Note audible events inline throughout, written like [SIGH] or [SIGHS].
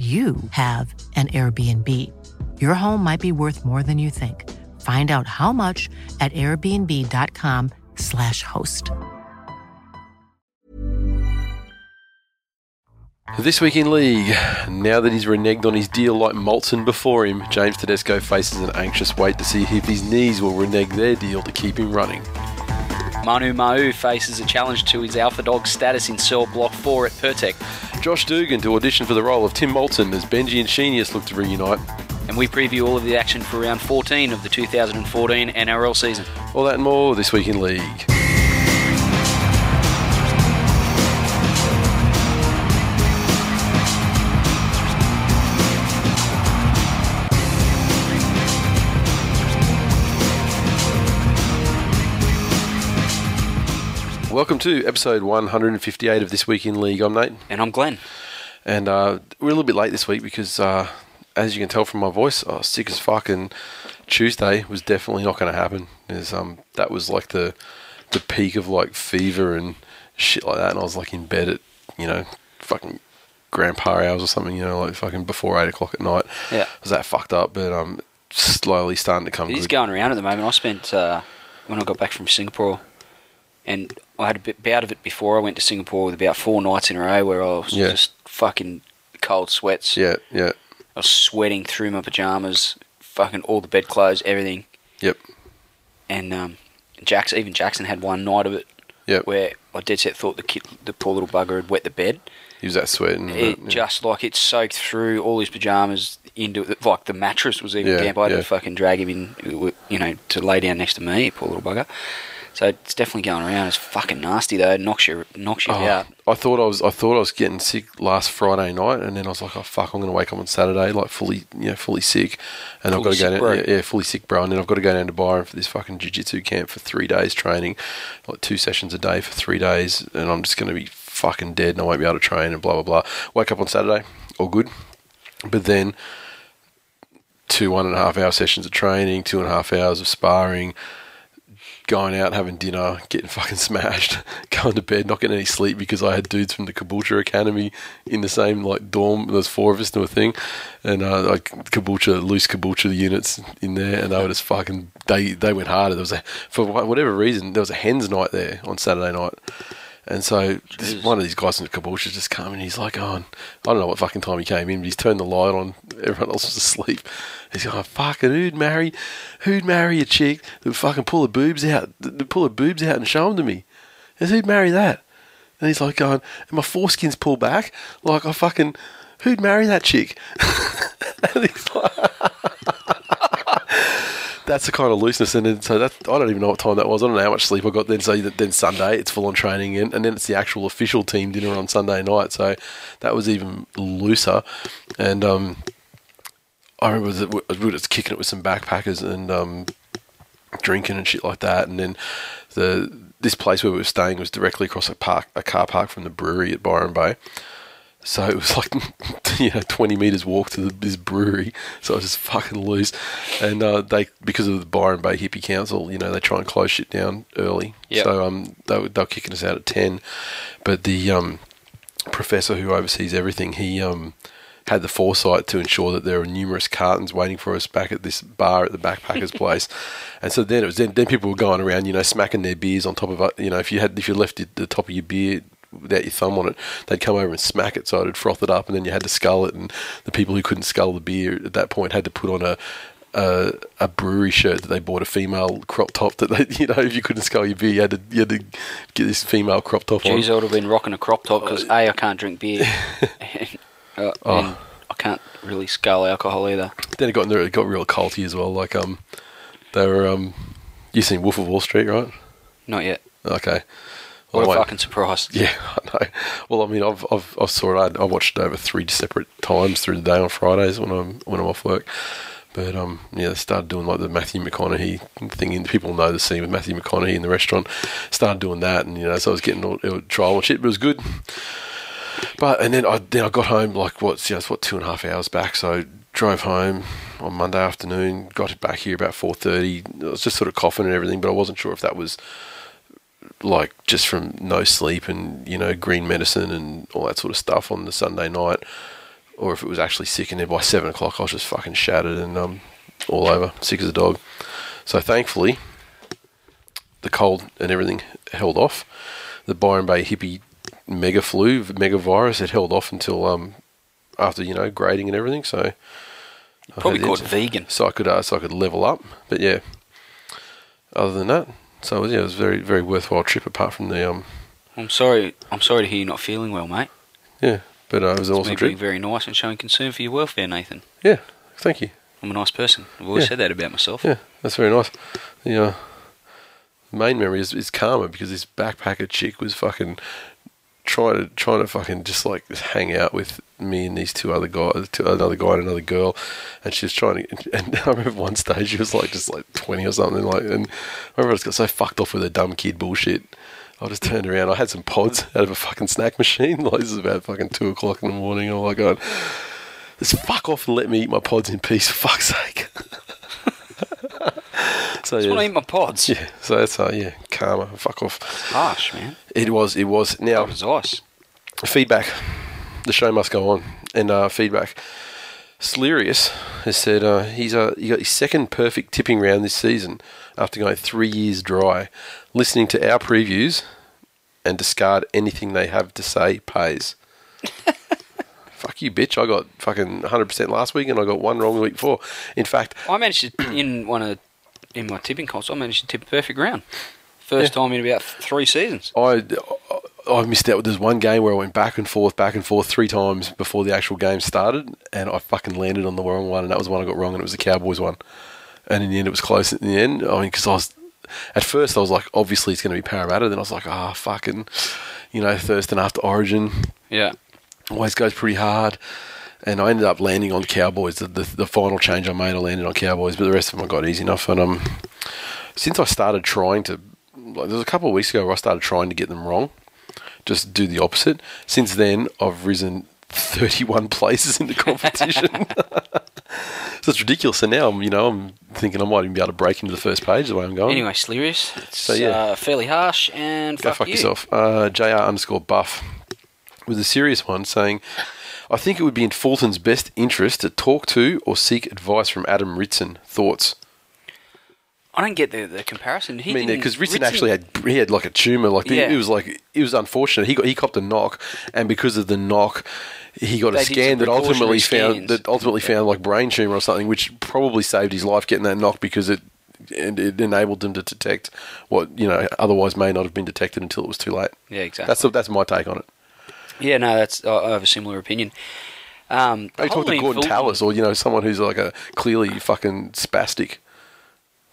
you have an Airbnb. Your home might be worth more than you think. Find out how much at airbnb.com/slash host. This week in league, now that he's reneged on his deal like Molson before him, James Tedesco faces an anxious wait to see if his knees will renege their deal to keep him running. Manu Ma'u faces a challenge to his alpha dog status in cell block 4 at Pertec. Josh Dugan to audition for the role of Tim Moltzen as Benji and Sheenius look to reunite. And we preview all of the action for round 14 of the 2014 NRL season. All that and more this week in league. Welcome to episode 158 of This Week in League. I'm Nate. And I'm Glenn. And uh, we're a little bit late this week because, uh, as you can tell from my voice, I was sick as fuck. And Tuesday was definitely not going to happen. Is um, that was like the the peak of like fever and shit like that. And I was like in bed at you know fucking grandpa hours or something. You know, like fucking before eight o'clock at night. Yeah. I was that fucked up, but um, slowly starting to come. It is good. going around at the moment. I spent, uh, when I got back from Singapore, and I had a bit bout of it before I went to Singapore with about four nights in a row where I was Yeah. just fucking cold sweats. Yeah, yeah, I was sweating through my pajamas, fucking all the bedclothes, everything. yep, And um, Jackson, even Jackson had one night of it yep. where I dead set thought the kid, the poor little bugger had wet the bed. He was that sweating. It yeah. just like it soaked through all his pajamas into it. Like the mattress was even Yeah, damp. I had yeah. to fucking drag him in, you know, to lay down next to me. Poor little bugger. So it's definitely going around. It's fucking nasty though. It knocks you, knocks you Oh, out. I thought I was I thought I was getting sick last Friday night, and then I was like, "Oh fuck, I'm going to wake up on Saturday like fully, you know, fully sick." And I've got to go down, bro. yeah, yeah, fully sick, bro. And then I've got to go down to Byron for this fucking jiu-jitsu camp for three days training, like two sessions a day for three days, and I'm just going to be fucking dead, and I won't be able to train, and blah blah blah. Wake up on Saturday, all good, but then two one and a half hour sessions of training, two and a half hours of sparring, going out, having dinner, getting fucking smashed, [LAUGHS] going to bed, not getting any sleep because I had dudes from the Caboolture Academy in the same like dorm. There's four of us to a thing, and uh, like Caboolture, loose Caboolture units in there, and they were just fucking. They they went harder. There was a for whatever reason there was a hens night there on Saturday night. And so this, one of these guys in the Caboolture just come and he's like, oh, I don't know what fucking time he came in, but he's turned the light on. [LAUGHS] Everyone else was asleep. He's going, oh, fucking who'd marry, who'd marry a chick that would fucking pull her boobs out, pull her boobs out and show them to me? Said, who'd marry that? And he's like going, and my foreskin's pulled back. Like, I fucking, who'd marry that chick? [LAUGHS] and he's like, [LAUGHS] that's the kind of looseness, and then, so that I don't even know what time that was. I don't know how much sleep I got then. So then Sunday, it's full on training, and, and then it's the actual official team dinner on Sunday night. So that was even looser, and um, I remember we we were just kicking it with some backpackers and um, drinking and shit like that, and then the this place where we were staying was directly across a park, a car park from the brewery at Byron Bay. So it was [LAUGHS] like, you know, 20 metres walk to the, this brewery. So I was just fucking loose. And uh, they, because of the Byron Bay Hippie Council, you know, they try and close shit down early. Yep. So um, they, were, they were kicking us out at 10. But the um, professor who oversees everything, he um, had the foresight to ensure that there were numerous cartons waiting for us back at this bar at the backpackers [LAUGHS] place. And so then it was then, then people were going around, you know, smacking their beers on top of. You know, if you had if you left it, the top of your beer without your thumb on it, they'd come over and smack it so it'd froth it up, and then you had to scull it. And the people who couldn't scull the beer at that point had to put on a a, a brewery shirt that they bought a female crop top that they, [LAUGHS] you know, if you couldn't scull your beer, you had to you had to get this female crop top on. Jeez, I would have been rocking a crop top because a I can't drink beer, [LAUGHS] and, uh, Oh. and I can't really scull alcohol either. Then it got it got real culty as well. Like um, they were um, you seen Wolf of Wall Street, right? Not yet. Okay. What I a fucking surprise. [LAUGHS] Yeah, I know. Well, I mean, I've I've, I've saw it. I, I watched it over three separate times through the day on Fridays when I'm when I'm off work. But um, yeah, they started doing like the Matthew McConaughey thing. And people know the scene with Matthew McConaughey in the restaurant. Started doing that, and you know, so I was getting all, all trial and shit. But it was good. But and then I then I got home like what? Yeah, it's what two and a half hours back. So drove home on Monday afternoon. Got it back here about four thirty. I was just sort of coughing and everything, but I wasn't sure if that was like just from no sleep and you know green medicine and all that sort of stuff on the Sunday night, or if it was actually sick. And then by seven o'clock, I was just fucking shattered and um, all over, sick as a dog. So thankfully, the cold and everything held off. The Byron Bay hippie mega flu, mega virus, it held off until um, after you know grading and everything. So Probably called vegan. so I could uh, so I could level up. But yeah, other than that, so yeah, it was a very very worthwhile trip. Apart from the um, I'm sorry. I'm sorry to hear you're not feeling well, mate. yeah, but uh, it was an It's awesome me being trip. very nice and showing concern for your welfare, Nathan. Yeah, thank you. I'm a nice person. I've always Yeah. said that about myself. Yeah, that's very nice. The uh, main memory is, is karma because this backpacker chick was fucking trying to trying to fucking just like hang out with me and these two other guys, two, another guy and another girl, and she was trying to. [LAUGHS] And I remember one stage she was like just like twenty or something like, and I remember I just got so fucked off with her dumb kid bullshit. I just turned around. I had some pods [LAUGHS] out of a fucking snack machine. [LAUGHS] Like this is about fucking two o'clock in the morning. Oh my god. Just fuck off and let me eat my pods in peace, for fuck's sake. So I just yeah, want to eat my pods. yeah, so that's uh, yeah, karma. Fuck off. Harsh, man. It was, it was. Now That was ice. feedback. The show must go on, and uh, feedback. Slerius has said uh, he's uh, he got his second perfect tipping round this season after going three years dry. Listening to our previews and discard anything they have to say pays. [LAUGHS] Fuck you, bitch! I got fucking 100% last week, and I got one wrong the week before. In fact, I managed to in one of in my tipping comps. I managed to tip a perfect round. First time in about three seasons. I I missed out. There's one game where I went back and forth, back and forth three times before the actual game started, and I fucking landed on the wrong one, and that was the one I got wrong, and it was the Cowboys one. And in the end, it was close. In the end, I mean, because I was at first I was like, obviously it's going to be Parramatta. Then I was like, ah, fucking, you know, Thurston after Origin Yeah. always goes pretty hard. And I ended up landing on Cowboys. The, the, the final change I made, I landed on Cowboys, but the rest of them I got easy enough. And um, since I started trying to, like, there was a couple of weeks ago where I started trying to get them wrong, just do the opposite. Since then, I've risen 31 [LAUGHS] places in the competition. [LAUGHS] so it's ridiculous. So now, I'm, you know, I'm thinking I might even be able to break into the first page the way I'm going. Anyway, Slerius, it's So, yeah. uh, fairly harsh and Go fuck, fuck you. yourself. Uh, JR underscore buff was a serious one saying, I think it would be in Fulton's best interest to talk to or seek advice from Adam Ritson. Thoughts? I don't get the, the comparison. He I mean, because Ritson, actually had he had like a tumor, like Yeah. it was like it was unfortunate. He got he copped a knock, and because of the knock, he got a They did scan that ultimately precautionary found that ultimately found like brain tumor or something, which probably saved his life getting that knock because it and it enabled them to detect what you know otherwise may not have been detected until it was too late. Yeah, exactly. That's that's my take on it. Yeah, no, that's I have a similar opinion. Um, the Maybe talk whole to Gordon Fulton- Tallis or you know someone who's like a clearly fucking spastic.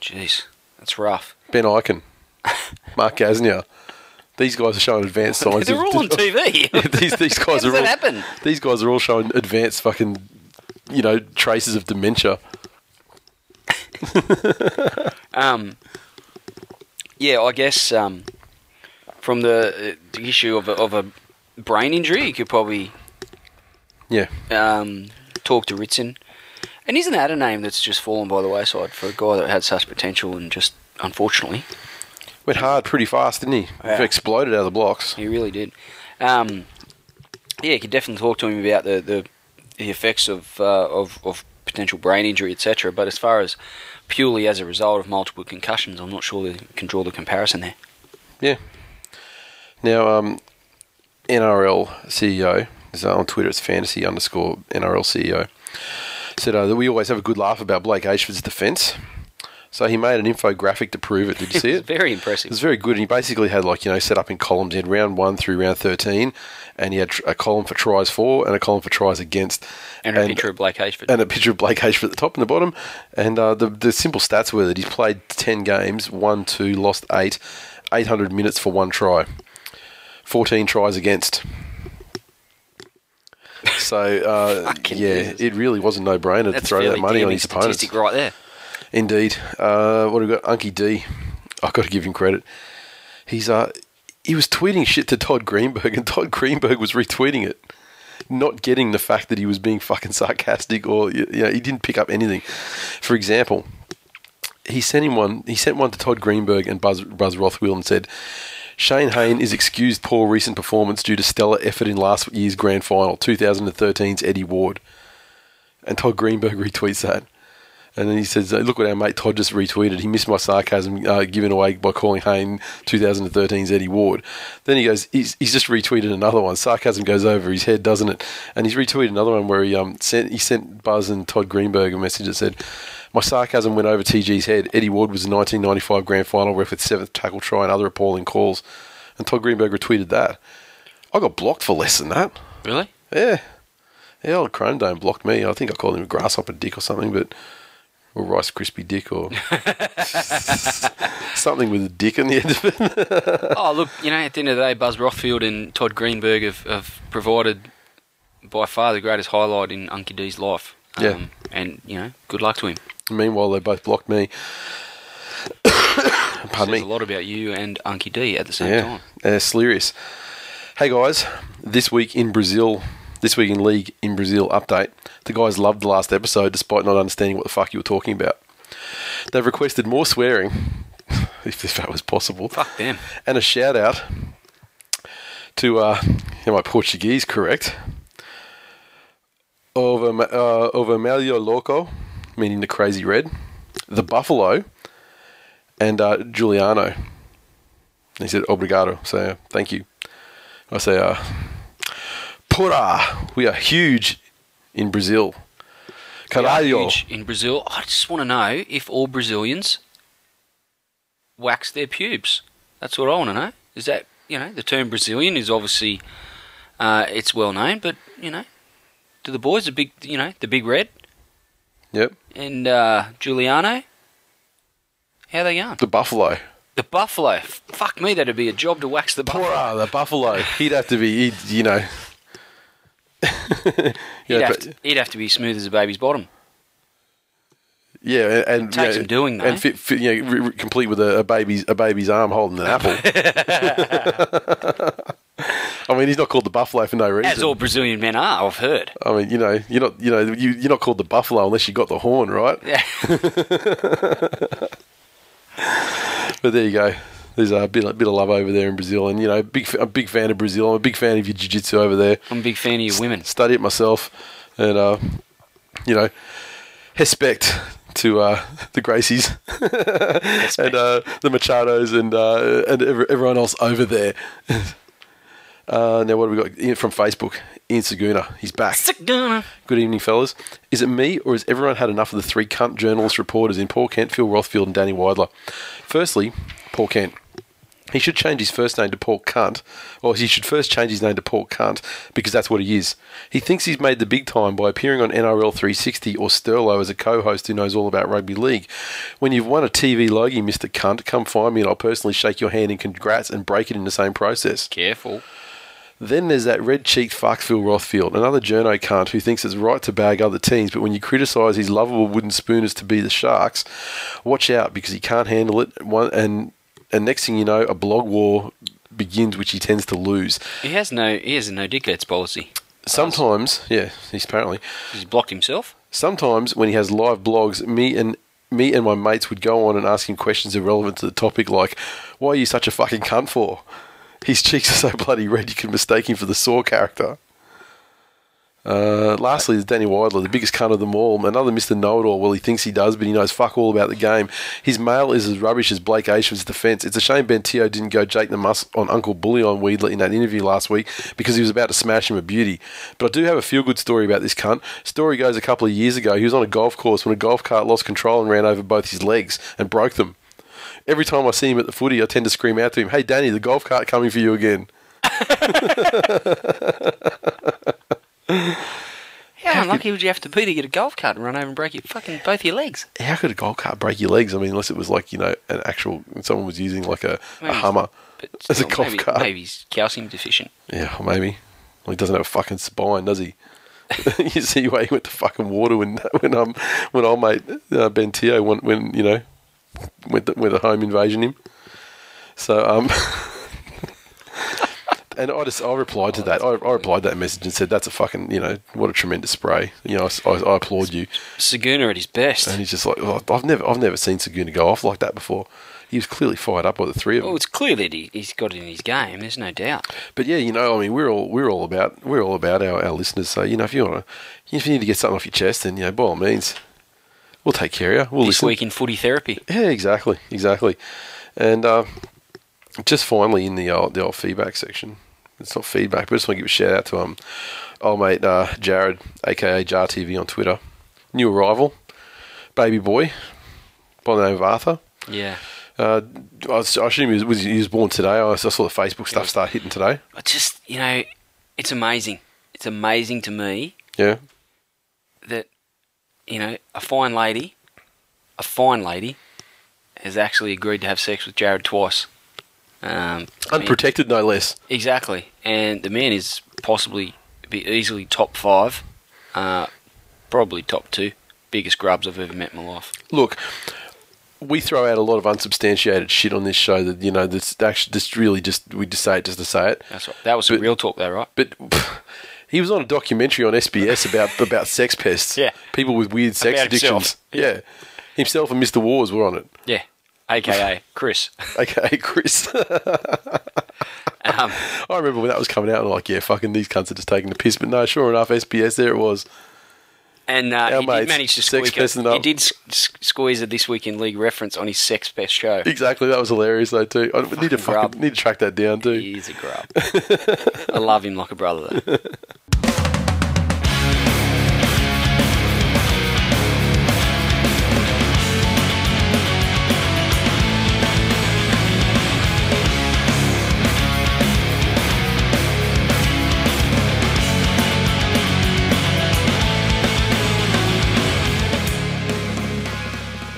Jeez, that's rough. Ben Ikin, Mark Gasnier. These guys are showing advanced [LAUGHS] signs. They're of- all on TV. [LAUGHS] these these [LAUGHS] How guys does are that all happen? these guys are all showing advanced fucking you know traces of dementia. Um, yeah, I guess um, from the, uh, the issue of a, of a brain injury, you could probably Yeah, um, talk to Ritson. And isn't that a name that's just fallen by the wayside for a guy that had such potential and just unfortunately went hard pretty fast, didn't he? Yeah. Exploded out of the blocks. he really did. Um, yeah, you could definitely talk to him about the the, the effects of, uh, of of potential brain injury, etc. But as far as purely as a result of multiple concussions, I'm not sure you can draw the comparison there. Yeah. Now, um, NRL CEO is on Twitter. It's fantasy underscore NRL CEO said uh, that we always have a good laugh about Blake Ayshford's defence. So he made an infographic to prove it. Did you [LAUGHS] see it? very impressive. It was very good. And he basically had like you know set up in columns. He had round one through round thirteen, and he had a column for tries for and a column for tries against, And a picture of Blake Ayshford. and a picture of Blake Ayshford at the top and the bottom. And uh, the the simple stats were that he's played ten games, won two, lost eight, eight hundred minutes for one try. 14 tries against. So, uh, [LAUGHS] yeah, Jesus. it really was a no brainer to throw that money on his opponents. right there. Indeed. Uh, what have we got? Unky D. I've got to give him credit. He's uh, he was tweeting shit to Todd Greenberg, and Todd Greenberg was retweeting it, not getting the fact that he was being fucking sarcastic or you know he didn't pick up anything. For example, he sent him one. He sent one to Todd Greenberg and Buzz Buzz Rothfield and said. Shane Hayne is excused poor recent performance due to stellar effort in last year's grand final, 2013's Eddie Ward. And Todd Greenberg [LAUGHS] retweets that. And then he says, "Look what our mate Todd just retweeted. He missed my sarcasm uh, given away by calling Hayne 2013's Eddie Ward." Then he goes, he's, "He's just retweeted another one. Sarcasm goes over his head, doesn't it?" And he's retweeted another one where he um sent he sent Buzz and Todd Greenberg a message that said, "My sarcasm went over TG's head. Eddie Ward was a 1995 grand final ref with seventh tackle try and other appalling calls." And Todd Greenberg retweeted that. I got blocked for less than that. Really? Yeah. Yeah, old Chrome Dome blocked me. I think I called him a grasshopper dick or something, but or Rice Krispie dick or [LAUGHS] something with a dick on the end of it. [LAUGHS] oh, look, you know, at the end of the day, Buzz Rothfield and Todd Greenberg have, have provided by far the greatest highlight in Unky D's life. Um, Yeah. And, you know, good luck to him. Meanwhile, they both blocked me. [COUGHS] Pardon me. a lot about you and Unky D at the same Yeah, time. uh, Slerius. Hey guys, this week in Brazil, this week in league in Brazil update. The guys loved the last episode despite not understanding what the fuck you were talking about. They've requested more swearing, [LAUGHS] if that was possible. Fuck them. and a shout out to uh, am I Portuguese correct? Over uh, over Melio Loco, meaning the crazy red, the buffalo, and uh, Giuliano. He said obrigado. So uh, thank you. I say uh, pura. We are huge in Brazil. Caralho. huge in Brazil. I just want to know if all Brazilians wax their pubes. That's what I want to know. Is that you know the term Brazilian is obviously uh, it's well known, but you know, do the boys the big you know the big red Yep, and uh, Giuliano? How they going? the buffalo. The buffalo. Fuck me, that'd be a job to wax the buffalo. Pura, the buffalo. He'd have to be, he'd, you know. [LAUGHS] He'd, Yeah, have to, he'd have to be smooth as a baby's bottom. Yeah, and, and takes you know, doing, though. and fit, fit, you know, complete with a, a baby's a baby's arm holding an apple. [LAUGHS] [LAUGHS] I mean, he's not called the buffalo for no reason. As all Brazilian men are, I've heard. I mean, you know, you're not, you know, you, you're not called the buffalo unless you got the horn, right? Yeah. [LAUGHS] But there you go. There's a bit, a bit of love over there in Brazil, and you know, big, I'm a big fan of Brazil. I'm a big fan of your jiu-jitsu over there. I'm a big fan of your women. Study it myself, and uh, you know, respect to uh, the Gracies [LAUGHS] and uh, the Machados and uh, and ev- everyone else over there. [LAUGHS] Uh, now, what have we got Ian from Facebook? Ian Saguna, he's back. Saguna. Good evening, fellas. Is it me, or has everyone had enough of the three cunt journalist reporters in Paul Kent, Phil Rothfield, and Danny Weidler? Firstly, Paul Kent. He should change his first name to Paul Cunt, or he should first change his name to Paul Cunt because that's what he is. He thinks he's made the big time by appearing on NRL 360 or Sterlo as a co-host who knows all about rugby league. When you've won a TV Logie, Mr. Cunt, come find me and I'll personally shake your hand in congrats and break it in the same process. Careful. Then there's that red cheeked Phil Rothfield, another journo cunt who thinks it's right to bag other teams, but when you criticise his lovable wooden spooners to be the Sharks, watch out because he can't handle it. One and and next thing you know, a blog war begins, which he tends to lose. He has no he has a no dickheads policy. Sometimes, yeah, he's apparently. He's blocked himself. Sometimes when he has live blogs, me and me and my mates would go on and ask him questions irrelevant to the topic, like, "Why are you such a fucking cunt for?" His cheeks are so bloody red you can mistake him for the Saw character. Uh, lastly, there's Danny Weidler, the biggest cunt of them all. Another Mr. Know-it-all. Well, he thinks he does, but he knows fuck all about the game. His mail is as rubbish as Blake Ayshford's defence. It's a shame Ben Teo didn't go Jake the Muss on Uncle Bully on Weidler in that interview last week because he was about to smash him a beauty. But I do have a feel-good story about this cunt. Story goes a couple of years ago. He was on a golf course when a golf cart lost control and ran over both his legs and broke them. Every time I see him at the footy, I tend to scream out to him, "Hey, Danny, the golf cart coming for you again." [LAUGHS] How unlucky would you have to be to get a golf cart and run over and break your fucking both your legs? How could a golf cart break your legs? I mean, unless it was like you know an actual someone was using like a, a Hummer. [LAUGHS] As a golf maybe, cart. maybe he's calcium deficient. Yeah, maybe. Well, he doesn't have a fucking spine, does he? [LAUGHS] you see why he went to fucking water when when um when old mate uh, Ben Teo went when you know went the, went a home invasion him. So um. [LAUGHS] And I just I replied to that. I, I replied to that message and said, "That's a fucking you know what a tremendous spray. You know I, I, I applaud you." Saguna at his best. And he's just like, oh, "I've never I've never seen Saguna go off like that before." He was clearly fired up by the three of them. Well, it's clear that he, he's got it in his game. There's no doubt. But yeah, you know, I mean, we're all we're all about we're all about our, our listeners. So you know, if you want to, if you need to get something off your chest, then you know, by all means, we'll take care of you. We'll this listen. week in footy therapy. Yeah, exactly, exactly. And uh, just finally in the old, the old feedback section, it's not feedback, but I just want to give a shout out to um, old mate uh, Jared, aka Jar TV on Twitter, new arrival, baby boy, by the name of Arthur. Yeah. Uh, I, was, I assume he was, was, he was born today. I saw the Facebook stuff start hitting today. I just, you know, it's amazing. It's amazing to me Yeah, that, you know, a fine lady, a fine lady, has actually agreed to have sex with Jared twice. Um, I mean, unprotected no less. exactly. And the man is possibly be easily top five, uh, probably top two biggest grubs I've ever met in my life. look, we throw out a lot of unsubstantiated shit on this show that you know this actually just really just we just say it just to say it. That's right. That was some But- real talk, though, right? But [LAUGHS] he was on a documentary on SBS about [LAUGHS] about sex pests. Yeah. people with weird sex About addictions. himself. Yeah, himself and Mr. Wars were on it. Yeah. AKA [LAUGHS] Chris. Okay, Chris. [LAUGHS] Um, I remember when that was coming out, and I'm like, yeah, fucking these cunts are just taking the piss. But no, sure enough, SBS there it was. And uh, Our he did mates, manage to sex pesting a, He up. did s- s- squeeze a this week in league reference on his sex best show. Exactly, that was hilarious though too. I need to Fucking grub. need to track that down too. He is a grub. I love him like a brother. Though. [LAUGHS]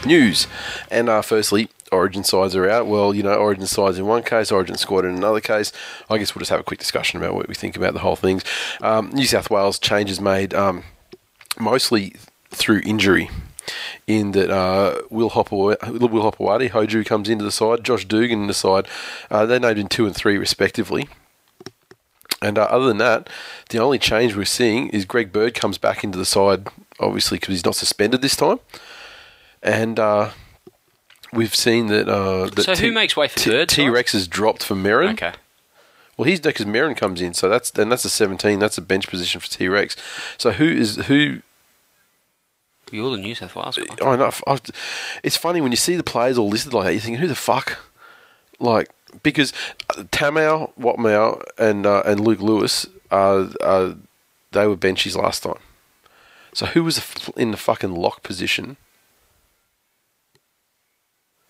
news. And uh, firstly, Origin sides are out. Well, you know, Origin sides in one case, Origin squad in another case. I guess we'll just have a quick discussion about what we think about the whole things. Um, New South Wales changes made um, mostly through injury. In that, uh, Will Hopper, Will Hopoate, Hoju comes into the side, Josh Dugan in the side. Uh, they're named in two and three respectively. And uh, other than that, the only change we're seeing is Greg Bird comes back into the side, obviously because he's not suspended this time. And uh, we've seen that. Uh, that So who makes way for Bird, sorry? T Rex has dropped for Merrin. Okay. Well, he's because Merrin comes in, so that's then that's a seventeen. That's a bench position for T Rex. So who is who? You're the New South Wales guy. I know. I've, it's funny when you see the players all listed like that. You think, who the fuck? Like because uh, Tamou, Watmough, and uh, and Luke Lewis, uh, uh, they were benchies last time. So who was in the fucking lock position?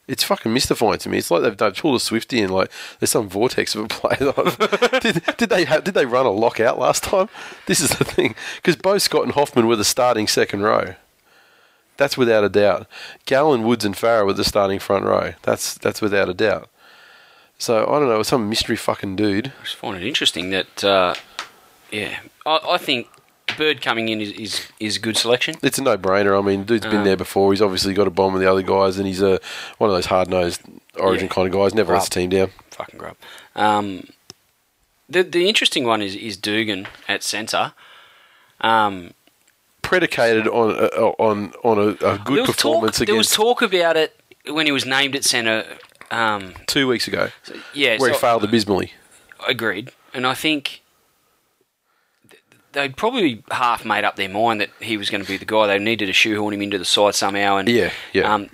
It's fucking mystifying to me. It's like they've, they've pulled a Swifty and like there's some vortex of a player. [LAUGHS] did, did they have, did they run a lockout last time? This is the thing because both Scott and Hoffman were the starting second row. That's without a doubt. Gallen, Woods, and Farah were the starting front row. That's that's without a doubt. So I don't know, some mystery fucking dude. I just find it interesting that, uh, yeah, I, I think Bird coming in is, is, is a good selection. It's a no-brainer. I mean, dude's been Um, there before. He's obviously got a bomb with the other guys, and he's a one of those hard-nosed Origin Yeah. kind of guys. Never lets Grub. the team down. Fucking grub. Um, the the interesting one is is Dugan at centre. Um, Predicated on uh, on on a, a good performance talk, There was against talk about it when he was named at centre. Um, two weeks ago, yeah, where he failed abysmally. Agreed. And I think th- they'd probably half made up their mind that he was going to be the guy. They needed to shoehorn him into the side somehow. And Yeah, yeah. Um,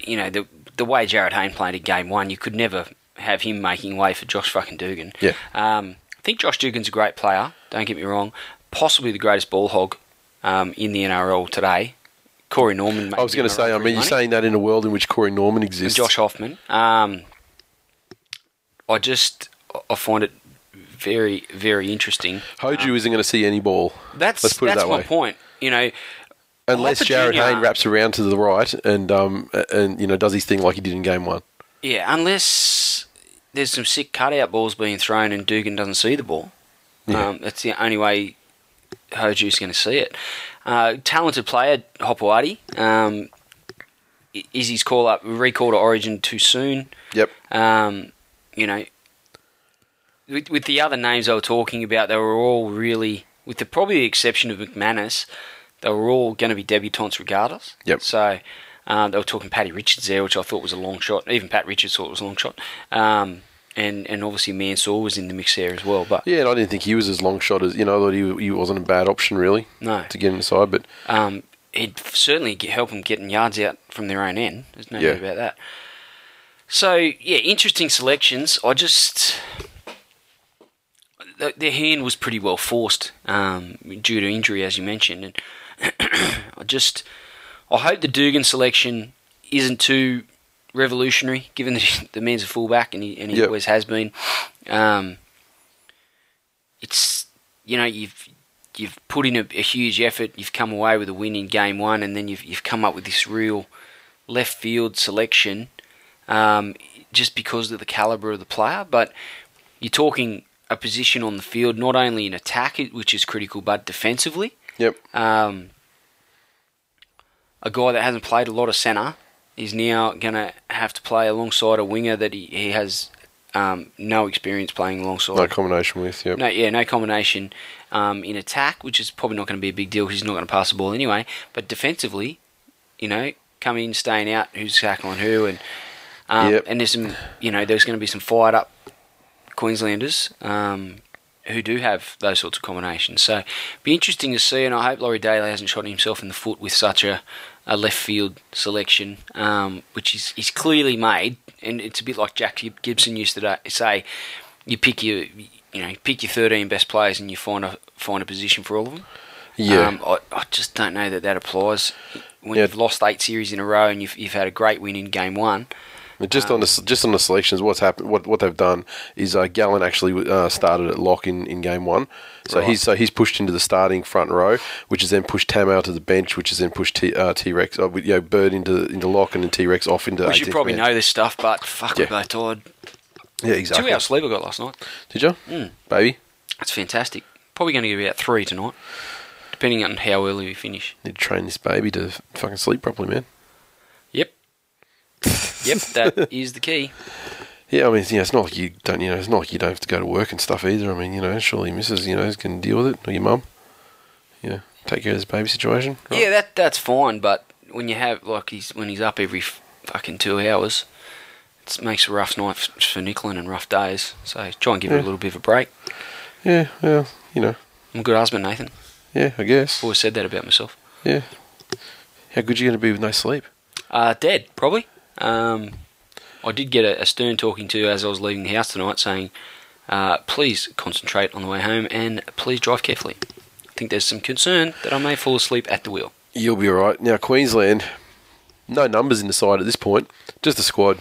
you know the the way Jarryd Hayne played in game one, you could never have him making way for Josh fucking Dugan. Yeah. Um, I think Josh Dugan's a great player. Don't get me wrong. Possibly the greatest ball hog um, in the NRL today. Corey Norman. I was going to say, I mean, you're saying that in a world in which Corey Norman and exists. Josh Hoffman. Um, I just I find it very very interesting. Hoju isn't going to see any ball. That's Let's put it that's that my way. point. You know, Unless Jarryd. Hayne wraps around to the right and um and you know does his thing like he did in game one. yeah, unless there's some sick cutout balls being thrown, and Dugan doesn't see the ball. Yeah. Um, that's the only way Hoju's going to see it. Uh, talented player, Hopoate. Um, is his call up recall to Origin too soon? Yep. Um, you know, with, with the other names I were talking about, they were all really, with the probably the exception of McManus, they were all going to be debutantes regardless. Yep. So um, they were talking Paddy Richards there, which I thought was a long shot. Even Pat Richards thought it was a long shot. Um, and and obviously Mansour was in the mix there as well. But Yeah, and I didn't think he was as long shot as you know. I thought he, he wasn't a bad option really no, to get inside, but um, it'd certainly get, help them getting yards out from their own end. There's no Yeah. doubt about that. So yeah, interesting selections. I just th- their hand was pretty well forced um, due to injury, as you mentioned, and [CLEARS THROAT] I just I hope the Dugan selection isn't too revolutionary, given that the man's a fullback and he, and he Yep. always has been. Um, it's you know you've you've put in a, a huge effort. You've come away with a win in game one, and then you've you've come up with this real left field selection, um, just because of the caliber of the player. But you're talking a position on the field, not only in attack, which is critical, but defensively. yep, Um, a guy that hasn't played a lot of centre is now going to have to play alongside a winger that he, he has um, no experience playing alongside. no combination with. Yep. No, yeah, no combination um, in attack, which is probably not going to be a big deal because he's not going to pass the ball anyway. But defensively, you know, coming in, staying out, who's tackling who, and um, Yep. and there's some, you know, there's going to be some fired up Queenslanders um, who do have those sorts of combinations. So, be interesting to see, and I hope Laurie Daley hasn't shot himself in the foot with such a, a left field selection, um, which is he's clearly made, and it's a bit like Jack Gibson used to say, you pick your, you know, pick your 13 best players, and you find a find a position for all of them. Yeah. Um, I, I just don't know that that applies when Yeah. you've lost eight series in a row and you've, you've had a great win in game one. Just on the just on the selections, what's happened? What what they've done is uh, Gallen actually uh, started at lock in, in game one, so Right. he's so he's pushed into the starting front row, which has then pushed Tam out to the bench, which has then pushed T, uh, T-Rex, uh, with, you know, Bird into into lock and then T-Rex off into. We should probably man. know this stuff, but fuck, Yeah. we're tired. Yeah, exactly. Two hours sleep I got last night. Did you, Mm. baby? That's fantastic. Probably going to get about three tonight, depending on how early we finish. Need to train this baby to fucking sleep properly, man. Yep. Yep, that is the key. [LAUGHS] Yeah, I mean, you know, it's not like you don't, you know, it's not like you don't have to go to work and stuff either. I mean, you know, surely Mrs. You know can deal with it, or your mum. You know, take care of this baby situation. right? Yeah, that that's fine, but when you have like he's when he's up every fucking two hours, it makes a rough night for Nicklin and rough days. So try and give her Yeah. a little bit of a break. yeah, well, you know, I'm a good husband, Nathan. yeah, I guess. Always said that about myself. Yeah. How good you going to be with no sleep? Uh, dead, probably. Um, I did get a, a stern talking to as I was leaving the house tonight saying, uh, please concentrate on the way home and please drive carefully. I think there's some concern that I may fall asleep at the wheel. You'll be all right. Now, Queensland, no numbers in the side at this point, just the squad.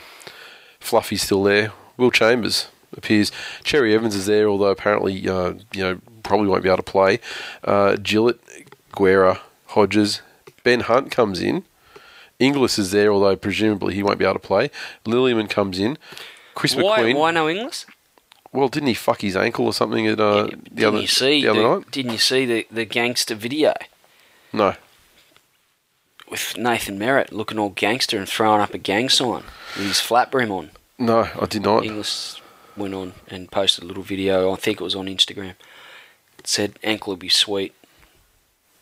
Fluffy's still there. Will Chambers appears. Cherry Evans is there, although apparently, uh, you know, probably won't be able to play. Uh, Gillett, Guerra, Hodges, Ben Hunt comes in. Inglis is there, although presumably he won't be able to play. Lillyman comes in. Chris Why, McQueen. why no Inglis? Well, didn't he fuck his ankle or something at uh, the didn't other you see the other the, night? Didn't you see the, the gangster video No. with Nathan Merritt looking all gangster and throwing up a gang sign with his flat brim on? No, I did not. Inglis went on and posted a little video. I think it was on Instagram. It said ankle will be sweet,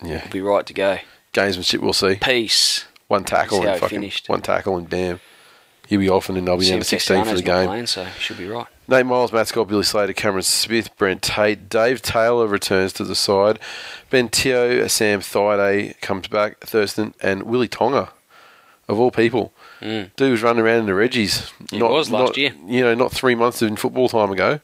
Yeah. will be right to go. Gamesmanship, we'll see. Peace. One tackle and fucking finished. one tackle and bam, he'll be off and then they'll be down to sixteen for the game. Playing, so should be right. Nate Miles, Matt Scott, Billy Slater, Cameron Smith, Brent Tate, Dave Taylor returns to the side. Ben Teo, Sam Thaiday comes back, Thurston, and Willie Tonga, of all people. Mm. Dude was running around in the Reggies. He was last not- year. You know, not three months in football time ago,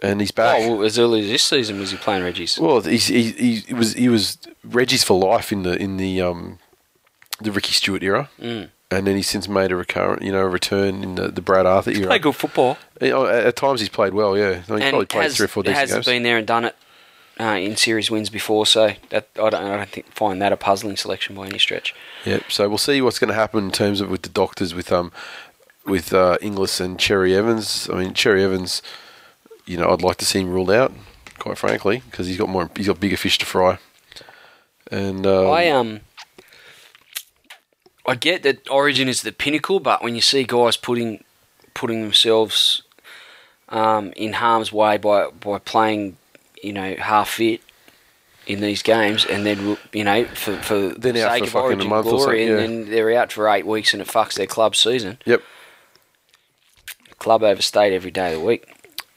and he's back. Oh, well, as early as this season was he playing Reggie's? Well, he's, he, he, he was he was Reggie's for life in the in the um the Ricky Stuart era, Mm. and then he's since made a recurrent you know a return in the, the Brad Arthur era. Play good football. You at, times he's played well, yeah. He probably and played has, three or four decent has games. been there and done it uh, in series wins before, so that I don't, I don't think find that a puzzling selection by any stretch. Yeah, so we'll see what's going to happen in terms of with the doctors with um with uh, Inglis and Cherry Evans. I mean, Cherry Evans, you know, I'd like to see him ruled out, quite frankly, because he's got more, he's got bigger fish to fry. And uh, I um, I get that Origin is the pinnacle, but when you see guys putting putting themselves um, in harm's way by by playing, you know, half fit in these games, and then you know for for Then the sake for of Origin or glory, and then they're out for eight weeks, and it fucks their club season. yep, Club overstayed every day of the week.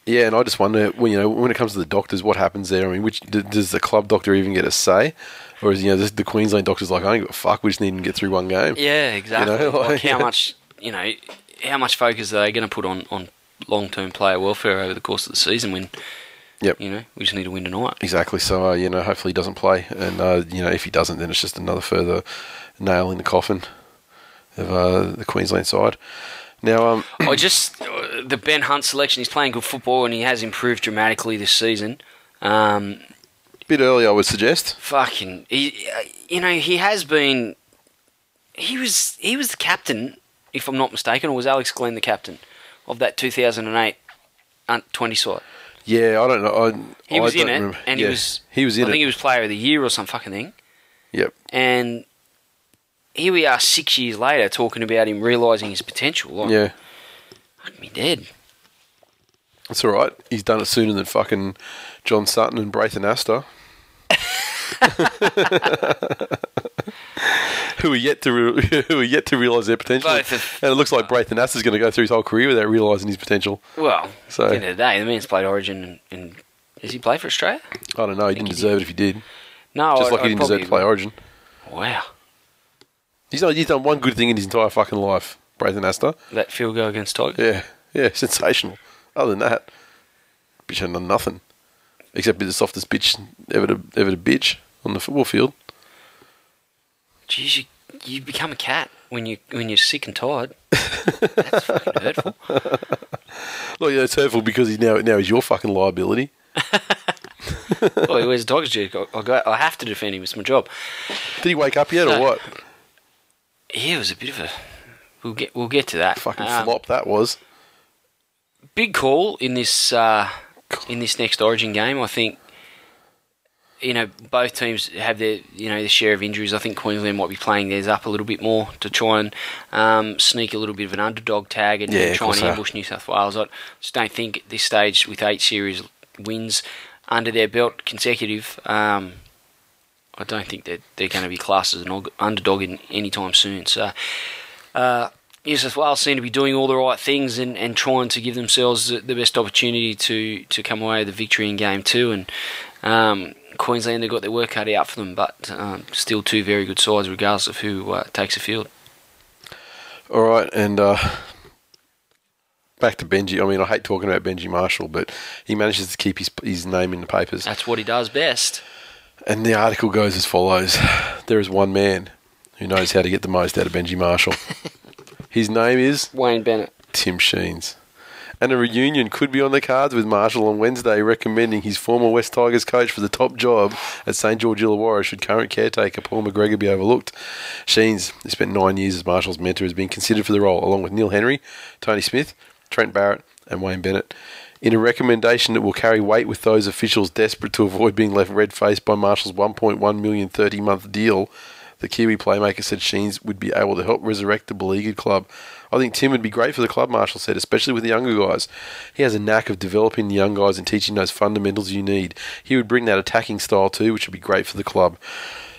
yeah, and I just wonder, when you know, when it comes to the doctors, what happens there? I mean, which does the club doctor even get a say, or is you know the, the Queensland doctor's like, I don't give a fuck, we just need to get through one game. Yeah, exactly. know, like like- how much you know, how much focus are they going to put on on long term player welfare over the course of the season when Yep. you know we just need to win tonight. Exactly. So uh, you know, hopefully he doesn't play, and uh, you know, if he doesn't, then it's just another further nail in the coffin of uh, the Queensland side. Now, um, I just uh, the Ben Hunt selection. He's playing good football and he has improved dramatically this season. Um, bit early, I would suggest. fucking, he, uh, you know, he has been. He was he was the captain, if I'm not mistaken, or was Alex Glenn the captain of that 2008 20 side? Yeah, I don't know. I, He I was in don't it, remember- and yeah, he was. he was in I think he was Player of the Year or some fucking thing. Yep. And here we are, six years later, talking about him realizing his potential. Like, Yeah, fuck me dead. that's all right. He's done it sooner than fucking John Sutton and Braith Anasta. [LAUGHS] who are yet to re- [LAUGHS] who are yet to realise their potential, and it looks like Braith Anasta's going to go through his whole career without realising his potential. Well, So- at the end of the day, the man's played Origin, and, does he play for Australia? I don't know. He didn't he deserve it if he did. No, Just I- like he I'd didn't deserve to play Origin. Wow, He's done, he's done one good thing in his entire fucking life, Braith Anasta. that field goal against Tigers. Yeah, [LAUGHS] yeah, sensational. Other than that, bitch had done nothing. Except be the softest bitch ever to, ever to bitch on the football field. Jeez, you, you become a cat when you when you're sick and tired. That's fucking hurtful. [LAUGHS] Look, yeah, it's hurtful because he's now now he's your fucking liability. oh, he wears a Tigers jersey. I, I, go, I have to defend him. It's my job. Did he wake up yet or what? Yeah, it was a bit of a. We'll get we'll get to that. Fucking Um, flop that was. big call in this uh, [LAUGHS] in this next Origin game. I think you know both teams have their you know their share of injuries. I think Queensland might be playing theirs up a little bit more to try and um, sneak a little bit of an underdog tag and, Yeah, try and ambush New South Wales. I just don't think at this stage with eight series wins under their belt consecutive. Um, I don't think that they're going to be classed as an underdog in any time soon. So. Uh, New South Wales seem to be doing all the right things and, and trying to give themselves the, the best opportunity to, to come away with a victory in game two. And um, Queensland have got their work cut out for them, but um, still two very good sides, regardless of who uh, takes the field. All right, and uh, back to Benji. I mean, I hate talking about Benji Marshall, but he manages to keep his his name in the papers. That's what he does best. And the article goes as follows: There is one man who knows how to get the most out of Benji Marshall. [LAUGHS] his name is Wayne Bennett. Tim Sheens. And a reunion could be on the cards with Marshall on Wednesday, recommending his former West Tigers coach for the top job at St George Illawarra should current caretaker Paul McGregor be overlooked. Sheens, who spent nine years as Marshall's mentor, has been considered for the role, along with Neil Henry, Tony Smith, Trent Barrett, and Wayne Bennett. In a recommendation that will carry weight with those officials desperate to avoid being left red faced by Marshall's 1.1 million 30 month deal, the Kiwi playmaker said Sheens would be able to help resurrect the beleaguered club. I think Tim would be great for the club, Marshall said, especially with the younger guys. He has a knack of developing the young guys and teaching those fundamentals you need. He would bring that attacking style too, which would be great for the club.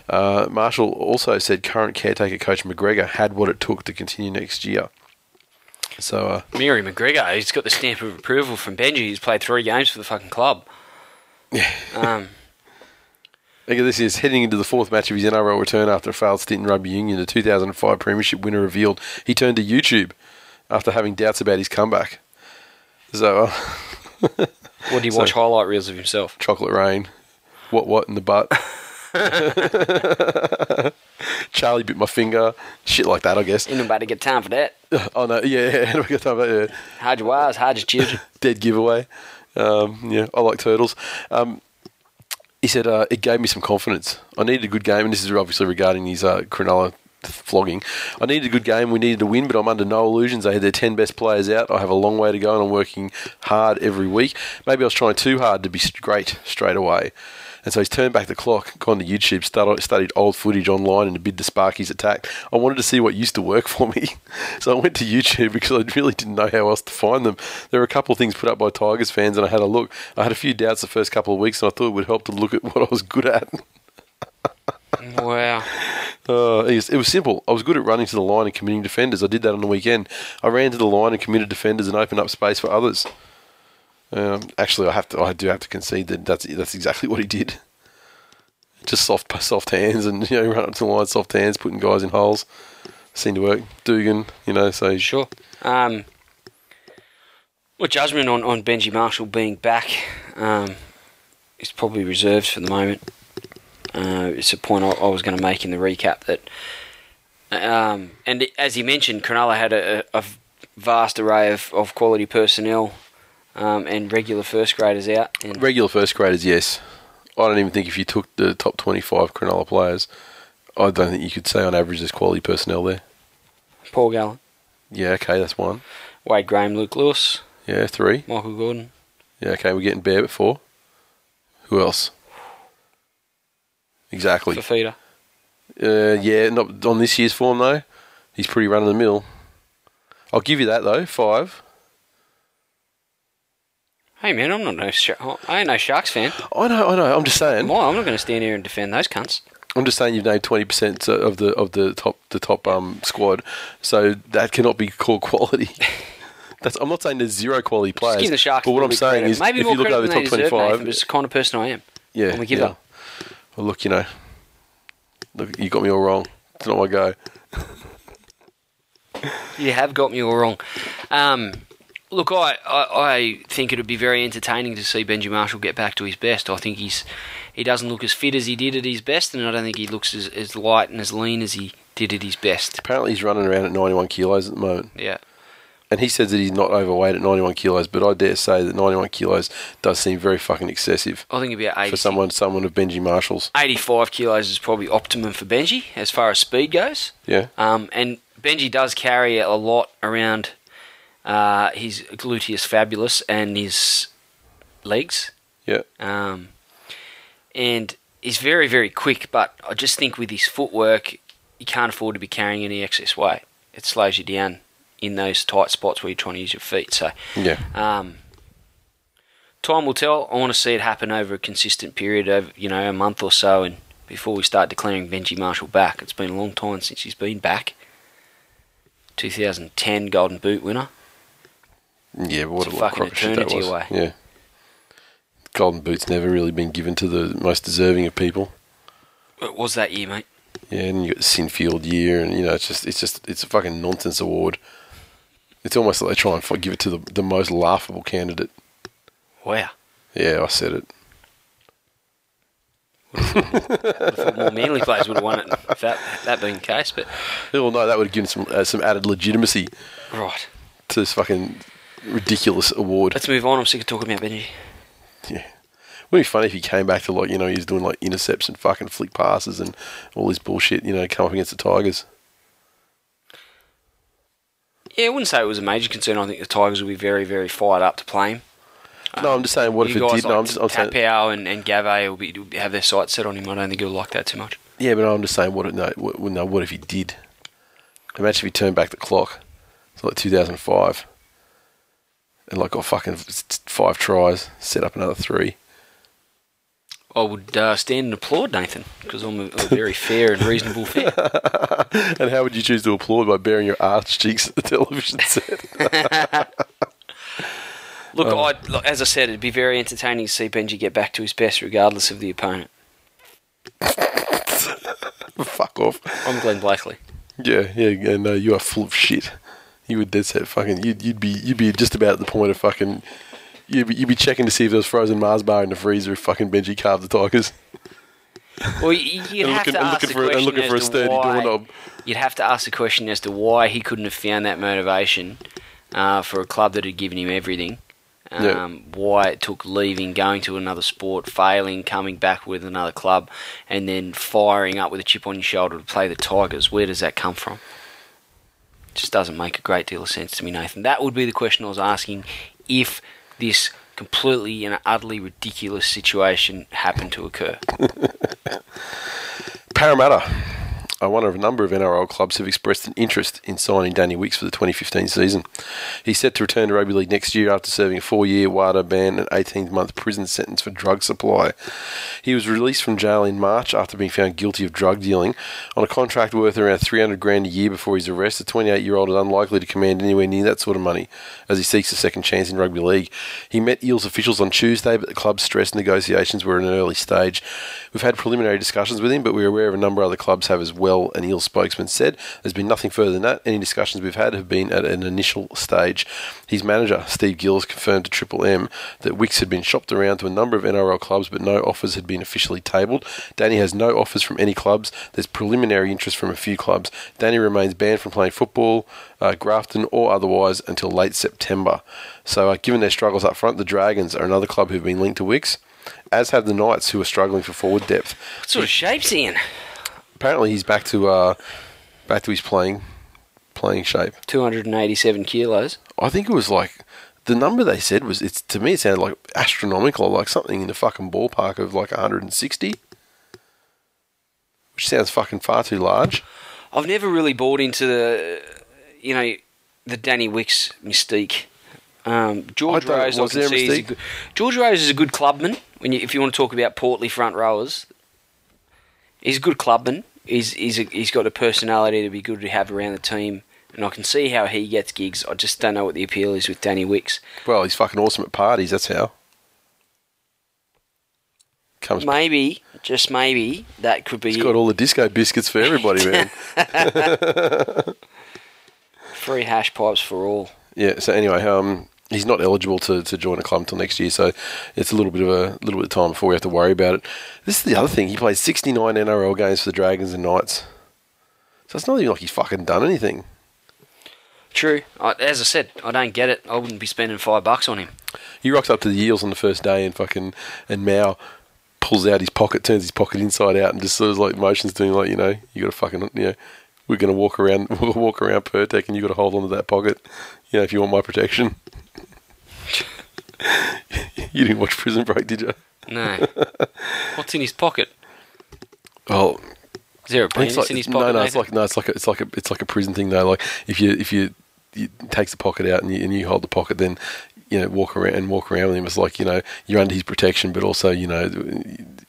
Uh, Marshall also said current caretaker coach McGregor had what it took to continue next year. So, uh, Mary McGregor, he's got the stamp of approval from Benji. He's played three games for the fucking club. Yeah. Um, Look at this is heading into the fourth match of his NRL return after a failed stint in rugby union. The 2005 Premiership winner revealed he turned to YouTube after having doubts about his comeback. So, uh, [LAUGHS] what do you So- watch highlight reels of himself? chocolate rain, what what in the butt. [LAUGHS] Charlie bit my finger, shit like that, I guess. Ain't nobody got time for that. [LAUGHS] Oh no, yeah, yeah, we got time for that, yeah. Hide your wives, hide your children. dead giveaway. Um, yeah, I like turtles. Um, he said uh, it gave me some confidence. I needed a good game, and this is obviously regarding his uh, Cronulla flogging. I needed a good game. We needed to win, but I'm under no illusions. They had their 10 best players out. I have a long way to go, and I'm working hard every week. Maybe I was trying too hard to be great straight away. And so he's turned back the clock, gone to YouTube, started, studied old footage online, and bid the Sparkies attack. I wanted to see what used to work [LAUGHS] for me. So I went to YouTube because I really didn't know how else to find them. There were a couple of things put up by Tigers fans, and I had a look. I had a few doubts the first couple of weeks, and I thought it would help to look at [LAUGHS] what I was good at. Wow. [LAUGHS] Uh, it was simple. I was good at running to the line and committing defenders. I did that on the weekend. I ran to the line and committed defenders and opened up space for others. Um, actually, I have to. I do have to concede that that's that's exactly what he did. Just soft soft hands and you know run up to the line, soft hands, putting guys in holes. Seemed to work. Dugan, you know, so Sure. Um, well, judgment on, on Benji Marshall being back um, is probably reserved for the moment. Uh, it's a point I, I was going to make in the recap that, um, and as you mentioned, Cronulla had a, a vast array of, of quality personnel um, and regular first graders out. And regular first graders, yes. I don't even think if you took the top twenty-five Cronulla players, I don't think you could say on average there's quality personnel there. Paul Gallen, Yeah, okay, that's one. Wade Graham, Luke Lewis, Yeah, three. Michael Gordon. Yeah, okay, we're getting Bear at four. Who else? Exactly. Fifita. Uh, yeah, not on this year's form though. He's pretty run of the mill. I'll give you that though. Five. Hey man, I'm not no Shark- I ain't no Sharks fan. I know, I know. I'm just saying. Why? I'm not going to stand here and defend those cunts. I'm just saying you've named twenty percent of the of the top the top um squad, so that cannot be called quality. [LAUGHS] That's, I'm not saying there's zero quality players. give the Sharks but what I'm saying credit. is, maybe if you look over the top deserve, 25, Nathan, but it's the kind of person I am. yeah, we give yeah. up. Well, look, you know, look, you got me all wrong. It's not my go. You have got me all wrong. Um, look, I, I, I think it would be very entertaining to see Benji Marshall get back to his best. I think he's he doesn't look as fit as he did at his best, and I don't think he looks as, as light and as lean as he did at his best. Apparently, he's running around at 91 kilos at the moment. Yeah. And he says that he's not overweight at 91 kilos, but I dare say that 91 kilos does seem very fucking excessive I think about 80, for someone someone of Benji Marshall's. 85 kilos is probably optimum for Benji as far as speed goes. Yeah, Um, and Benji does carry a lot around uh, his gluteus fabulus and his legs. yeah, Um, and he's very, very quick, but I just think with his footwork, you can't afford to be carrying any excess weight. It slows you down in those tight spots where you're trying to use your feet. So, yeah. um, time will tell. I want to see it happen over a consistent period of, you know, a month or so, and before we start declaring Benji Marshall back. It's been a long time since he's been back. 2010 Golden Boot winner. Yeah, what It's a a lot of fucking crocker shit that eternity was. away. Yeah. Golden Boot's never really been given to the most deserving of people. It was that year, mate. Yeah, and you got the Sinfield year, and you know, it's just, it's just, it's a fucking nonsense award. It's almost like they try and give it to the, the most laughable candidate. Wow. Yeah, I said it. I thought more Manly players would have won it if that, that being the case, but Well, no, that would have given some uh, some added legitimacy right. to this fucking ridiculous award. Let's move on. I'm sick of talking about Benji. Yeah. Wouldn't it be funny if he came back to like you know he's doing like intercepts and fucking flick passes and all this bullshit you know come up against the Tigers. Yeah, I wouldn't say it was a major concern. I think the Tigers will be very, very fired up to play him. no, I'm just saying what if it guys did? like no, I'm just I'm saying, Taupau and, and Gave will, be, will have their sights set on him. I don't think he'll like that too much. yeah, but I'm just saying what if- no, what, no, what if he did? Imagine if he turned back the clock, it's like 2005, and like got fucking five tries, set up another three. I would uh, stand and applaud Nathan because I'm a, a very [LAUGHS] fair and reasonable fan. [LAUGHS] And how would you choose to applaud by baring your arch cheeks at the television set? [LAUGHS] Look, I, look, as I said, it'd be very entertaining to see Benji get back to his best, regardless of the opponent. Fuck off. I'm Glenn Blakely. Yeah, yeah, and uh, you are full of shit. You would dead set fucking. You'd, you'd be you'd be just about at the point of fucking. You'd be, you'd be checking to see if there was frozen Mars bar in the freezer if fucking Benji carved the Tigers. Well, you- you'd And have looking- to ask the for- question looking as for a sturdy why, doorknob. You'd have to ask the question as to why he couldn't have found that motivation uh, for a club that had given him everything Um, Yeah. Why it took leaving, going to another sport, failing, coming back with another club, and then firing up with a chip on your shoulder to play the Tigers. Where does that come from? Just doesn't make a great deal of sense to me, Nathan. That would be the question I was asking if this completely and utterly ridiculous situation happened to occur. Parramatta. Uh, I wonder if a number of NRL clubs have expressed an interest in signing Danny Wicks for the 2015 season. He's set to return to rugby league next year after serving a four-year WADA ban and 18-month prison sentence for drug supply. He was released from jail in March after being found guilty of drug dealing. On a contract worth around 300 grand a year before his arrest, the 28-year-old is unlikely to command anywhere near that sort of money as he seeks a second chance in rugby league. He met Eels officials on Tuesday, but the club stressed negotiations were in an early stage. We've had preliminary discussions with him, but we're aware of a number of other clubs have as well, an Eels spokesman said. There's been nothing further than that. Any discussions we've had have been at an initial stage. His manager, Steve Gills, confirmed to Triple M that Wicks had been shopped around to a number of NRL clubs, but no offers had been officially tabled. Danny has no offers from any clubs. There's preliminary interest from a few clubs. Danny remains banned from playing football, uh, Grafton, or otherwise until late September. So, uh, given their struggles up front, the Dragons are another club who've been linked to Wicks, as have the Knights, who are struggling for forward depth. What sort of shape's he in? Apparently, he's back to uh, back to his playing playing shape. 287 kilos. I think it was like the number they said was it's to me it sounded like astronomical, like something in the fucking ballpark of like 160, which sounds fucking far too large. I've never really bought into the, you know, the Danny Wicks mystique. Um, George Rose, was there see, is a mystique? good, George Rose is a good clubman. When you, if you want to talk about portly front rowers, he's a good clubman. He's he's a, he's got a personality to be good to have around the team, and I can see how he gets gigs. I just don't know what the appeal is with Danny Wicks. Well, he's fucking awesome at parties. That's how. Comes. Maybe, just maybe, that could be He's got all the disco biscuits for everybody, [LAUGHS] man. free hash pipes for all. Yeah. So anyway, um, he's not eligible to, to join a club until next year. So it's a little bit of a little bit of time before we have to worry about it. This is the other thing. He played 69 NRL games for the Dragons and Knights. So it's not even like he's fucking done anything. True. I, as I said, I don't get it. I wouldn't be spending five bucks on him. He rocks up to the Eels on the first day and fucking and Mao pulls out his pocket, turns his pocket inside out, and just sort of like motions doing like you know you got to fucking you know we're gonna walk around we'll [LAUGHS] walk around Pirtek and you got to hold on to that pocket, you know if you want my protection. You didn't watch Prison Break, did you? No. What's in his pocket? Oh, Is there a penis like, in his pocket? no, it's Nathan? like no, it's like a, it's like a it's like a prison thing though. Like if you if you, you takes the pocket out and you, and you hold the pocket, then you know walk around and walk around with him. It's like you know you're under his protection, but also you know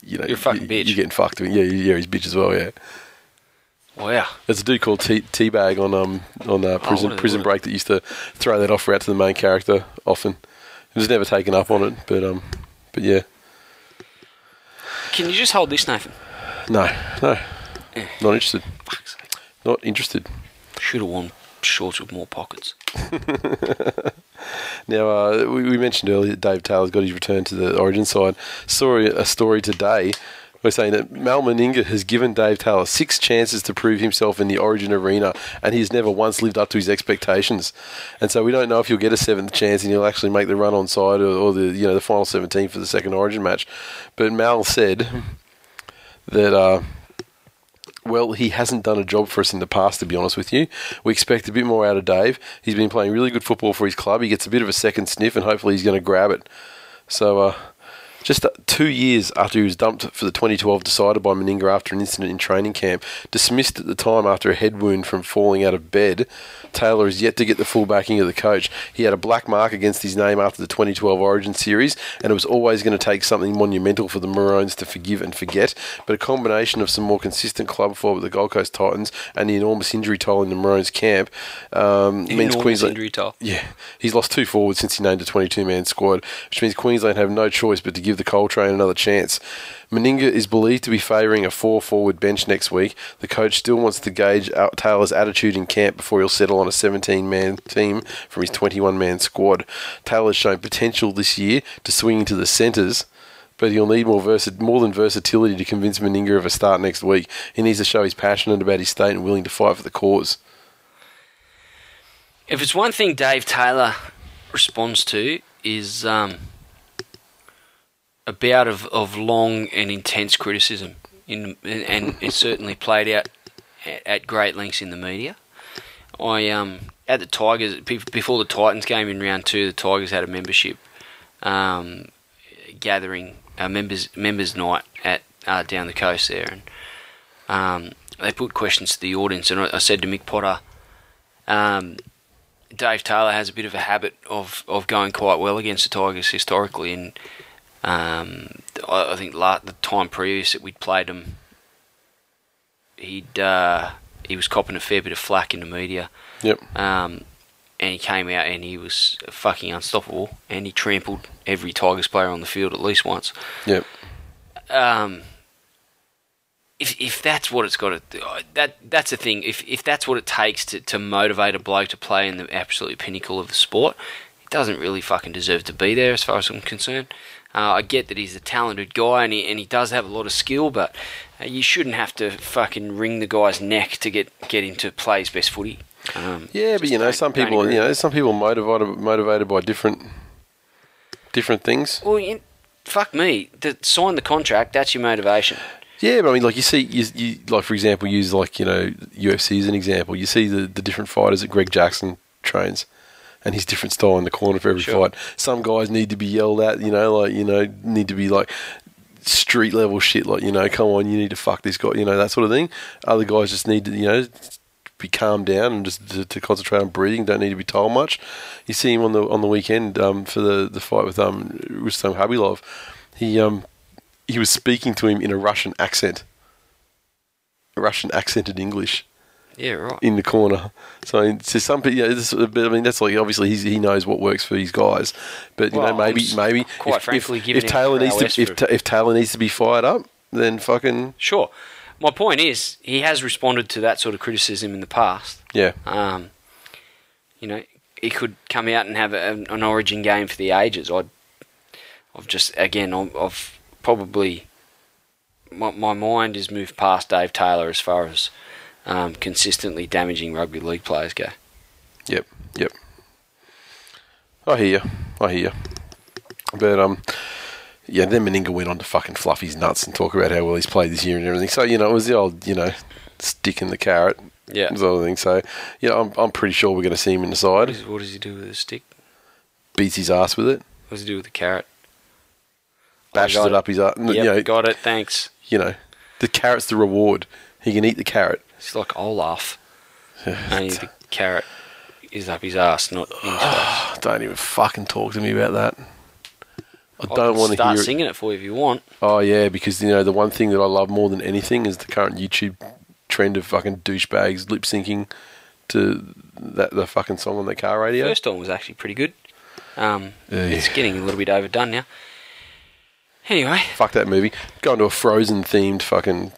you know You're a fucking bitch. You're getting fucked. Yeah, yeah, he's bitch as well. Yeah. Wow. There's a dude called T- T-Bag on um on uh, prison Oh, Prison Break that used to throw that offer out to the main character often. Was never taken up on it, but um, but yeah, Can you just hold this, Nathan? no, no, Eh. not interested, Fuck's sake. not interested. Should have worn shorts with more pockets. [LAUGHS] Now uh, we, we mentioned earlier that Dave Taylor's got his return to the Origin side. Saw a story today. We're saying that Mal Meninga has given Dave Taylor six chances to prove himself in the Origin arena, and he's never once lived up to his expectations. And so we don't know if he'll get a seventh chance and he'll actually make the run on side or, or the you know the final seventeen for the second Origin match. But Mal said that. Uh, well, he hasn't done a job for us in the past, to be honest with you. We expect a bit more out of Dave. He's been playing really good football for his club. He gets a bit of a second sniff, and hopefully he's going to grab it. So, uh, just two years after he was dumped for the 2012 decided by Meninga after an incident in training camp, dismissed at the time after a head wound from falling out of bed, Taylor is yet to get the full backing of the coach. He had a black mark against his name after the 2012 Origin series, and it was always going to take something monumental for the Maroons to forgive and forget. But a combination of some more consistent club form with the Gold Coast Titans and the enormous injury toll in the Maroons camp um, means Queensland. Yeah, he's lost two forwards since he named a 22 man squad, which means Queensland have no choice but to give the Coal Train another chance. Meninga is believed to be favouring a four forward bench next week. The coach still wants to gauge Taylor's attitude in camp before he'll settle on a 17 man team from his 21 man squad. Taylor's shown potential this year to swing into the centres. But he'll need more versa- more than versatility to convince Meninga of a start next week. He needs to show he's passionate about his state and willing to fight for the cause. If it's one thing Dave Taylor responds to is um, a bout of, of long and intense criticism, in and it [LAUGHS] certainly played out at, at great lengths in the media. I um at the Tigers before the Titans game in round two, the Tigers had a membership um, gathering, a members members night at uh, down the coast there, and um, they put questions to the audience, and I, I said to Mick Potter. Um, Dave Taylor has a bit of a habit of, of going quite well against the Tigers historically, and um, I, I think la- the time previous that we'd played him, he'd uh, he was copping a fair bit of flack in the media, Yep. um, and he came out and he was fucking unstoppable, and he trampled every Tigers player on the field at least once. Yep. Um, if if that's what it's got to do, that that's the thing. If if that's what it takes to, to motivate a bloke to play in the absolute pinnacle of the sport, he doesn't really fucking deserve to be there, as far as I'm concerned. Uh, I get that he's a talented guy and he and he does have a lot of skill, but uh, you shouldn't have to fucking wring the guy's neck to get get him to play his best footy. Um, Yeah, but you know, some people, you know, some people motivated motivated by different different things. Well, you, fuck me. To sign the contract, that's your motivation. Yeah, but I mean, like you see, you, you like for example, use like you know UFC as an example. You see the the different fighters that Greg Jackson trains, and his different style in the corner for every Sure. fight. Some guys need to be yelled at, you know, like you know, need to be like street level shit, like you know, come on, you need to fuck this guy, you know, that sort of thing. Other guys just need to, you know. Be calmed down and just to, to concentrate on breathing. Don't need to be told much. You see him on the on the weekend um, for the, the fight with um Rustam Khabilov. He um he was speaking to him in a Russian accent, a Russian accented English Yeah, right. in the corner. So, to some people, yeah, this, but I mean, that's like obviously he's, he knows what works for his guys. But you Well, know, maybe maybe quite if, frankly if, if Taylor needs to if, if Taylor needs to be fired up, then fucking Sure. My point is, he has responded to that sort of criticism in the past. yeah, Um, you know, he could come out and have a, an origin game for the ages. I'd, I've just, again, I've, I've probably, my, my mind has moved past Dave Taylor as far as um, consistently damaging rugby league players go. yep, yep. I hear you. I hear you. But um, yeah. Then Meninga went on to fucking fluff his nuts and talk about how well he's played this year and everything. So you know, it was the old you know stick in the carrot Yeah. sort of thing. So yeah, I'm I'm pretty sure we're going to see him in the What, side. is, what does he do with the stick? Beats his ass with it. What does he do with the carrot? bashes got it up his ass. Yep, you know, got it. Thanks. you know, the carrot's the reward. He can eat the carrot. It's like Olaf. Only the carrot is up his ass, not into Don't even fucking talk to me about that. I I don't want to start hear. It. singing it for you if you want. Oh yeah, because you know the one thing that I love more than anything is the current YouTube trend of fucking douchebags lip syncing to that the fucking song on the car radio. First time was actually pretty good. Um, Yeah. It's getting a little bit overdone now. Anyway, Fuck that movie. Going to a Frozen themed fucking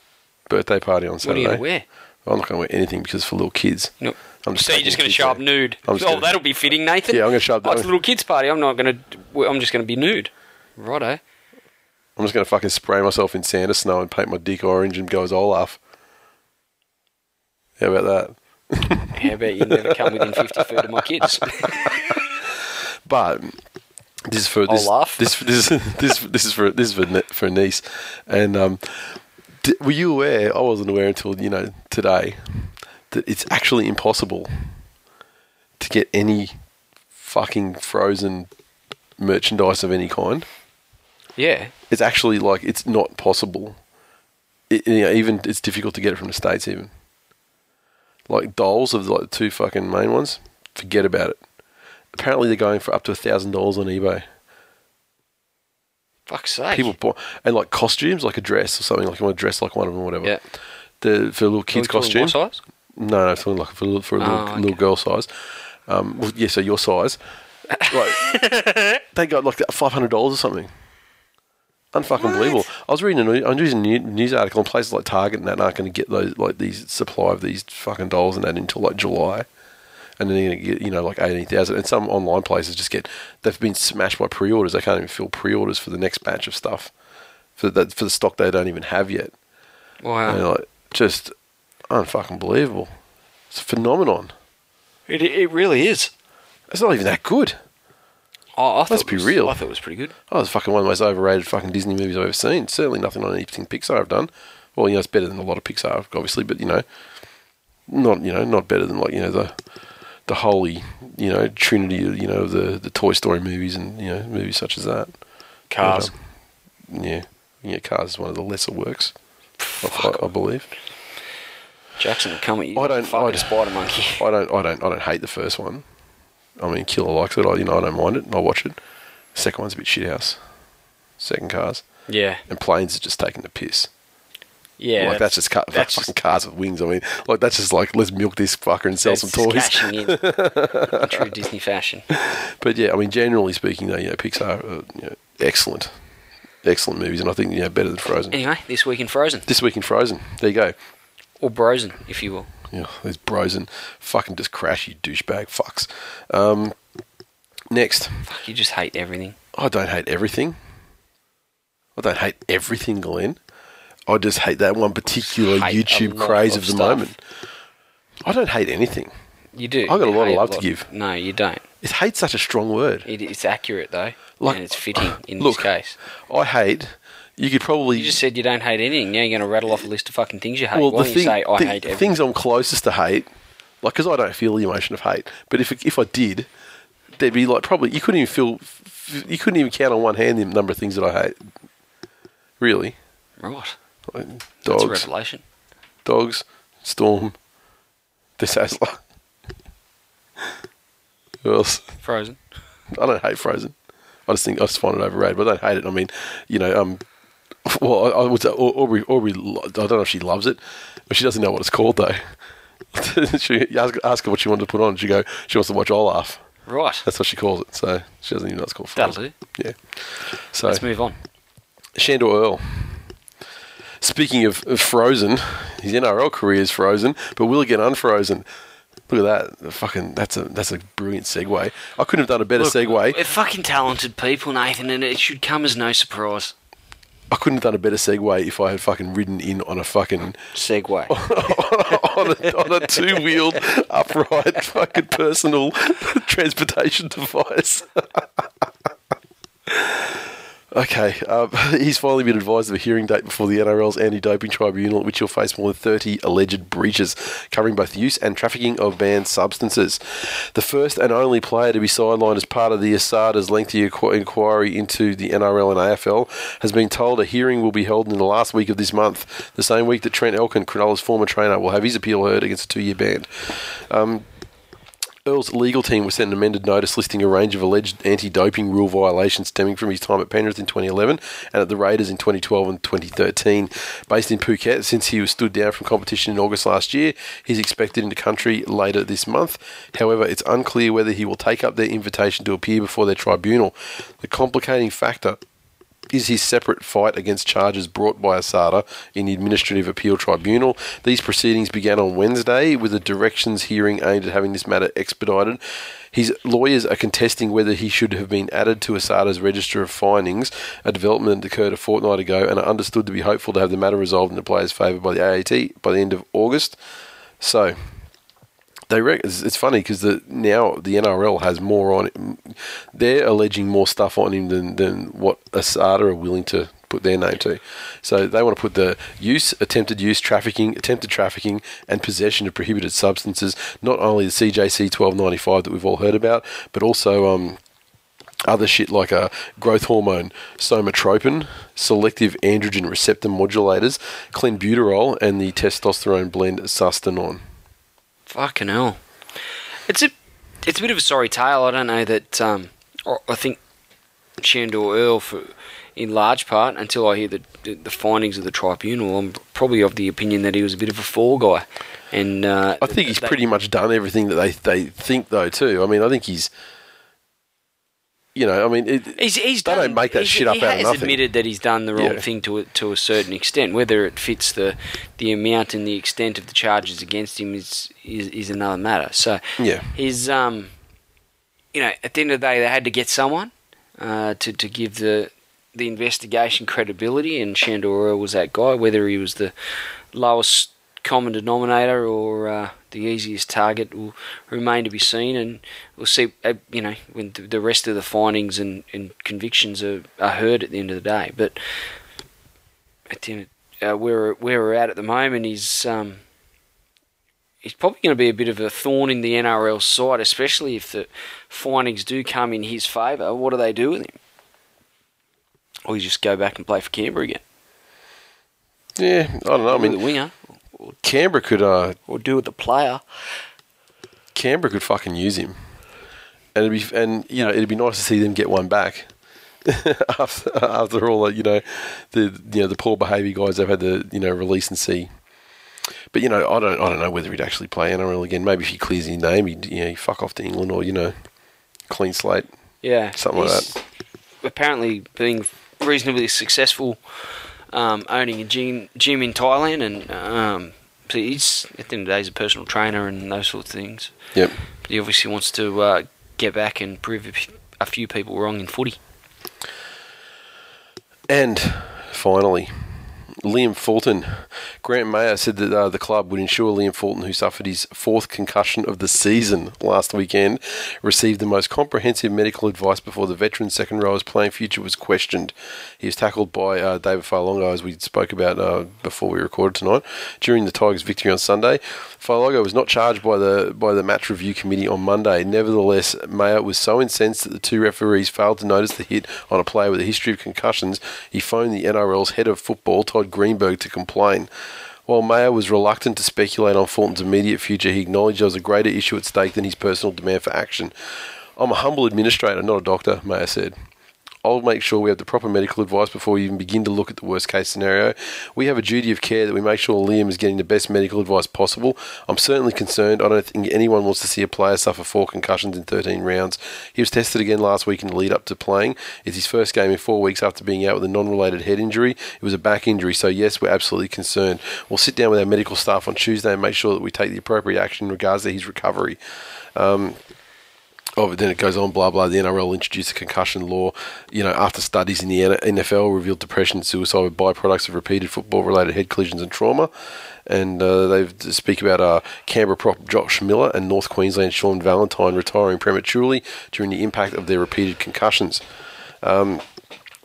birthday party on what are Saturday. you going to wear? I'm not going to wear anything because it's for little kids. Nope. I'm just So you're just going to show up there. nude? Oh, gonna- that'll be fitting, Nathan. Yeah, I'm gonna show up- Oh, it's a little kids' party. I'm not going to. I'm just going to be nude. Righto. I'm just going to fucking spray myself in Santa snow and paint my dick orange and go as Olaf. How about that? [LAUGHS] How about you never come within 50 feet of my kids? [LAUGHS] But this is for this. Olaf? This this [LAUGHS] this this is for this is for for a niece, and um, d- were you aware? I wasn't aware until you know today that it's actually impossible to get any fucking frozen merchandise of any kind. yeah. It's actually like it's not possible. It, you know, even it's difficult to get it from the states. Even like dolls of like the two fucking main ones. Forget about it. Apparently, they're going for up to a thousand dollars on eBay. Fuck's sake. People buy, and like costumes, like a dress or something. Like you want to dress like one of them, or whatever. Yeah. The for a little kid's costume. My size? No, no, something like for a little, for a little, Oh, okay. little girl size. Um, well, yeah, so your size. Like, [LAUGHS] they got like five hundred dollars or something. Unfucking believable. I was reading a new, was reading a news article, and places like Target and that aren't going to get those like these supply of these fucking dolls and that until like July, and then they're going to get you know like eighteen thousand. And some online places just get they've been smashed by pre-orders. They can't even fill pre-orders for the next batch of stuff for that for the stock they don't even have yet. Wow. And like just unfucking believable. It's a phenomenon. It, it really is. It's not even that good. Oh, I thought Let's be was- real. I thought it was pretty good. Oh, it's fucking one of the most overrated fucking Disney movies I've ever seen. Certainly nothing on anything Pixar I've done. Well, you know, it's better than a lot of Pixar, obviously, but you know, not you know, not better than like you know the the holy you know trinity you know the the Toy Story movies and you know movies such as that. Cars. But, um, yeah, yeah, Cars is one of the lesser works, I, I, I believe. Jackson come at you. I don't- Fucking I- spider monkey. [LAUGHS] I don't, I don't, I don't hate the first one. I mean, Killer likes it. I, you know, I don't mind it. I'll watch it. Second one's a bit shithouse. Second Cars Yeah, and Planes is just taking the piss. Yeah. like that's, just car, that's fucking cars with wings. I mean, like that's just like let's milk this fucker and sell some toys. just in, [LAUGHS] true Disney fashion. But yeah, I mean, generally speaking, though, you know, Pixar, are, you know, excellent, excellent movies, and I think you know better than Frozen. Anyway, this week in Frozen This week in Frozen, there you go. or Brosen, if you will. Yeah, these bros and fucking just crash you douchebag fucks. Um, next, Fuck, you just hate everything. I don't hate everything. I don't hate everything, Glenn. I just hate that one particular Hate YouTube craze of of the stuff. moment. I don't hate anything. You do. I got a lot of love to give. No, you don't. Is hate such a strong word? It, it's accurate though, Like- and it's fitting [SIGHS] in Look, this case. I hate. You could probably You just said you don't hate anything. Now you're going to rattle off a list of fucking things you hate. well Why the thing, you say I the hate everything? things I'm closest to hate, like because I don't feel the emotion of hate. But if if I did, there'd be like probably you couldn't even feel you couldn't even count on one hand the number of things that I hate. Really, Right. Like, That's a dogs, revelation. dogs, storm, this Asla. [LAUGHS] Who else? Frozen. I don't hate Frozen. I just think I just find it overrated, but I don't hate it. I mean, you know, um, [LAUGHS] well, I, I would say Au- Aubrey. Aubrey, I don't know if she loves it, but she doesn't know what it's called though. [LAUGHS] she ask, ask her what she wanted to put on. She go, she wants to watch Olaf. Right. That's what she calls it. So she doesn't even know it's called That'll do. Yeah. So Let's move on. Sandor Earl. Speaking of, of Frozen, his NRL career is frozen, but will it get unfrozen? Look at that! Fucking, that's a that's a brilliant segue. I couldn't have done a better Look, segue. We're fucking talented people, Nathan, and it should come as no surprise. I couldn't have done a better segue if I had fucking ridden in on a fucking Segway. [LAUGHS] on a, on a two wheeled upright [LAUGHS] fucking personal [LAUGHS] transportation device. Okay, um, he's finally been advised of a hearing date before the NRL's anti-doping tribunal, which he'll face more than 30 alleged breaches, covering both use and trafficking of banned substances. The first and only player to be sidelined as part of the ASADA's lengthy inquiry into the NRL and AFL has been told a hearing will be held in the last week of this month, the same week that Trent Elkin, Cronulla's former trainer, will have his appeal heard against a two-year ban. Earl's legal team was sent an amended notice listing a range of alleged anti-doping rule violations stemming from his time at Penrith in 2011 and at the Raiders in 2012 and 2013. Based in Phuket, since he was stood down from competition in August last year, he's expected into country later this month. However, it's unclear whether he will take up their invitation to appear before their tribunal. The complicating factor is his separate fight against charges brought by Asada in the Administrative Appeal Tribunal. These proceedings began on Wednesday with a directions hearing aimed at having this matter expedited. His lawyers are contesting whether he should have been added to Asada's register of findings, a development that occurred a fortnight ago, and are understood to be hopeful to have the matter resolved in the player's favour by the AAT by the end of August. So, they re- it's, funny because the now the NRL has more on him. They're alleging more stuff on him than, than what Asada are willing to put their name to. So they want to put the use, attempted use, trafficking, attempted trafficking, and possession of prohibited substances. Not only the CJC twelve ninety five that we've all heard about, but also um, other shit like a growth hormone, somatropin, selective androgen receptor modulators, clenbuterol, and the testosterone blend sustanon. Fucking hell. It's a it's a bit of a sorry tale. I don't know that. Um, I think Sandor Earl, for in large part, until I hear the, the the findings of the tribunal, I'm probably of the opinion that he was a bit of a fall guy. And uh, I think he's they- pretty much done everything that they, they think though too. I mean, I think he's, you know, I mean, it, He's, he's They done, don't make that he's- shit up he out of has nothing. admitted that he's done the wrong Yeah. thing to a, to a certain extent. Whether it fits the the amount and the extent of the charges against him is is, is another matter. So Yeah. his um, you know, at the end of the day, they had to get someone uh, to to give the the investigation credibility, and Sandor Earl was that guy. Whether he was the lowest common denominator or uh, the easiest target will remain to be seen, and we'll see. Uh, you know, when th- the rest of the findings and, and convictions are, are heard at the end of the day. But at the end, uh, where where we're at at the moment is. Um, he's probably going to be a bit of a thorn in the NRL side, especially if the findings do come in his favour. What do they do with him? Or you just go back and play for Canberra again? Yeah, I don't know. I mean, the winger, Canberra could uh, or do with the player. Canberra could fucking use him, and it'd be and you know it'd be nice to see them get one back. [LAUGHS] after, after all, you know, the you know the poor behaviour guys they've had to you know release and see. But you know, I don't I don't know whether he'd actually play NRL again. Maybe if he clears his name, he'd you know he'd fuck off to England or you know, clean slate. Yeah, Something like that. Apparently, being reasonably successful, um, owning a gym, gym in Thailand, and um, so he's at the end of the day he's a personal trainer and those sort of things. Yep. But he obviously wants to uh, get back and prove a few people wrong in footy. And finally, Liam Fulton. Grant Mayer said that uh, the club would ensure Liam Fulton, who suffered his fourth concussion of the season last weekend, received the most comprehensive medical advice before the veteran second rower's playing future was questioned. He was tackled by uh, David Fa'alogo, as we spoke about uh, before we recorded tonight, during the Tigers' victory on Sunday. Fa'alogo was not charged by the by the match review committee on Monday. Nevertheless, Mayer was so incensed that the two referees failed to notice the hit on a player with a history of concussions, he phoned the NRL's head of football, Todd Greenberg, to complain. While Mayer was reluctant to speculate on Fulton's immediate future, he acknowledged there was a greater issue at stake than his personal demand for action. I'm a humble administrator, not a doctor, Mayer said. I'll make sure we have the proper medical advice before we even begin to look at the worst case scenario. We have a duty of care that we make sure Liam is getting the best medical advice possible. I'm certainly concerned. I don't think anyone wants to see a player suffer four concussions in 13 rounds. He was tested again last week in the lead up to playing. It's his first game in four weeks after being out with a non related head injury. It was a back injury, so yes, we're absolutely concerned. We'll sit down with our medical staff on Tuesday and make sure that we take the appropriate action in regards to his recovery. Um, Oh, then it goes on, blah, blah. The NRL introduced a concussion law. You know, after studies in the NFL revealed depression and suicide were byproducts of repeated football related head collisions and trauma. And uh, they speak about uh, Canberra prop Josh Miller and North Queensland Sean Valentine retiring prematurely during the impact of their repeated concussions. Um,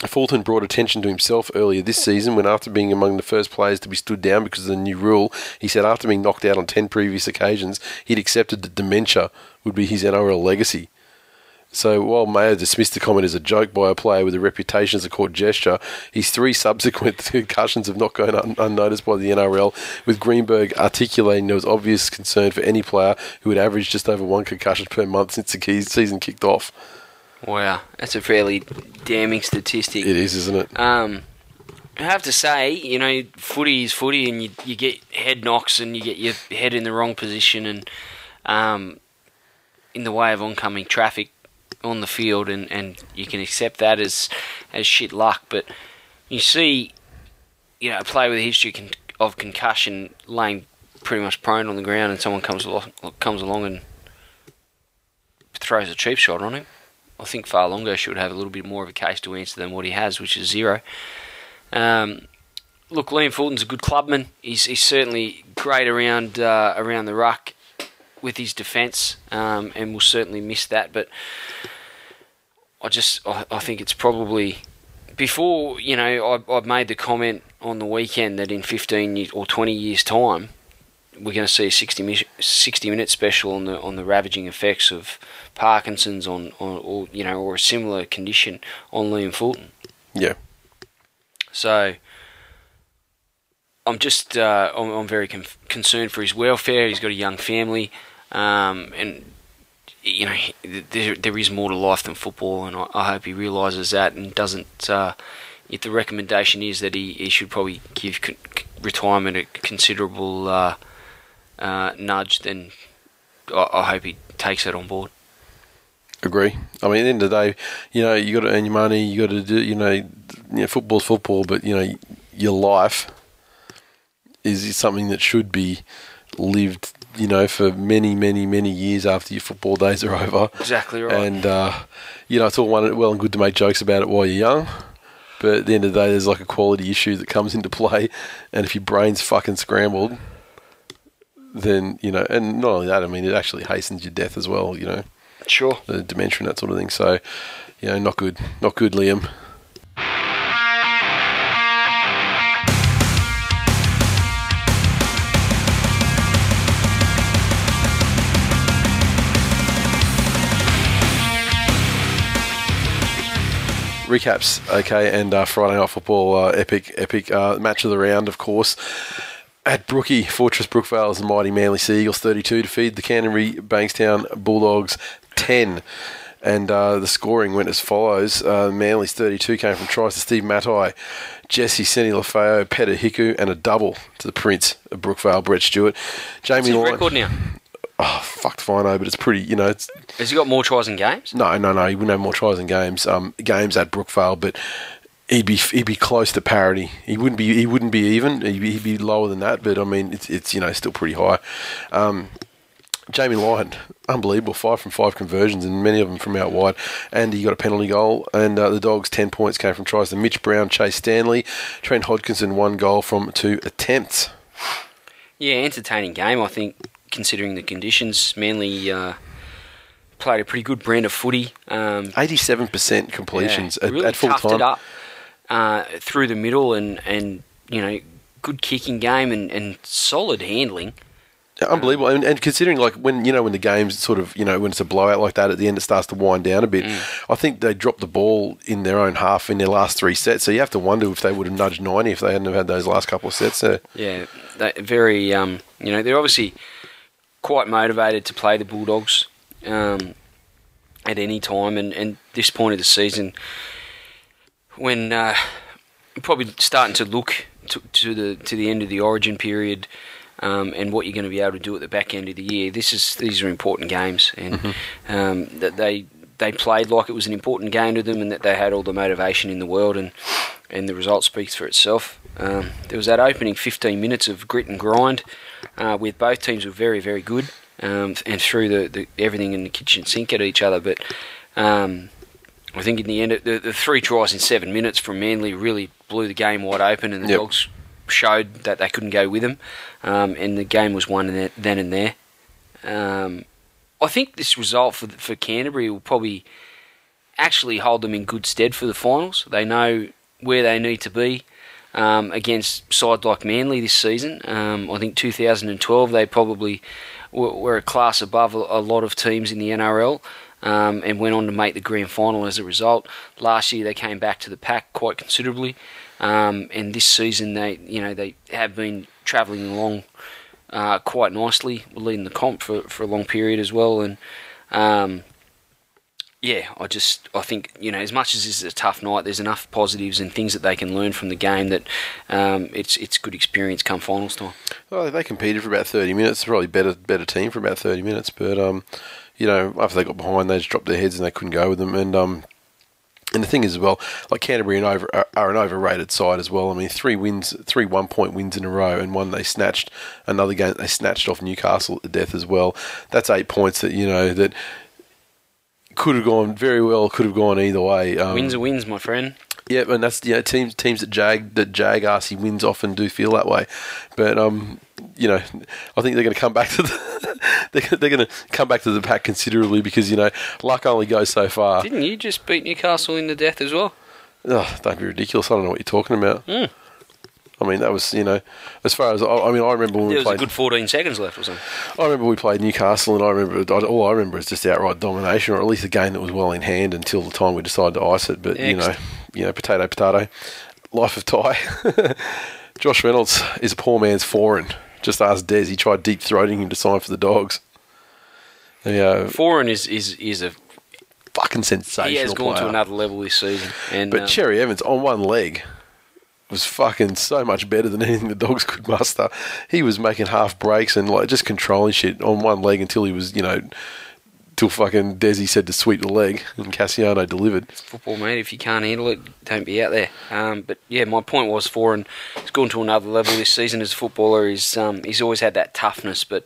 Fulton brought attention to himself earlier this season when, after being among the first players to be stood down because of the new rule, he said after being knocked out on 10 previous occasions, he'd accepted that dementia would be his NRL legacy. So while Mayer dismissed the comment as a joke by a player with a reputation as a court gesture, his three subsequent [LAUGHS] concussions have not gone un- unnoticed by the NRL, with Greenberg articulating there was obvious concern for any player who had averaged just over one concussion per month since the key- season kicked off. Wow, that's a fairly damning statistic. It is, isn't it? Um, I have to say, you know, footy is footy, and you you get head knocks, and you get your head in the wrong position, and um, in the way of oncoming traffic on the field, and, and you can accept that as as shit luck. But you see, you know, a player with a history of concussion laying pretty much prone on the ground, and someone comes along comes along and throws a cheap shot on him. I think Far Fa'alogo should have a little bit more of a case to answer than what he has, which is zero. Um, look, Liam Fulton's a good clubman. He's, he's certainly great around uh, around the ruck with his defence, um, and we'll certainly miss that. But I just I, I think it's probably before you know I, I made the comment on the weekend that in 15 or 20 years time we're going to see a 60 mi- 60 minute special on the on the ravaging effects of Parkinson's on, on or you know or a similar condition on Liam Fulton. Yeah. So I'm just uh, I'm, I'm very con- concerned for his welfare. He's got a young family, um, and you know there there is more to life than football, and I, I hope he realises that and doesn't. Uh, if the recommendation is that he, he should probably give con- retirement a considerable uh, uh, nudge, then I, I hope he takes that on board. Agree. I mean, at the end of the day, you know, you got to earn your money. You got to do, you know, you know, football's football, but you know, your life is something that should be lived, you know, for many, many, many years after your football days are over. Exactly right. And uh, you know, it's all one, well and good to make jokes about it while you're young, but at the end of the day, there's like a quality issue that comes into play, and if your brain's fucking scrambled, then you know, and not only that, I mean, it actually hastens your death as well. You know, Sure. the dementia and that sort of thing. So, you know, not good, not good, Liam. Recaps, okay, and uh, Friday night football, uh, epic, epic uh, match of the round, of course. At Brookie, Fortress Brookvale Brookvale's mighty Manly Sea Eagles 32 to feed the Canterbury Bankstown Bulldogs 10. And uh, the scoring went as follows. Uh, Manly's 32 came from tries to Steve Matai, Jesse Sene-Lefao, Peter Hiku, and a double to the Prince of Brookvale, Brett Stewart. Jamie Lyon. record now? Oh, fucked fino, but it's pretty, you know, it's Has he got more tries in games? no, no, no. He wouldn't have more tries in games. Um, games at Brookvale, but he'd be he'd be close to parity. He wouldn't be he wouldn't be even. He'd be, he'd be lower than that. But I mean, it's it's you know still pretty high. Um, Jamie Lyon, unbelievable, five from five conversions, and many of them from out wide. And he got a penalty goal. And uh, the Dogs' ten points came from tries to Mitch Brown, Chase Stanley, Trent Hodkinson, one goal from two attempts. Yeah, entertaining game, I think, considering the conditions. Manly uh, played a pretty good brand of footy. Um, Eighty-seven percent completions yeah, at, really at full time. it up uh, through the middle and, and, you know, good kicking game and, and solid handling. Unbelievable, and, and considering like when you know when the game's sort of you know when it's a blowout like that at the end, it starts to wind down a bit. I think they dropped the ball in their own half in their last three sets, so you have to wonder if they would have nudged ninety if they hadn't have had those last couple of sets there. Yeah, they very, um, you know, they're obviously quite motivated to play the Bulldogs um, at any time, and, and this point of the season, when uh, probably starting to look to, to the to the end of the Origin period. Um, and what you're going to be able to do at the back end of the year. This is these are important games, and um, that they they played like it was an important game to them, and that they had all the motivation in the world, and and the result speaks for itself. Um, there was that opening 15 minutes of grit and grind, uh, with both teams were very very good, um, and threw the, the everything in the kitchen sink at each other. But um, I think in the end, the, the three tries in seven minutes from Manly really blew the game wide open, and the Yep. Dogs showed that they couldn't go with them, um, and the game was won then and there. Um, I think this result for for Canterbury will probably actually hold them in good stead for the finals. They know where they need to be um, against sides like Manly this season. Um, I think 2012 they probably were, were a class above a, a lot of teams in the NRL. Um, and went on to make the grand final as a result. Last year they came back to the pack quite considerably, um, and this season they, you know, they have been travelling along uh, quite nicely, leading the comp for, for a long period as well. And um, yeah, I just I think you know as much as this is a tough night, there's enough positives and things that they can learn from the game that um, it's it's good experience come finals time. Well, they competed for about thirty minutes. Probably better better team for about thirty minutes, but um, you know after they got behind, they just dropped their heads and they couldn't go with them. And um, and the thing is as well, like Canterbury and over, are, an overrated side as well. I mean, three wins, three one point wins in a row, and one they snatched another game they snatched off Newcastle at death as well. That's eight points that you know that could have gone very well, could have gone either way. Um, wins are wins, my friend. yeah, and that's you know teams teams that jag that jag arsey wins often do feel that way, but um you know I think they're going to come back to the [LAUGHS] they're, they're going to come back to the pack considerably because you know luck only goes so far. Didn't you just beat Newcastle in the death as well? Oh, don't be ridiculous. I don't know what you're talking about. Mm. I mean that was you know as far as I, I mean I remember when we There was a played. good 14 seconds left or something. I remember we played Newcastle, and I remember all I remember is just outright domination, or at least a game that was well in hand until the time we decided to ice it. But you know, you know, potato, potato. Life of Ty. [LAUGHS] Josh Reynolds is a poor man's Foran. Just ask Des. He tried deep throating him to sign for the Dogs. Yeah, Foran is is is a fucking sensational. he has gone player. to another level this season. And But um, Cherry Evans on one leg was fucking so much better than anything the dogs could muster. He was making half breaks and like just controlling shit on one leg until he was, you know, till fucking Desi said to sweep the leg and Kasiano delivered. football, mate. If you can't handle it, don't be out there. Um, but yeah, my point was for and he's gone to another level this season as a footballer. He's um, he's always had that toughness, but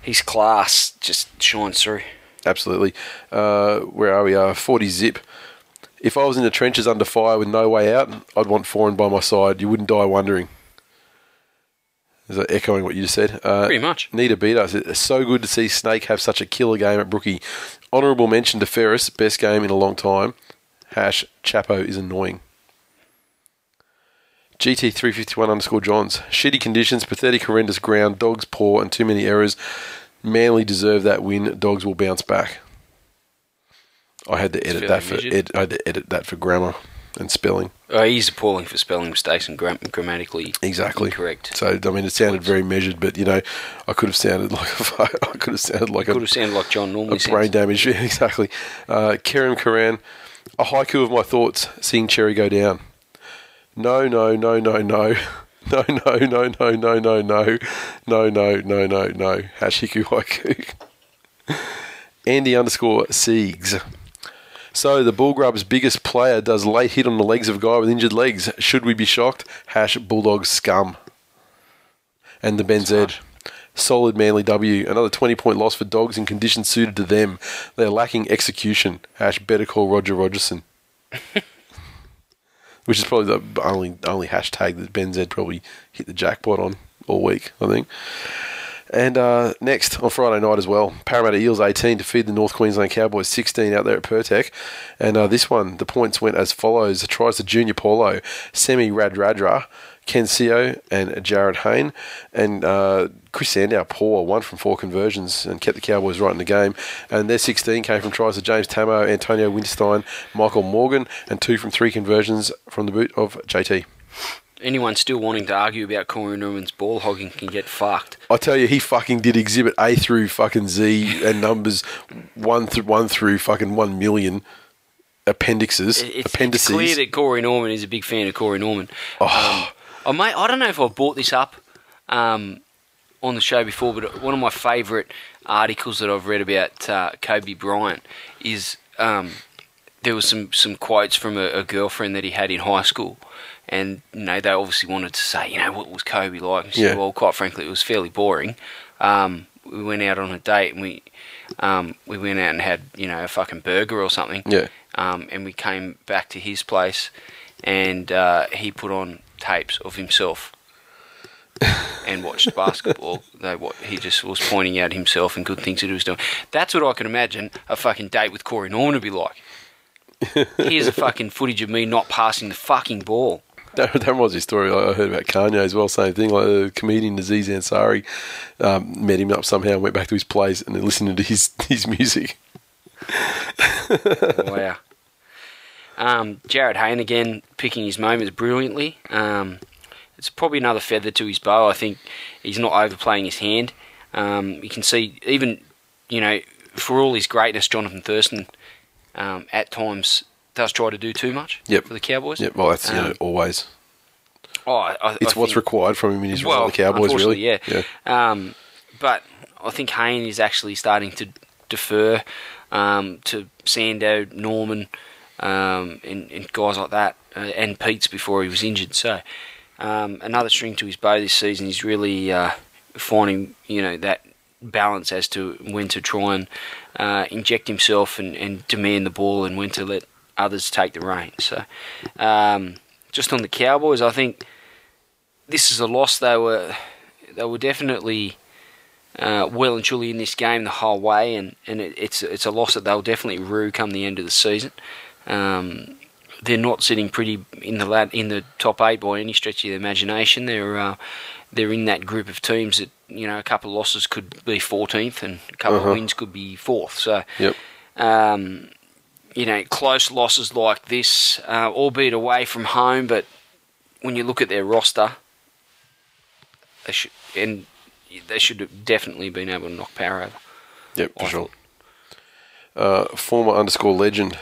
his class just shines through. Absolutely. Uh, where are we? Uh, 40 zip. If I was in the trenches under fire with no way out, I'd want Foran by my side. You wouldn't die wondering. Is that echoing what you just said? Uh, Pretty much. Need to beat us. It's so good to see Snake have such a killer game at Brookie. Honourable mention to Ferris, best game in a long time. Hash Chapo is annoying. GT351 underscore Johns. Shitty conditions, pathetic, horrendous ground, dogs poor, and too many errors. Manly deserve that win. Dogs will bounce back. I had to edit that for ed, I had to edit that for grammar and spelling. Oh, he's appalling for spelling mistakes and gram- grammatically Exactly. incorrect. So I mean, it sounded very measured, but you know, I could have sounded [LAUGHS] like a, I could have sounded like I Could a, have sounded like John a normally brain damage. [LAUGHS] Yeah, exactly. Uh, Kerem Karan, a haiku of my thoughts, seeing Cherry go down. No, no, no, no, no. [LAUGHS] No, no, no, no, no, no, no. No, no, no, no, no. Hash hiku haiku. Andy underscore Siegs. So the Bullgrub's biggest player does late hit on the legs of a guy with injured legs. Should we be shocked? Hash Bulldog scum. And the Ben Z. Solid Manly W. Another 20 point loss for dogs in conditions suited to them. They're lacking execution. Hash better call Roger Rogerson. [LAUGHS] Which is probably the only only hashtag that Ben Z probably hit the jackpot on all week, I think. And uh, next on Friday night as well, Parramatta Eels 18 to feed the North Queensland Cowboys 16 out there at Pirtek. And uh, this one, the points went as follows: tries to Junior Paulo, Semi Radradra, Ken Sio, and Jarryd Hayne. And uh, Chris Sandow, poor, one from four conversions and kept the Cowboys right in the game. And their 16 came from tries to James Tamou, Antonio Winterstein, Michael Morgan, and two from three conversions from the boot of JT. Anyone still wanting to argue about Corey Norman's ball hogging can get fucked. I tell you, he fucking did exhibit A through fucking Z and numbers one through one through fucking one million appendixes, It's, it's clear that Corey Norman is a big fan of Corey Norman. Oh. Um, I, may, I don't know if I've brought this up um, on the show before, but one of my favourite articles that I've read about uh, Kobe Bryant is um, there was some, some quotes from a, a girlfriend that he had in high school. And you know they obviously wanted to say, you know, what was Kobe like? And she Yeah. said, well, quite frankly, it was fairly boring. Um, we went out on a date and we um, we went out and had you know a fucking burger or something yeah, um, and we came back to his place, and uh, he put on tapes of himself [LAUGHS] and watched basketball. They what he just was pointing out himself and good things that he was doing. That's what I can imagine a fucking date with Corey Norman to be like. [LAUGHS] Here's a fucking footage of me not passing the fucking ball. That, that was his story. I heard about Kanye as well. Same thing. Like the comedian Aziz Ansari um, met him up somehow, and went back to his place, and then listening to his [LAUGHS] his music. [LAUGHS] wow. Um, Jarryd Hayne again picking his moments brilliantly. Um, it's probably another feather to his bow. I think he's not overplaying his hand. Um, you can see even you know for all his greatness, Jonathan Thurston um, at times does try to do too much Yep. for the Cowboys. Yeah, well, that's you know Um, always. Oh, I, I, It's I what's required from him in his role well, with the Cowboys, really. unfortunately, yeah. Um, but I think Hayne is actually starting to defer um, to Sando, Norman, um, and, and guys like that, uh, and Peats before he was injured. So um, another string to his bow this season. He's really uh, finding you know that balance as to when to try and uh, inject himself and, and demand the ball, and when to let others take the reins. So um, just on the Cowboys, I think this is a loss. They were they were definitely uh, well and truly in this game the whole way, and, and it, it's it's a loss that they'll definitely rue come the end of the season. Um, they're not sitting pretty in the lat in the top eight by any stretch of the imagination. They're uh, they're in that group of teams that you know a couple of losses could be 14th and a couple Uh-huh. of wins could be fourth. So Yep. um, you know, close losses like this, uh, albeit away from home, but when you look at their roster, they should and they should have definitely been able to knock power over. Yep, for sure. Uh, former underscore legend.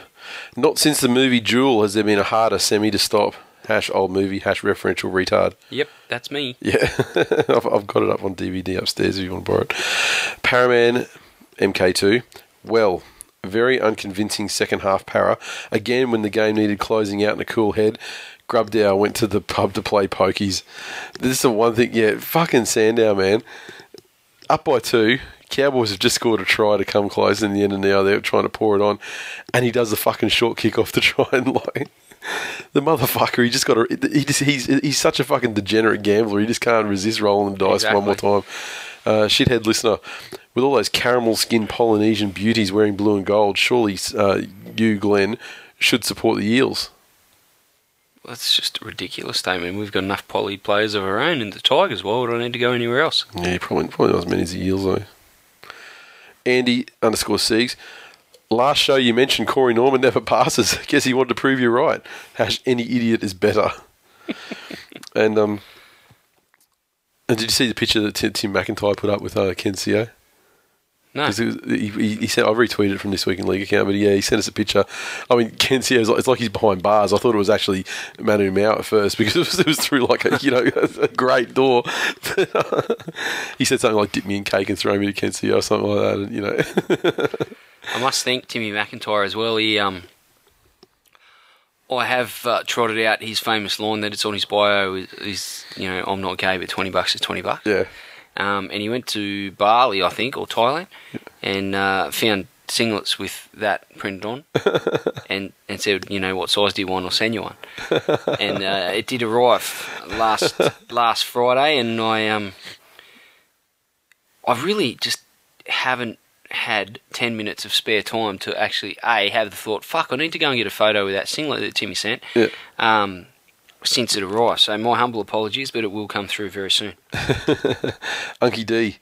Not since the movie Duel has there been a harder semi to stop. Hash old movie, hash referential retard. Yep, that's me. Yeah, [LAUGHS] I've, I've got it up on DVD upstairs if you want to borrow it. Paraman MK2. Well, very unconvincing second half para. Again, when the game needed closing out in a cool head, Grubdow went to the pub to play pokies. This is the one thing, yeah, fucking Sandow, man. Up by two. Cowboys have just scored a try to come close in the end, and now they're trying to pour it on. And he does the fucking short kick off to [LAUGHS] try and like The motherfucker, he just got a. He just, he's he's such a fucking degenerate gambler. He just can't resist rolling the dice one more time. Uh, shithead listener, with all those caramel skinned Polynesian beauties wearing blue and gold, surely uh, you, Glenn, should support the Eels. That's just a ridiculous statement. We've got enough poly players of our own in the Tigers. Why would I need to go anywhere else? Yeah, probably probably not as many as the Eels though. Andy underscore Siegs. Last show you mentioned Corey Norman never [LAUGHS] passes. Guess he wanted to prove you right. Hash any idiot is better. [LAUGHS] and um, and did you see the picture that Tim, McIntyre put up with uh, Ken Sio? No. 'Cause it was- he, he, he said, I've retweeted it from this week in league account, but yeah, he sent us a picture. I mean, Ken Sio's like, it's like he's behind bars. I thought it was actually Manu Ma'u at first because [LAUGHS] it was, it was through like a, you know, [LAUGHS] a great door. [LAUGHS] he said something like, dip me in cake and throw me to Ken Sio or something like that, and, you know. I must thank Timmy McIntyre as well. He, um, I have uh, trotted out his famous line that it's on his bio. Is, is you know, I'm not gay, but twenty bucks is twenty bucks. yeah. Um, and he went to Bali, I think, or Thailand, and uh, found singlets with that printed on, [LAUGHS] and and said, you know, what size do you want? I'll send you one. and uh, it did arrive last last Friday, and I um, I really just haven't had ten minutes of spare time to actually a have the thought, fuck, I need to go and get a photo with that singlet that Timmy sent. Yeah. Um, since it arrived, so my humble apologies, but it will come through very soon. [LAUGHS] Unky D,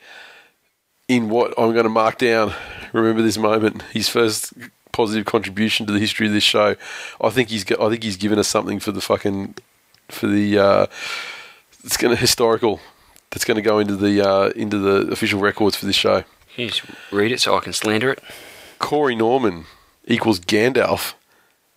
in what I'm going to mark down, remember this moment, his first positive contribution to the history of this show. I think he's I think he's given us something for the fucking for the uh, it's going to historical that's going to go into the uh, into the official records for this show. Can you just read it so I can slander it? Corey Norman equals Gandalf.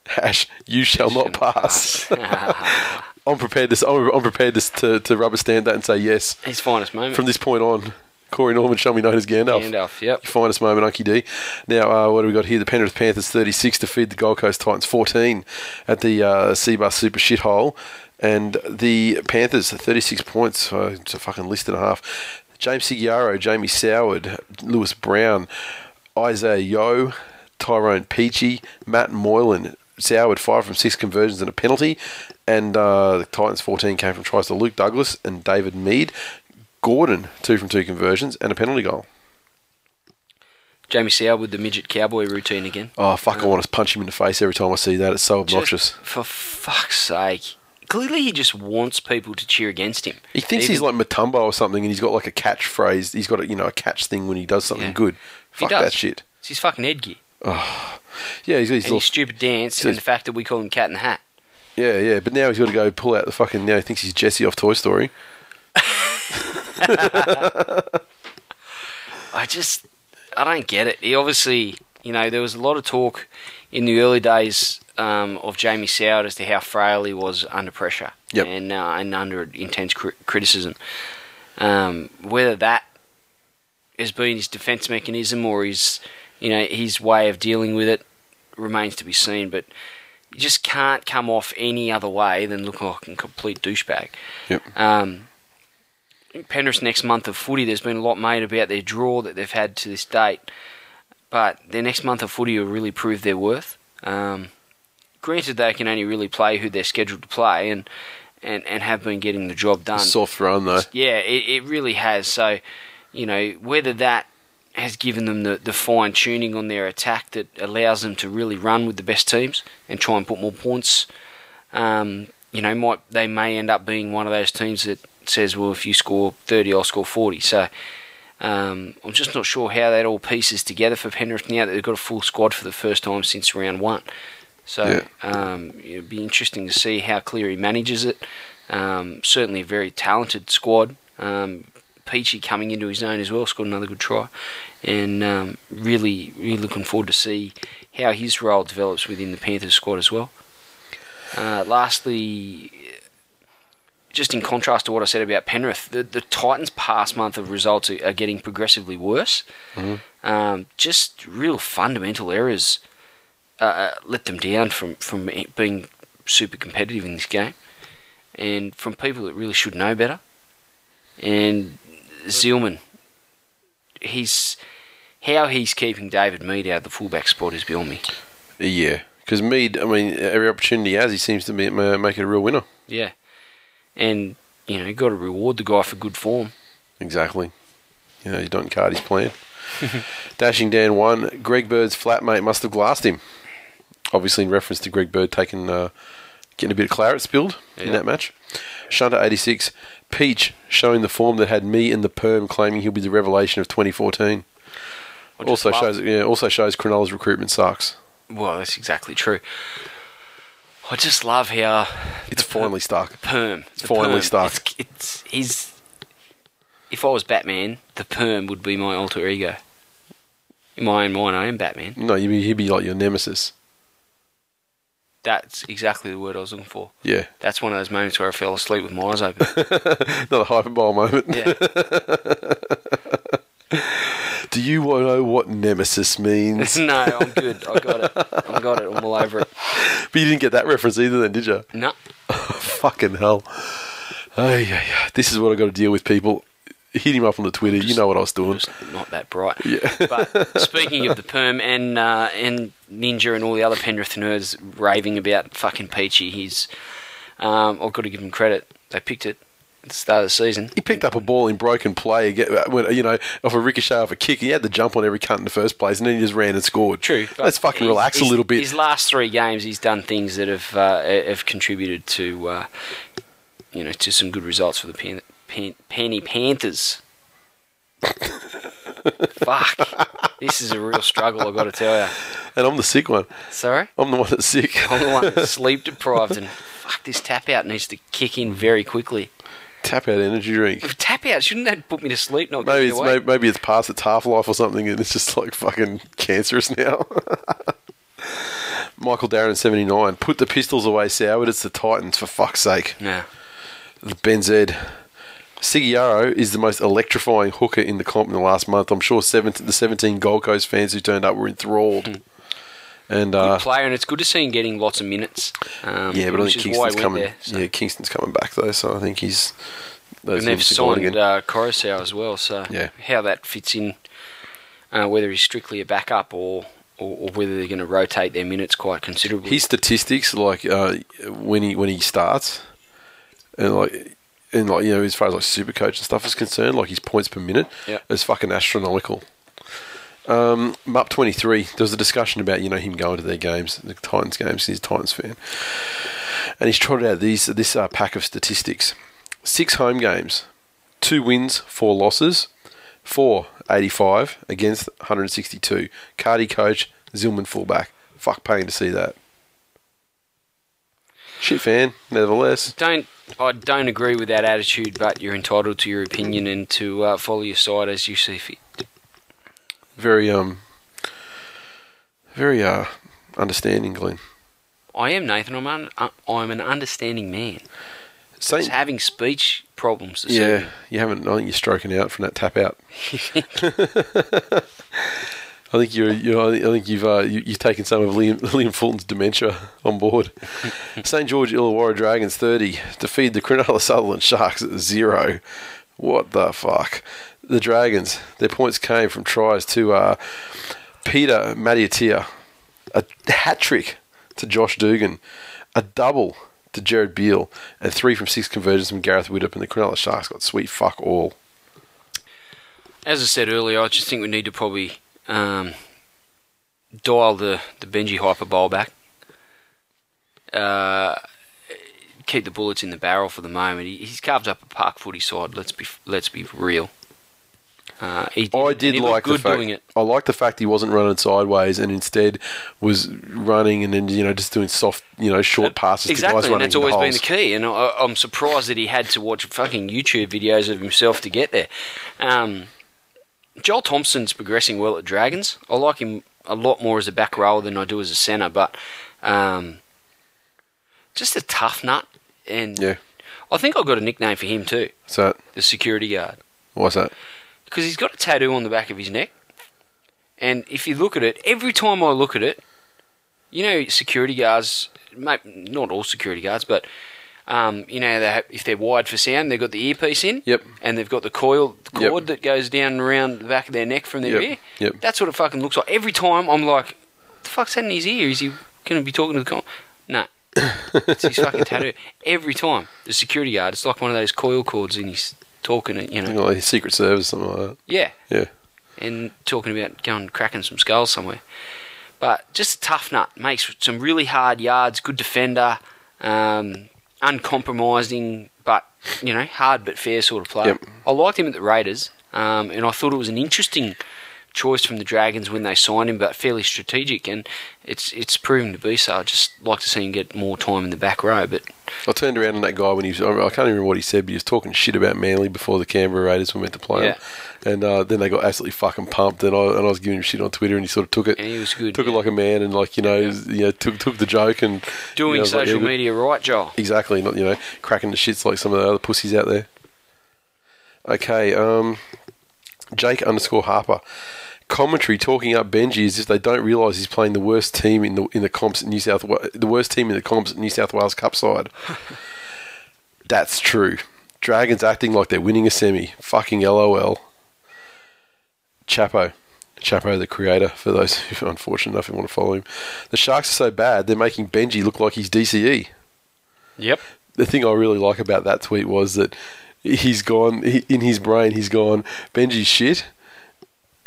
Hash, you shall not pass. [LAUGHS] [LAUGHS] I'm prepared to. I'm, I'm prepared to, to to rubber stamp that and say yes. His finest moment. From this point on, Corey Norman shall be known as Gandalf. Gandalf, yep. Your finest moment, Unky D. Now, uh, what do we got here? The Penrith Panthers 36 to feed the Gold Coast Titans 14 at the uh, Seabus Super Shithole. And the Panthers 36 points. Uh, it's a fucking list and a half. James Segeyaro, Jamie Soward, Lewis Brown, Isaah Yeo, Tyrone Peachey, Matt Moylan, Soward five from six conversions and a penalty, and uh, the Titans fourteen came from tries to Luke Douglas and David Mead. Gordon two from two conversions and a penalty goal. Jamie Soward with the midget cowboy routine again. Oh fuck! I want to punch him in the face every time I see that. It's so obnoxious. For fuck's sake. Clearly, he just wants people to cheer against him. he thinks Even- he's like Mutombo or something, and he's got like a catchphrase. He's got a you know a catch thing when he does something Yeah. good. He Fuck does. that shit. It's his fucking headgear. Yeah, he's, he's And his stupid dance and the fact that we call him Cat in the Hat. yeah, yeah. But now he's got to go pull out the fucking. Now he thinks he's Jesse off Toy Story. [LAUGHS] I just, I don't get it. He obviously, you know, there was a lot of talk in the early days um, of Jamie Soward as to how frail he was under pressure Yep. and uh, and under intense cri- criticism. Um, whether that has been his defence mechanism or his, you know, his way of dealing with it remains to be seen. But you just can't come off any other way than looking like a complete douchebag. Yep. Um, Penrith's next month of footy, there's been a lot made about their draw that they've had to this date, but their next month of footy will really prove their worth. Um, granted, they can only really play who they're scheduled to play, and and, and have been getting the job done. Soft run though. Yeah, it, it really has. So, you know, whether that has given them the, the fine tuning on their attack that allows them to really run with the best teams and try and put more points, um, you know, might they may end up being one of those teams that says, well, if you score 30, I'll score 40. So um, I'm just not sure how that all pieces together for Penrith now that they've got a full squad for the first time since round one. So Yeah. um, it'd be interesting to see how Cleary manages it. Um, certainly a very talented squad. Um, Peachey coming into his own as well, scored another good try, and um, really, really looking forward to see how his role develops within the Panthers squad as well. Uh, lastly, just in contrast to what I said about Penrith, the, the Titans' past month of results are, are getting progressively worse. Um, just real fundamental errors uh, let them down from, from being super competitive in this game, and from people that really should know better. And Zillman, he's how he's keeping David Mead out of the fullback spot is beyond me. Yeah, Because Mead, I mean, every opportunity he has, he seems to be, it a real winner. Yeah, and you know, you got to reward the guy for good form. Exactly. You know, you don't Cardi's plan. [LAUGHS] Dashing Dan one. Greg Bird's flatmate must have glassed him. Obviously, in reference to Greg Bird taking, uh, getting a bit of claret spilled in that match. Shunter eighty six. Peach showing the form that had me in the perm claiming he'll be the revelation of 2014. I Also shows, yeah, also shows Cronulla's recruitment sucks. Well, that's exactly true. I just love how It's finally stuck. perm. It's finally stuck. It's, it's he's. If I was Batman, the perm would be my alter ego. In my own mind, I am Batman. No, he'd be, he'd be like your nemesis. That's exactly the word I was looking for. Yeah, That's one of those moments where I fell asleep with my eyes open. [LAUGHS] not a hyperbole moment. yeah, [LAUGHS] Do you want to know what nemesis means? [LAUGHS] no, I'm good. I got it. I got it. I'm all over it. but you didn't get that reference either, then, did you? No, Fucking hell. Ay, ay, ay. This is what I got to deal with, people. Hit him up on the Twitter. You know what I was doing. just not that bright. Yeah. But speaking of the perm and uh, and Ninja and all the other Penrith nerds raving about fucking Peachey, he's um, I've got to give him credit. They picked it at the start of the season. He picked up a ball in broken play, you know, off a ricochet off a kick. He had the jump on every cunt in the first place, and then he just ran and scored. True. Let's fucking relax a little bit. His last three games, he's done things that have uh, have contributed to uh, you know to some good results for the Pan- Pan- Penny Panthers. Fuck, this is a real struggle. I've got to tell you. And I'm the sick one. Sorry. I'm the one that's sick. [LAUGHS] I'm the one that's [LAUGHS] sleep deprived, and fuck, this tap out needs to kick in very quickly. Tap out energy drink. If tap out shouldn't that put me to sleep? Not Maybe it's maybe, maybe it's past its half life or something, and it's just like fucking cancerous now. [LAUGHS] Michael Darren seventy nine. Put the pistols away, Soward. It's the Titans for fuck's sake. No. The Ben Zed. Segeyaro is the most electrifying hooker in the comp in the last month. I'm sure 17, the 17 Gold Coast fans who turned up were enthralled. And Good uh, player, and it's good to see him getting lots of minutes. Um, yeah, but I think Kingston's coming. there. so. Yeah, Kingston's coming back though, so I think he's. those and they've signed uh, Coruscant as well. So Yeah. how that fits in, uh, whether he's strictly a backup or, or, or whether they're going to rotate their minutes quite considerably. his statistics, like uh, when he when he starts, and like and like you know as far as like super coach and stuff is concerned, like his points per minute Yeah. is fucking astronomical. Um, twenty three. There was a discussion about you know him going to their games, the Titans games. He's a Titans fan, and he's trotted out these this uh, pack of statistics: six home games, two wins, four losses, four 85 against 162. Cardi coach, Zilman fullback. Fuck pain to see that. Shit fan, nevertheless. don't I don't agree with that attitude, but you're entitled to your opinion and to uh, follow your side as you see fit. Very um very uh understanding, Glenn. I am Nathan. I'm un- uh, I'm an understanding man. Just having speech problems. Yeah, evening. you haven't I think you're stroking out from that tap out. [LAUGHS] [LAUGHS] I think you're, you're I think you've uh, you, you've taken some of Liam, [LAUGHS] Liam Fulton's dementia on board. [LAUGHS] St George Illawarra Dragons thirty defeat the Cronulla Sutherland Sharks at zero. What the fuck? The Dragons. Their points came from tries to uh, Peter Matiatia, a hat trick to Josh Dugan, a double to Jared Beale, and three from six conversions from Gareth Widdop. And the Cronulla Sharks got sweet fuck all. As I said earlier, I just think we need to probably um, dial the, the Benji hyperbole back. Uh, keep the bullets in the barrel for the moment. He, he's carved up a park footy side. Let's be let's be real. Uh, he, I did like the fact. doing it. I like the fact he wasn't running sideways and instead was running and then you know just doing soft, you know, short passes to guys Exactly, and that's always been the key. And I, I'm surprised that he had to watch fucking YouTube videos of himself to get there. Um, Joel Thompson's progressing well at Dragons. I like him a lot more as a back rower than I do as a centre, but um, just a tough nut. And Yeah. I think I've got a nickname for him too, So the security guard, what's that? because he's got a tattoo on the back of his neck. And if you look at it, every time I look at it, you know, security guards, not all security guards, but um, you know, they have, if they're wired for sound, they've got the earpiece in. Yep. And they've got the coil the Yep. cord that goes down around the back of their neck from their Yep. ear. Yep. That's what it fucking looks like. Every time I'm like, the fuck's that in his ear? Is he Can I be talking to the com? No. it's his fucking [LAUGHS] tattoo. Every time the security guard, it's like one of those coil cords, and he's talking, you You know, know, like Secret Service, something like that. yeah, Yeah. and talking about going cracking some skulls somewhere. But just a tough nut, makes some really hard yards, good defender, um, uncompromising, but you know, hard but fair sort of player. Yep. I liked him at the Raiders, um, and I thought it was an interesting choice from the Dragons when they signed him, but fairly strategic, and it's it's proving to be so. I'd just like to see him get more time in the back row, but I turned around on that guy when he was, I can't even remember what he said, but he was talking shit about Manly before the Canberra Raiders were meant to play him. And uh, then they got absolutely fucking pumped, and I, and I was giving him shit on Twitter, and he sort of took it, and he was good. took yeah. it like a man, and like you know, you know, took took the joke and doing you know, like, social yeah, media right, Joel. Exactly, not you know, cracking the shits like some of the other pussies out there. Okay, um, Jake underscore Harper. Commentary talking up Benji as if they don't realise he's playing the worst team in the in the comps at New South the worst team in the comps at New South Wales Cup side. [LAUGHS] That's true. Dragons acting like they're winning a semi. Fucking LOL. Chapo. Chapo, the creator, for those [LAUGHS] who are unfortunate enough who want to follow him. The Sharks are so bad, they're making Benji look like he's DCE Yep. the thing I really like about that tweet was that he's gone he, in his brain. He's gone Benji's shit,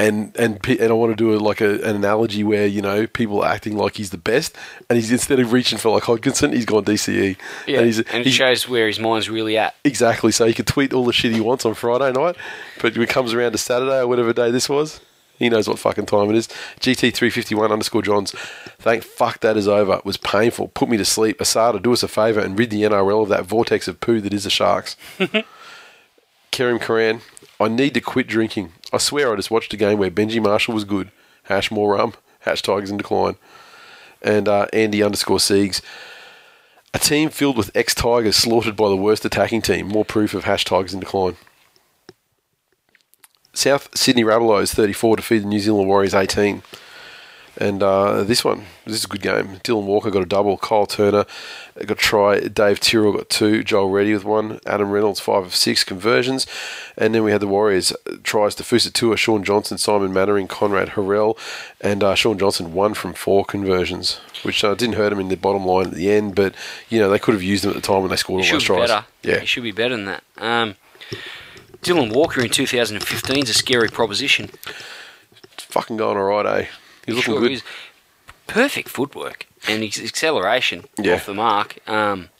and and and I want to do a, like a, an analogy where you know people are acting like he's the best, and he's instead of reaching for like Hodgkinson, he's gone DCE. Yeah, and he's, and it he's- shows where his mind's really at. exactly. So he can tweet all the shit he wants on Friday night, but when it comes around to Saturday or whatever day this was. He knows what fucking time it is. GT351 underscore Johns. Thank fuck that is over. It was painful. Put me to sleep. ASADA, do us a favour and rid the NRL of that vortex of poo that is the Sharks. [LAUGHS] Kerim Karan. I need to quit drinking. I swear I just watched a game where Benji Marshall was good. Hash more rum. [LAUGHS] Hash Tigers in decline. And uh, Andy underscore Siegs. A team filled with ex Tigers slaughtered by the worst attacking team. More proof of hash Tigers in decline. South Sydney Rabbitohs 34 defeated the New Zealand Warriors 18. And uh, this one, this is a good game. Dylan Walker got a double. Kyle Turner got a try. Dave Tyrrell got two. Joel Reddy with one. Adam Reynolds, five of six conversions. And then we had the Warriors uh, tries to Fusatua, Shaun Johnson, Simon Mannering, Konrad Hurrell. And uh, Shaun Johnson, one from four conversions, which uh, didn't hurt him in the bottom line at the end. But, you know, they could have used them at the time when they scored all those tries. better. Yeah. He should be better than that. Um, Dylan Walker in 2015 is a scary proposition. It's fucking going all right, eh? He's looking Sure good. is. Perfect footwork and his acceleration Yeah. off the mark. Um,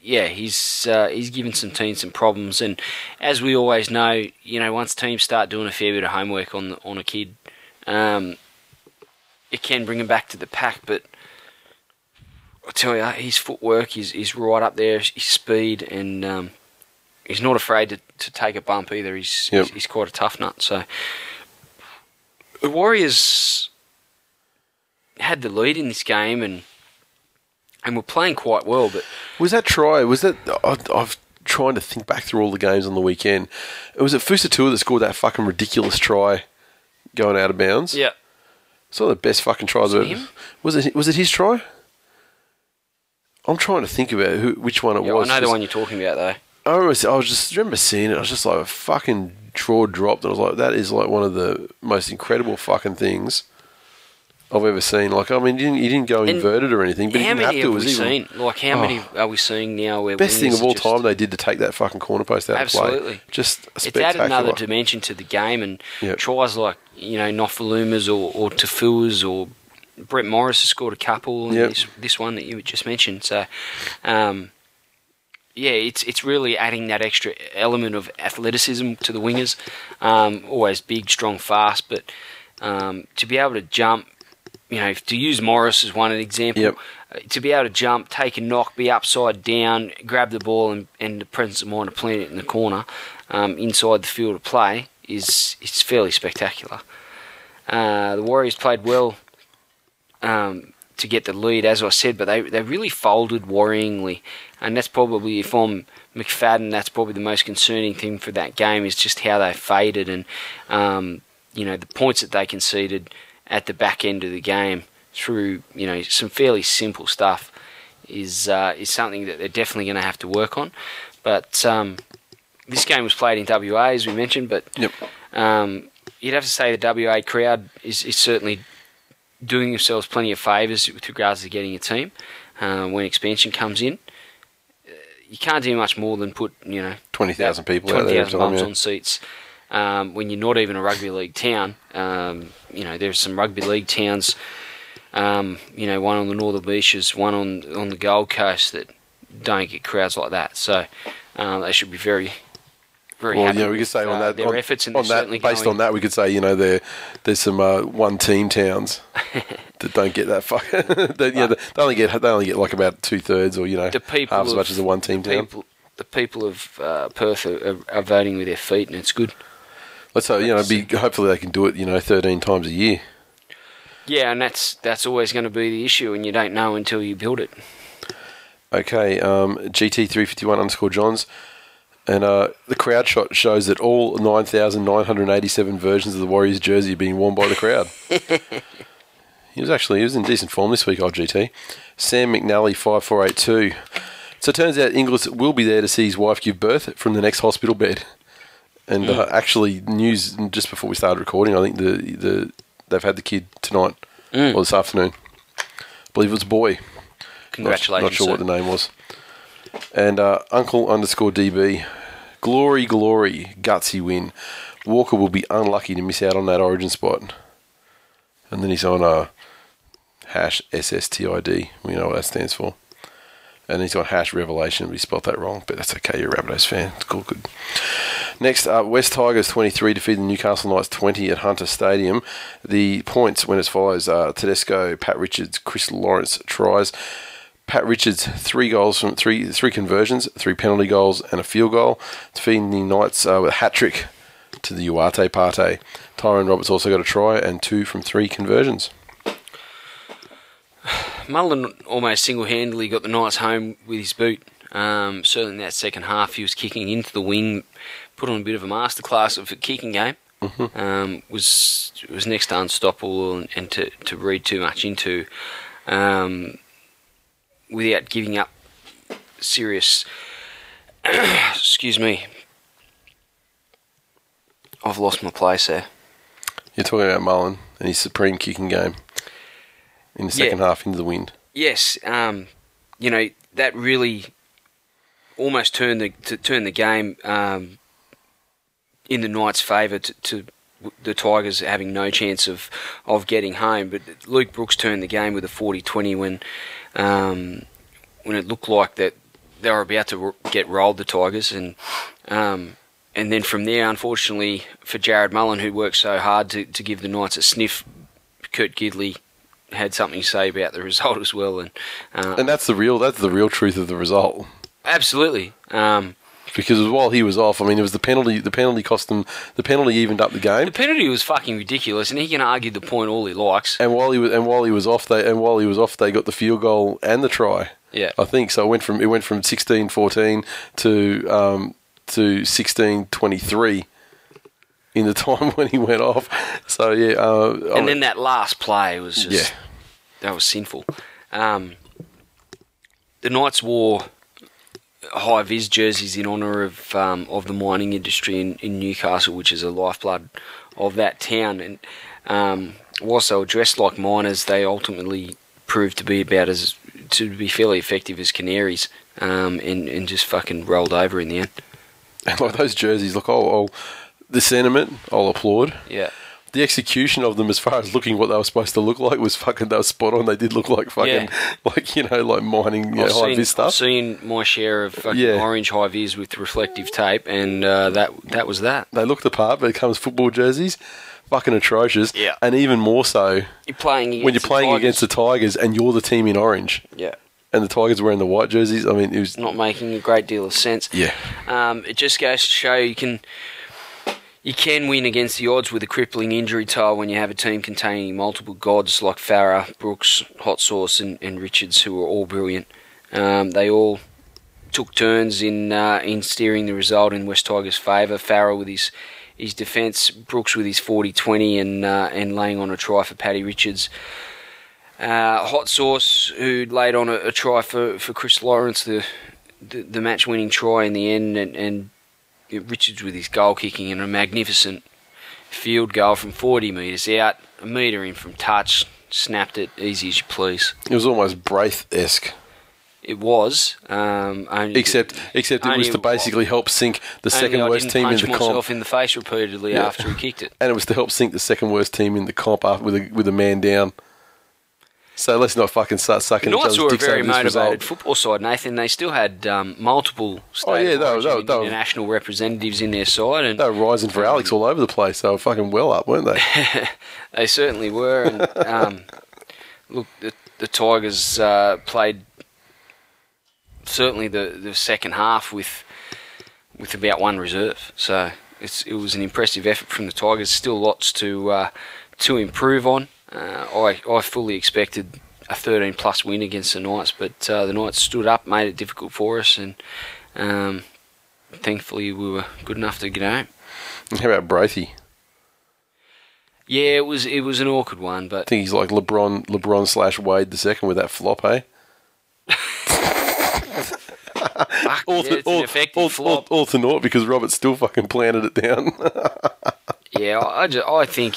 yeah, he's uh, he's given some teams some problems, and as we always know, you know, once teams start doing a fair bit of homework on the, on a kid, um, it can bring him back to the pack. But I tell you, his footwork is, is right up there. His speed, and um, he's not afraid to, to take a bump either. He's, Yep. he's he's quite a tough nut. So the Warriors had the lead in this game and and were playing quite well, but Was that try? Was that? I, I've trying to think back through all the games on the weekend. It Was it Fusatua that scored that fucking ridiculous try going out of bounds? yeah, It's one of the best fucking tries. Was it I've- Was it? Was it his try? I'm trying to think about who, which one it yeah I was. know the one you're talking about though. I remember, I was just remember seeing it. I was just like a fucking draw dropped, and I was like, that is like one of the most incredible fucking things I've ever seen. Like, I mean, you didn't, you didn't go And inverted or anything, but you how didn't have many to. have It was we even seen? Like how Oh. many are we seeing now? Where best thing wingers of all just- time they did to take that fucking corner post out of Absolutely. play. Just It's spectacular. added another dimension to the game, and Yep. tries like you know Nofoalumas or or Tafuas or Brett Morris has scored a couple, and Yep. this this one that you just mentioned. So, um, yeah, it's it's really adding that extra element of athleticism to the wingers. Um, always big, strong, fast, but um, to be able to jump, you know, to use Morris as one example, Yep. uh, to be able to jump, take a knock, be upside down, grab the ball, and, and the presence of mind to plant it in the corner um, inside the field of play is it's fairly spectacular. Uh, the Warriors played well um, to get the lead, as I said, but they they really folded worryingly, and that's probably if I'm McFadden, that's probably the most concerning thing for that game is just how they faded and um, you know the points that they conceded at the back end of the game through you know some fairly simple stuff is uh, is something that they're definitely going to have to work on. But um, this game was played in WA, as we mentioned, but Yep. um, you'd have to say the WA crowd is, is certainly doing themselves plenty of favours with regards to getting a team uh, when expansion comes in. Uh, You can't do much more than put you know 20,000 people out twenty there. thousand bums yeah. on seats. Um, when you're not even a rugby league town, um, you know there's some rugby league towns. Um, you know, one on the northern beaches, one on on the Gold Coast that don't get crowds like that. So um, they should be very, very Well, happy you we could with, say on uh, that, their on, efforts and on that, based going, on that, we could say, you know, there, there's some uh, one-team towns that don't get that fuck. [LAUGHS] that, yeah, they only get they only get like about two thirds, or you know, the people half as much as a one-team the town. People, the people of uh, Perth are, are, voting with their feet, and it's good. Let's hope, you know, be, hopefully they can do it, you know, 13 times a year. Yeah, and that's that's always going to be the issue, and you don't know until you build it. Okay, um, GT351 underscore Johns. And uh, the crowd shot shows that all 9,987 versions of the Warriors jersey are being worn by the crowd. [LAUGHS] he was actually he was in decent form this week, old GT. Sam McNally, 5482. So it turns out Inglis will be there to see his wife give birth from the next hospital bed. And uh, actually, news just before we started recording, I think the, the they've had the kid tonight Mm. or this afternoon. I believe it was a boy. Congratulations! Not, not sure sir. what the name was. And uh, Uncle underscore DB. Glory, glory, gutsy win. Walker will be unlucky to miss out on that origin spot. And then he's on uh, hash SSTID. We know what that stands for. And he's got hash revelation. We spelled that wrong, but that's okay. You're a Rabbitohs fan. It's cool, good. Next up, West Tigers 23 defeat the Newcastle Knights 20 at Hunter Stadium. The points went as follows: uh, Tedesco, Pat Richards, Chris Lawrence tries. Pat Richards three goals from three three conversions, three penalty goals, and a field goal, defeating the Knights uh, with a hat trick to the Uate Parte. Tyrone Roberts also got a try and two from three conversions. Mullen almost single-handedly got the Knights home with his boot. Um, certainly in that second half, he was kicking into the wing, put on a bit of a masterclass of a kicking game. Um, was was next to unstoppable and, and to, to read too much into, um, without giving up serious. [COUGHS] excuse me. I've lost my place there. You're talking about Mullen and his supreme kicking game in the Yeah. second half into the wind. Yes, um, you know that really almost turned the to turn the game um, in the Knights' favour to, to the Tigers having no chance of, of getting home. But Luke Brooks turned the game with a 40-20 when um, when it looked like that they were about to get rolled the Tigers and. Um, and then from there, unfortunately for Jarrod Mullen, who worked so hard to, to give the Knights a sniff, Kurt Gidley had something to say about the result as well. And, uh, And that's the real that's the real truth of the result. absolutely, um, Because while he was off, I mean, it was the penalty. The penalty cost them. The penalty evened up the game. the penalty was fucking ridiculous, and he can argue the point all he likes. And while he was and while he was off, they and while he was off, they got the field goal and the try. Yeah, I think so. It went from it went from 16-14 to um, to 16-23 in the [LAUGHS] time when he went off. So yeah, uh, I and then that last play was just Yeah. that was sinful. Um, the Knights wore high vis jerseys in honour of um, of the mining industry in, in Newcastle, which is a lifeblood of that town. And um, whilst they were dressed like miners, they ultimately proved to be about as to be fairly effective as canaries, um, and and just fucking rolled over in the end. and like those jerseys. Look, I'll, I'll the sentiment. I'll applaud. Yeah. The execution of them, as far as looking what they were supposed to look like, was fucking. They were spot on. They did look like fucking, like you know, like mining you know, I've high seen, vis stuff. I've seen my share of fucking Yeah. orange high vis with reflective tape, and uh, that that was that. They looked the part, but it comes football jerseys, fucking atrocious. Yeah. and even more so You're playing against when you're playing against the Tigers and you're the team in orange, yeah, and the Tigers wearing the white jerseys. I mean, it was not making a great deal of sense. yeah. Um, it just goes to show you can you can win against the odds with a crippling injury toll when you have a team containing multiple gods like Farah, Brooks, Hot Sauce, and, and Richards, who are all brilliant. Um, they all took turns in uh, in steering the result in West Tigers' favour. Farah with his his defence, Brooks with his 40-20 and uh, and laying on a try for Paddy Richards. Uh, Hot Sauce, who laid on a, a try for, for Chris Lawrence, the the, the match winning try in the end, and, and Richards with his goal kicking and a magnificent field goal from 40 metres out, a metre in from touch, snapped it easy as you please. It was almost Braith esque, It was, um, only except except it was to basically help sink the second worst team in the comp. myself in the face repeatedly Yeah. after he kicked it. and it was to help sink the second worst team in the comp after, with a with a man down. So let's not fucking start sucking The Knights were a very motivated football side, Nathan. They still had um, multiple state Oh, yeah, they were- they were- they were- international representatives in their side, and They were rising for Alex all over the place. They were fucking well up, weren't they? [LAUGHS] They certainly were. And um, look, the, the Tigers uh, played certainly the, the second half with with about one reserve. So it's it was an impressive effort from the Tigers. Still lots to uh, to improve on. Uh, I I fully expected a 13 plus win against the Knights, but uh, the Knights stood up, made it difficult for us, and um, thankfully we were good enough to get home. How about Braithy? Yeah, it was it was an awkward one, but I think he's like LeBron, LeBron slash Wade the second with that flop, hey? fuck, All, yeah, to, all, all, all, all to naught because Robert still fucking planted it down. [LAUGHS] Yeah, I, I, ju- I think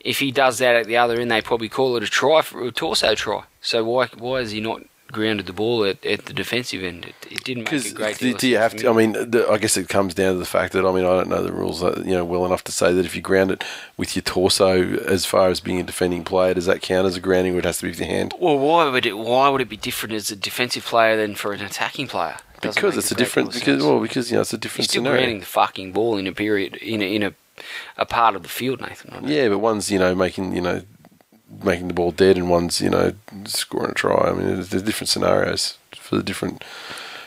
if he does that at the other end, they probably call it a try for a torso try. So why why has he not grounded the ball at, at the defensive end? It, it didn't make a great deal. do you have to? I mean, the, I guess it comes down to the fact that I mean I don't know the rules uh, you know well enough to say that if you ground it with your torso as far as being a defending player, does that count as a grounding, or it has to be with your hand? Well, why would it? Why would it be different as a defensive player than for an attacking player? Because it's a different. Because sense. well, because you know it's a different still scenario. grounding the fucking ball in a period in a, in a a part of the field, Nathan. Yeah, but one's you know making you know making the ball dead, and one's you know scoring a try. I mean, there's, there's different scenarios for the different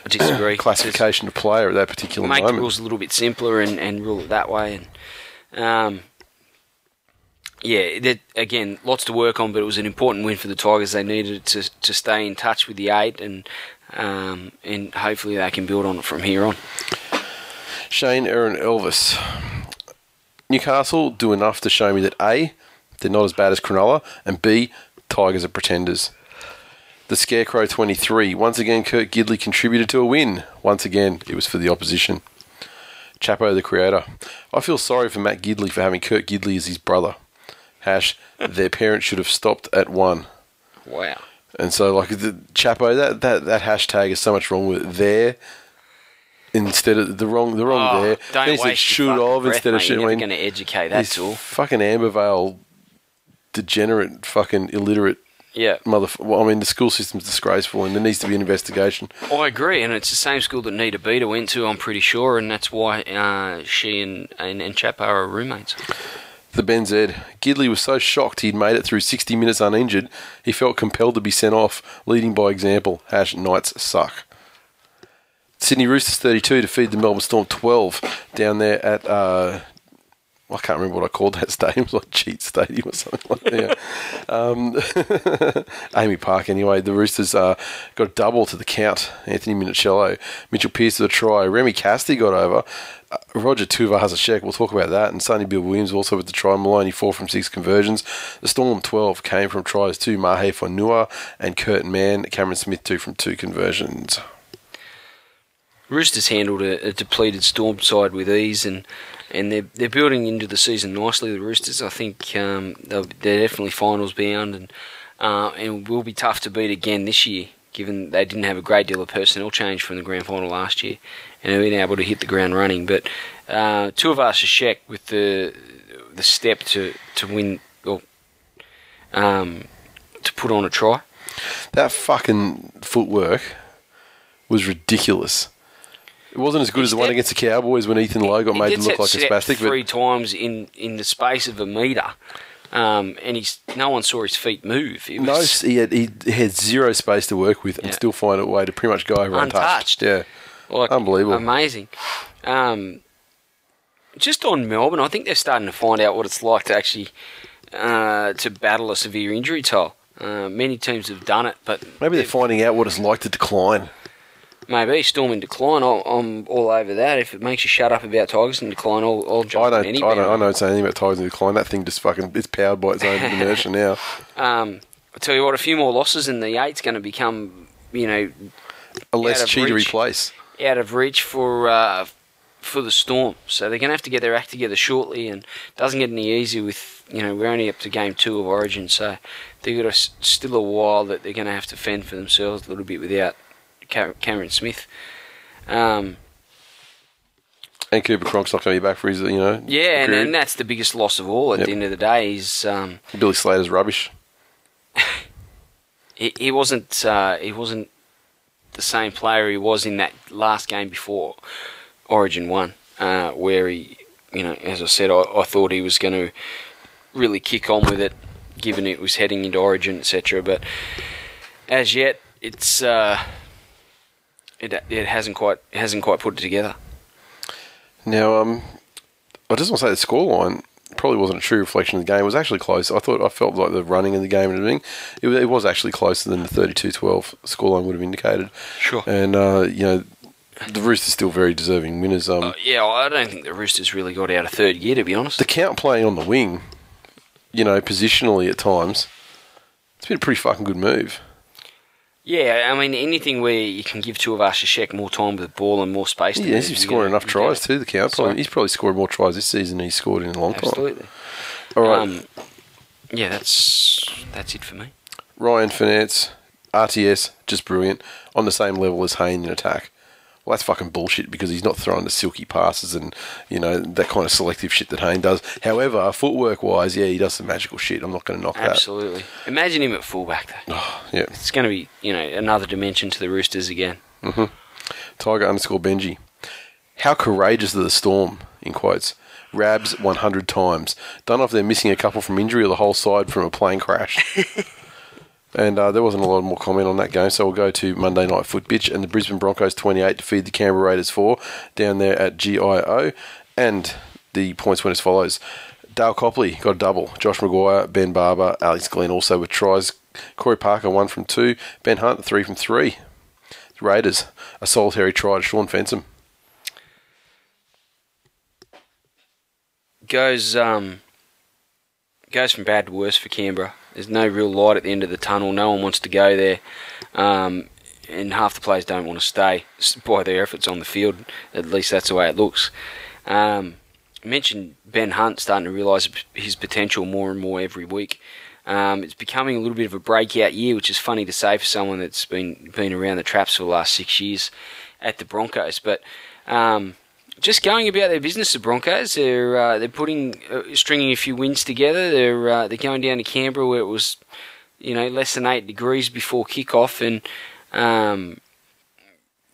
I disagree. [CLEARS THROAT] classification of player at that particular make the moment. rules a little bit simpler and, and rule it that way. And um, yeah, that, again, lots to work on, but it was an important win for the Tigers. They needed to to stay in touch with the eight, and um, and hopefully they can build on it from here on. Shane, Aaron, Elvis. Newcastle do enough to show me that A, they're not as bad as Cronulla, and B, Tigers are pretenders. The Scarecrow 23. Once again, Kurt Gidley contributed to a win. Once again, it was for the opposition. Chapo, the creator. I feel sorry for Matt Gidley for having Kurt Gidley as his brother. Hash, their parents should have stopped at one. Wow. And so, like the Chapo, that, that, that hashtag is so much wrong with it. there instead of the wrong the wrong Oh, there. don't They said should have breath, instead of mate. should. You're never going to educate. That's all. fucking Ambervale degenerate, fucking illiterate Yeah, motherfucker. Well, I mean, the school system's disgraceful, and there needs to be an investigation. I agree, and it's the same school that Nita Beta went to. I'm pretty sure, and that's why uh, she and and, and Chapo are roommates. The Ben Zed. Gidley was so shocked he'd made it through 60 minutes uninjured, he felt compelled to be sent off, leading by example. Hash Knights suck. Sydney Roosters 32 to feed the Melbourne Storm 12 down there at, uh, I can't remember what I called that [LAUGHS] stadium. It was like Cheat Stadium or something like that. Um, [LAUGHS] AAMI Park, anyway. The Roosters uh, got a double to the count. Anthony Minichiello. Mitchell Pearce to the try. Remi Casty got over. Uh, Roger Tuivasa-Sheck, we'll talk about that. And Sonny Bill Williams also with the try. Maloney, four from six conversions. The Storm 12 came from tries to Mahe Fonua and Curtin Mann. Cameron Smith, two from two conversions. Roosters handled a, a depleted Storm side with ease, and and they're they're building into the season nicely. The Roosters, I think, um, they're definitely finals bound, and uh, and will be tough to beat again this year. Given they didn't have a great deal of personnel change from the grand final last year, and they've been able to hit the ground running. But uh, Tuivasa-Sheck with the the step to to win or um, to put on a try. That fucking footwork was ridiculous. It wasn't as good as the one against the Cowboys when Ethan Lowe got He made to look like a spastic. But three times in, in the space of a metre, um, and he's no one saw his feet move. It no, he had, he had zero space to work with and Yeah. still find a way to pretty much go over Untouched. untouched. Yeah. like, unbelievable. amazing. Um, just on Melbourne, I think they're starting to find out what it's like to actually uh, to battle a severe injury toll. Uh, many teams have done it, but Maybe they're finding out what it's like to decline. Maybe storm in decline. I'll, I'm all over that. If it makes you shut up about Tigers in decline, I'll, I'll jump I don't, any I don't, I don't say anything about Tigers in decline. That thing just fucking, it's powered by its own [LAUGHS] inertia now. Um, I tell you what, a few more losses and the eight's going to become, you know, A less cheatery place. out of reach for uh, for the Storm. So they're going to have to get their act together shortly, and it doesn't get any easier with you know we're only up to game two of Origin, so they've got a, still a while that they're going to have to fend for themselves a little bit without Cameron Smith. Um, and Cooper Cronk's not going to be back for his, you know. Yeah, and, and, that's the biggest loss of all. At yep. the end of the day, he's um, Billy Slater's rubbish. [LAUGHS] he, he wasn't. Uh, he wasn't the same player he was in that last game before Origin One, uh, where he, you know, as I said, I, I thought he was going to really kick on with it, given it was heading into Origin, etc. But as yet, it's uh, it it hasn't quite hasn't quite put it together. Now, um, I just want to say the scoreline probably wasn't a true reflection of the game. It was actually close. I thought I felt like the running in the game and everything. It, it was actually closer than the 32-12 scoreline would have indicated. Sure. And uh, you know, the Roosters still very deserving winners. Um, uh, yeah, I don't think the Roosters really got out of third gear to be honest. The count playing on the wing, you know, positionally at times, it's been a pretty fucking good move. Yeah, I mean anything where you can give Tuivasa-Sheck more time with the ball and more space. Yeah, he's scoring enough tries too. The count, probably, he's probably scored more tries this season than he's scored in a long Absolutely. time. Absolutely. All right. Um, yeah, that's that's it for me. Ryan Finance, RTS, just brilliant on the same level as Hayne in attack well, that's fucking bullshit because he's not throwing the silky passes and, you know, that kind of selective shit that Hayne does. However, footwork wise, yeah, he does some magical shit. I'm not going to knock Absolutely. that. Absolutely. Imagine him at fullback, though. Oh, yeah. It's going to be, you know, another dimension to the Roosters again. Mm-hmm. Tiger underscore Benji. How courageous are the Storm, in quotes. Rabs 100 times. Don't know if they're missing a couple from injury or the whole side from a plane crash. [LAUGHS] And uh, there wasn't a lot more comment on that game, so we'll go to Monday Night Foot Bitch and the Brisbane Broncos 28 to feed the Canberra Raiders 4 down there at GIO. And the points went as follows Dale Copley got a double. Josh McGuire, Ben Barba, Alex Glenn also with tries. Corey Parker, one from two. Ben Hunt, three from three. The Raiders, a solitary try to Shaun Fensom. Goes um, goes from bad to worse for Canberra. There's no real light at the end of the tunnel. No one wants to go there. Um, and half the players don't want to stay by their efforts on the field. At least that's the way it looks. Um, mentioned Ben Hunt starting to realise his potential more and more every week. Um, it's becoming a little bit of a breakout year, which is funny to say for someone that's been been around the traps for the last six years at the Broncos. But um, just going about their business. The Broncos they're uh, they're putting uh, stringing a few wins together. They're uh, they're going down to Canberra where it was you know less than eight degrees before kickoff, and um,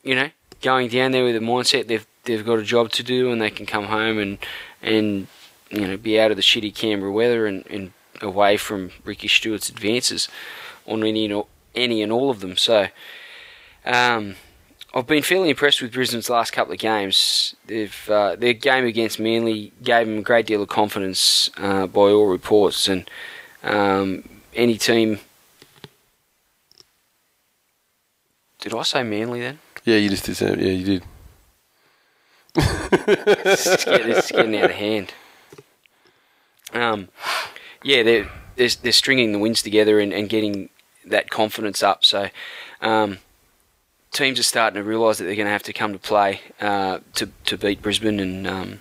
you know going down there with the mindset they've they've got a job to do and they can come home and and you know be out of the shitty Canberra weather and, and away from Ricky Stuart's advances on any any and all of them. So. Um, I've been fairly impressed with Brisbane's last couple of games. They've uh, their game against Manly gave them a great deal of confidence uh, by all reports, and um, any team. Did I say Manly then? Yeah, you just did. Yeah, you did. it's, getting, it's getting out of hand. Um, yeah, they're, they're, they're stringing the wins together and, and getting that confidence up. So, um, teams are starting to realise that they're going to have to come to play uh, to to beat Brisbane, and um,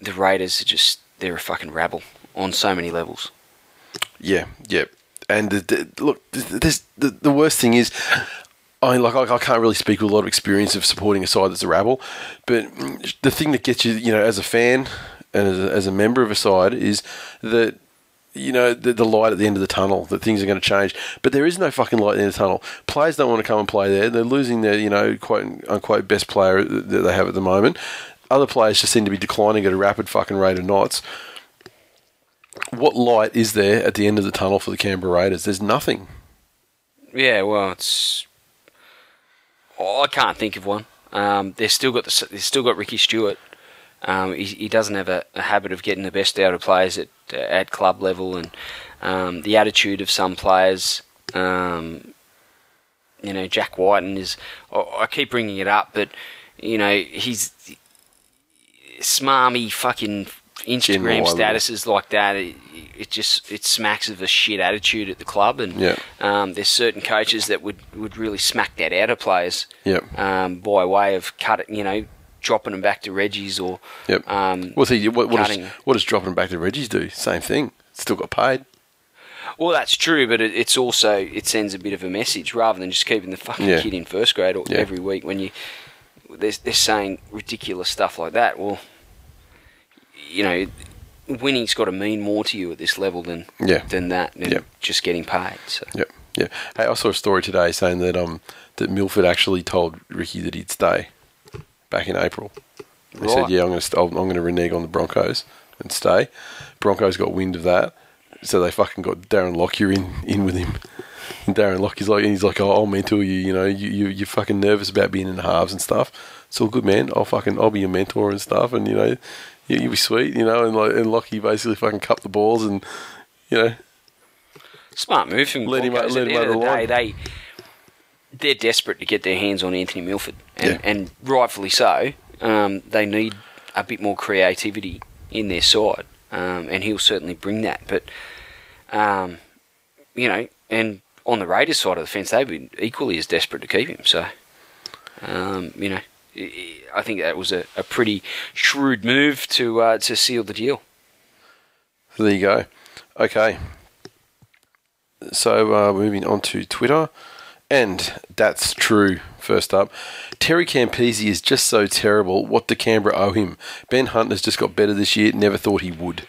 the Raiders are just they're a fucking rabble on so many levels. Yeah, yeah, and the, the, look, the the worst thing is. I mean, like I, I can't really speak with a lot of experience of supporting a side that's a rabble, but the thing that gets you, you know, as a fan and as a, as a member of a side, is that you know, the, the, light at the end of the tunnel, that things are going to change. But there is no fucking light at the end of the tunnel. Players don't want to come and play there. They're losing their, you know, quote unquote best player that they have at the moment. Other players just seem to be declining at a rapid fucking rate of knots. What light is there at the end of the tunnel for the Canberra Raiders? There's nothing. Yeah, well, it's. Oh, I can't think of one. Um, they've still got the, they've still got Ricky Stuart. Um, he, he, doesn't have a, a, habit of getting the best out of players at at club level, and um, the attitude of some players. Um, you know, Jack Wighton is. I keep bringing it up, but you know, he's smarmy fucking Instagram statuses like that. It, it, just it smacks of a shit attitude at the club, and yeah. um, there's certain coaches that would, would really smack that out of players. Yeah. Um, by way of cut, you know, dropping them back to Reggie's or Yep. um, What's he? What, what, does, what does dropping them back to Reggie's do? Same thing. Still got paid. Well, that's true, but it, it's also it sends a bit of a message rather than just keeping the fucking Yeah. kid in first grade or Yeah. every week when you they're, they're saying ridiculous stuff like that. Well, you know, winning's got to mean more to you at this level than Yeah. than that than just getting paid. So Yep. Yeah. Hey, I saw a story today saying that um that Milford actually told Ricky that he'd stay back in April. He Right. said, "Yeah, I'm going to st- I'm going to renege on the Broncos and stay." Broncos got wind of that, so they fucking got Darren Lockyer in, in with him. And Darren Lockyer's like, and he's like, "Oh, I'll mentor you. You know, you you you're fucking nervous about being in the halves and stuff. It's all good, man. I'll fucking I'll be your mentor and stuff, and you know, you, you'll be sweet. You know." And like, and Lockie basically fucking cupped the balls and. You know, smart move from Let him- Broncos. let At the him end of the the day, they they're desperate to get their hands on Anthony Milford, and, Yeah. and rightfully so. Um, they need a bit more creativity in their side, um, and he'll certainly bring that. But um, you know, and on the Raiders side of the fence, they've been equally as desperate to keep him. So um, you know, I- I think that was a, a pretty shrewd move to uh, to seal the deal. There you go. Okay. So uh, moving on to Twitter, and that's true. First up, Terry Campese is just so terrible. What do Canberra owe him? Ben Hunt has just got better this year. Never thought he would.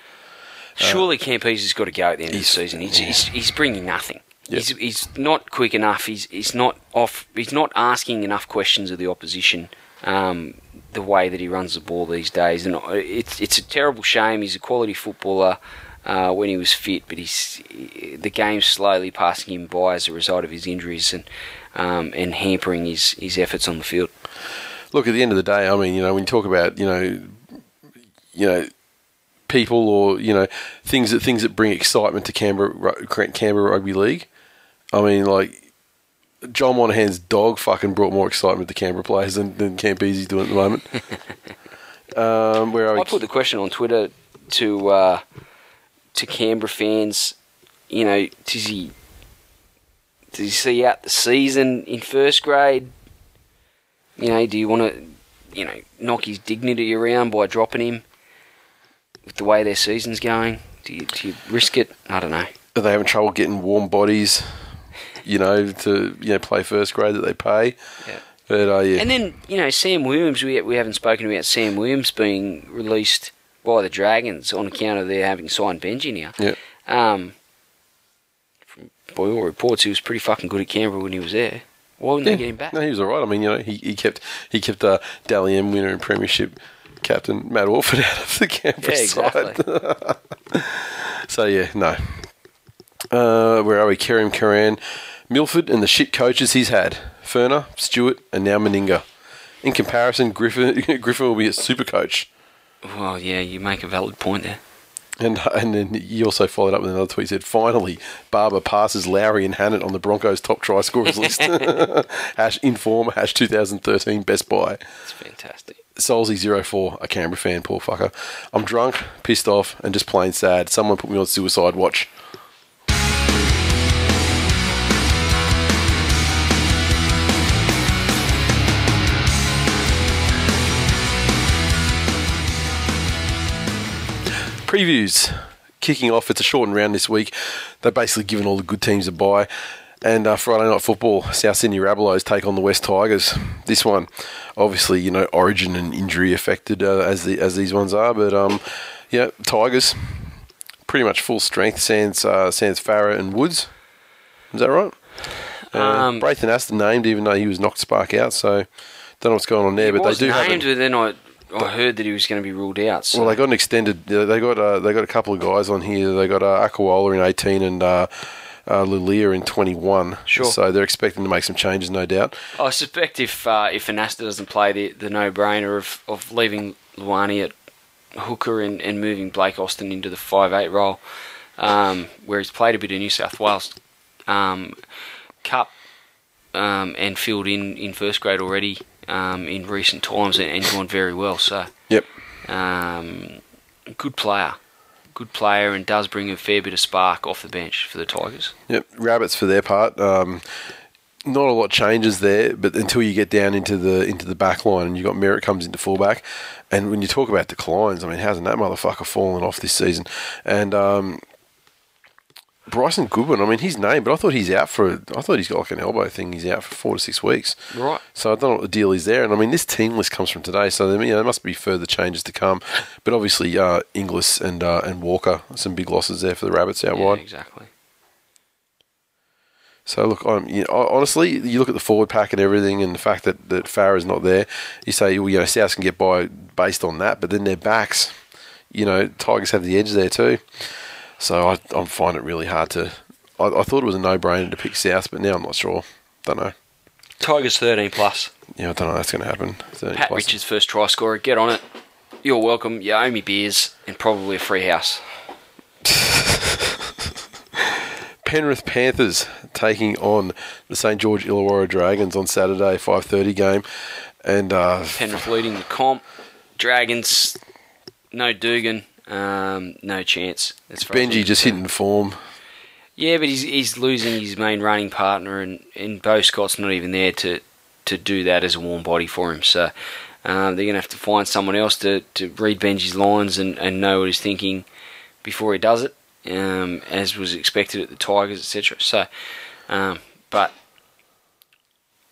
Surely Campese's got to go at the end of the Uh, he's- season. He's, he's, he's bringing nothing. Yep. He's, he's not quick enough. He's, he's not off. He's not asking enough questions of the opposition. Um, the way that he runs the ball these days, and it's it's a terrible shame. He's a quality footballer uh, when he was fit, but he's the game's slowly passing him by as a result of his injuries and um, and hampering his, his efforts on the field. Look, at the end of the day, I mean, you know, when you talk about, you know, you know, people or you know things that things that bring excitement to Canberra Canberra Rugby League. I mean, like John Monahan's dog fucking brought more excitement to Canberra players than, than Campese's doing at the moment. [LAUGHS] um, where are we? I put the question on Twitter to uh, to Canberra fans. You know, does he does he see out the season in first grade? You know, do you want to you know knock his dignity around by dropping him with the way their season's going? Do you, do you risk it? I don't know. Are they having trouble getting warm bodies? You know, to you know play first grade that they pay. Yeah. But uh, yeah, And then you know Sam Williams. We we haven't spoken about Sam Williams being released by the Dragons on account of their having signed Benji now. yeah. Um, from by all reports, he was pretty fucking good at Canberra when he was there. Why wouldn't Yeah. they get him back? No, he was all right. I mean, you know, he, he kept he kept uh, Dally M winner and premiership captain Matt Orford [LAUGHS] out of the Canberra yeah, exactly. side. [LAUGHS] So yeah, no. Uh, where are we? Karim Karan, Milford, and the shit coaches he's had: Furner, Stuart, and now Meninga. In comparison, Griffin [LAUGHS] Griffin will be a super coach. Well, yeah, you make a valid point there. And and then he also followed up with another tweet. He said, "Finally, Barba passes Lowry and Hannant on the Broncos' top try scorers list." [LAUGHS] hash inform hash 2013 best buy. It's fantastic. Solzy04, a Canberra fan, poor fucker. I'm drunk, pissed off, and just plain sad. Someone put me on suicide watch. Previews kicking off. It's a shortened round this week. They've basically given all the good teams a bye. And uh, Friday night football, South Sydney Rabbitohs take on the West Tigers. This one, obviously, you know, origin and injury affected uh, as the as these ones are, but um, yeah, Tigers pretty much full strength. Sans uh, Sans Farah and Woods. Is that right? Uh, Um, Braith Anasta named, even though he was knocked spark out. So don't know what's going on there, but they do named, have. A, but then I, heard that he was going to be ruled out. So. well, they got an extended. They got uh, they got a couple of guys on here. They got uh, Akawola in eighteen and uh, uh, Lilia in twenty one. Sure. So they're expecting to make some changes, no doubt. I suspect if uh, if Anasta doesn't play the, the no brainer of, of leaving Luani at hooker and, and moving Blake Austin into the five eight role, um, where he's played a bit of New South Wales um, Cup um, and filled in in first grade already um, in recent times and, and gone very well. So Yep. um, good player, good player, and does bring a fair bit of spark off the bench for the Tigers. Yep, rabbits for their part. Um, not a lot changes there, but until you get down into the into the back line and you got Merritt comes into fullback, and when you talk about declines, I mean, hasn't that motherfucker fallen off this season? And um, Bryson Goodwin, I mean, his name, but I thought he's out for. I thought he's got like an elbow thing. He's out for four to six weeks. Right. So I don't know what the deal is there. And I mean, this team list comes from today, so there, you know, there must be further changes to come. But obviously, uh, Inglis and uh, and Walker, some big losses there for the Rabbits out Yeah, wide. exactly. So look, um, you know, honestly, you look at the forward pack and everything, and the fact that that Farah's not there. You say, well, you know, South can get by based on that, but then their backs, you know, Tigers have the edge there too. So I, I find it really hard to. I, I thought it was a no-brainer to pick South, but now I'm not sure. Don't know. Tigers 13 plus. Yeah, I don't know that's going to happen. 30 Pat plus. Richards first try scorer. Get on it. You're welcome. You owe me beers and probably a free house. [LAUGHS] Penrith Panthers taking on the St George Illawarra Dragons on Saturday, 5:30 game, and uh, Penrith leading the comp. Dragons, no Dugan, um, no chance. Benji just hitting form. Yeah, but he's he's losing his main running partner, and and Bo Scott's not even there to to do that as a warm body for him. So um, they're gonna have to find someone else to, to read Benji's lines and, and know what he's thinking before he does it, um, as was expected at the Tigers, etc. So, um, but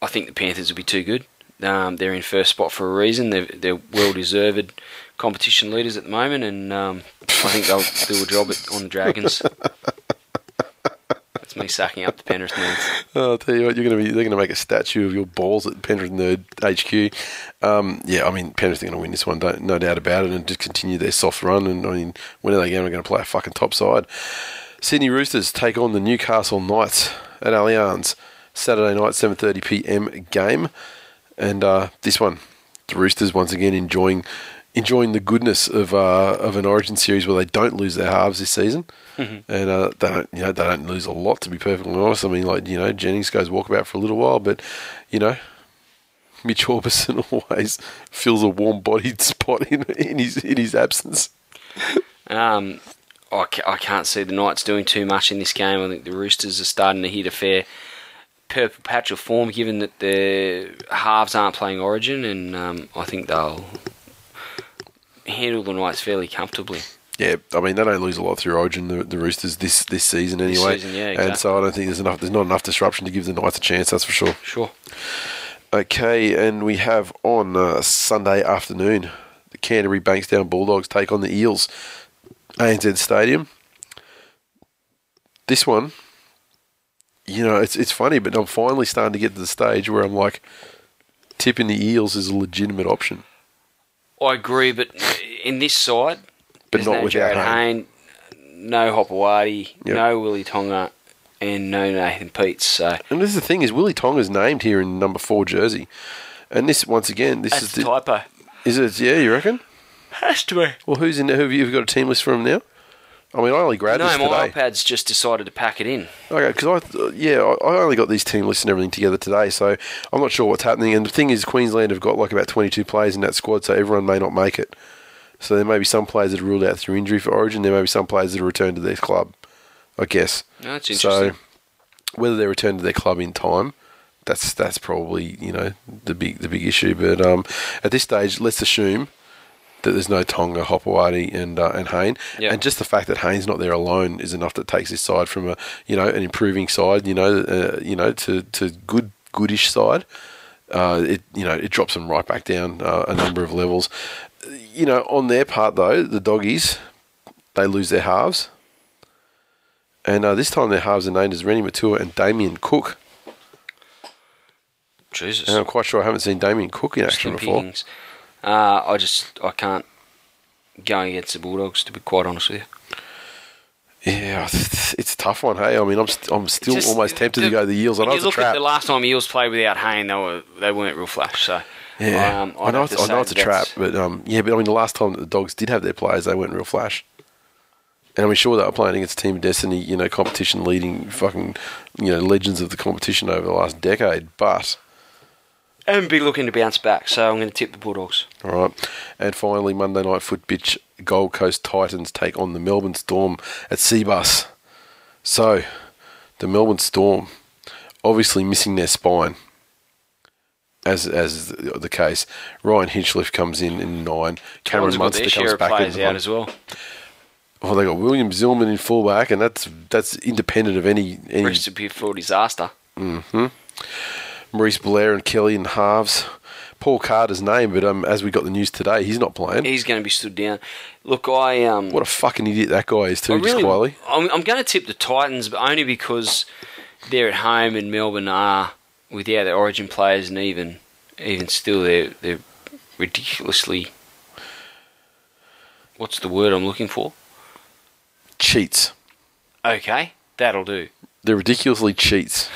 I think the Panthers will be too good. Um, they're in first spot for a reason. They're, they're well deserved competition leaders at the moment, and um, I think they'll do a job at, on the Dragons. That's me sucking up the Penrith nerds. [LAUGHS] Oh, I'll tell you what, you're going to be. They're going to make a statue of your balls at Penrith Nerd HQ. Um, yeah, I mean Penrith are going to win this one, no doubt about it, and just continue their soft run. And I mean, when are they going to play a fucking top side. Sydney Roosters take on the Newcastle Knights at Allianz Saturday night, 7:30 p.m. game, and uh, this one, the Roosters once again enjoying enjoying the goodness of uh, of an Origin series where they don't lose their halves this season, and uh, they don't you know they don't lose a lot to be perfectly honest. I mean, like you know Jennings goes walkabout for a little while, but you know. [LAUGHS] Mitch Aubusson [LAUGHS] always fills a warm-bodied spot in, in his in his absence. Um, I, ca- I can't see the Knights doing too much in this game. I think the Roosters are starting to hit a fair purple patch of form, given that their halves aren't playing Origin, and um, I think they'll handle the Knights fairly comfortably. Yeah, I mean they don't lose a lot through Origin the, the Roosters this this season anyway, season, yeah, and so I don't think there's enough there's not enough disruption to give the Knights a chance. That's for sure. Sure. Okay, and we have on uh, Sunday afternoon the Canterbury Bankstown Bulldogs take on the Eels, ANZ Stadium. This one, you know, it's it's funny, but I'm finally starting to get to the stage where I'm like, tipping the Eels is a legitimate option, I agree, but in this side, but not no without Jarryd Hayne. Hayne, no Hopoate, Yep. no Willie Tonga, and no Nathan Peats. So And this is the thing is Willie Tonga's named here in number four jersey, and this once again this that's is the the, typo. is it yeah you reckon? Has to be. Well, who's in? Who have you have you got a team list for him now? I mean, I only grabbed No, this my iPad's just decided to pack it in. Okay, because I yeah I only got these team lists and everything together today, so I'm not sure what's happening. And the thing is, Queensland have got like about 22 players in that squad, so everyone may not make it. So there may be some players that are ruled out through injury for Origin. There may be some players that are returned to their club. I guess. No, that's So whether they return to their club in time, that's that's probably you know the big the big issue. But um, at this stage, let's assume that there's no Tonga, Hopoate, and uh, and Hayne, Yeah. and just the fact that Hayne's not there alone is enough that takes this side from a you know an improving side, you know, uh, you know to to good goodish side. Uh, it you know it drops them right back down uh, a number of levels. You know, on their part though, the doggies they lose their halves. And uh, this time their halves are named as Reni Maitua and Damien Cook. Jesus. And I'm quite sure I haven't seen Damien Cook in action before. Uh, I just I can't go against the Bulldogs to be quite honest with you. Yeah, it's a tough one. Hey, I mean, I'm st- I'm still Just almost tempted the- to go the Eels. I know you it's a look trap. at the last time Eels played without Hayne, they were they weren't real flash. So yeah, um, I know it's, I know it's a trap, but um, yeah, but I mean, the last time that the Dogs did have their players, they weren't real flash. And I mean, sure, they were playing against Team Destiny, you know, competition leading fucking, you know, legends of the competition over the last decade. But and be looking to bounce back. So I'm going to tip the Bulldogs. All right. And finally, Monday night foot bitch Gold Coast Titans take on the Melbourne Storm at Cbus. So, the Melbourne Storm obviously missing their spine. As as the, case, Ryan Hinchcliffe comes in in nine. Cameron Munster comes back in. out as well. Oh, they got William Zillman in fullback, and that's that's independent of any any Recipe for disaster. Mm-hmm. Maurice Blair and Kelly in halves. Paul Carter's name, but um, as we got the news today, he's not playing. He's going to be stood down. Look, I um, What a fucking idiot that guy is too, I just really, quietly. I'm, I'm going to tip the Titans, but only because they're at home and Melbourne are without their Origin players, and even even still, they're they're ridiculously. What's the word I'm looking for? Cheats. Okay, that'll do. They're ridiculously cheats.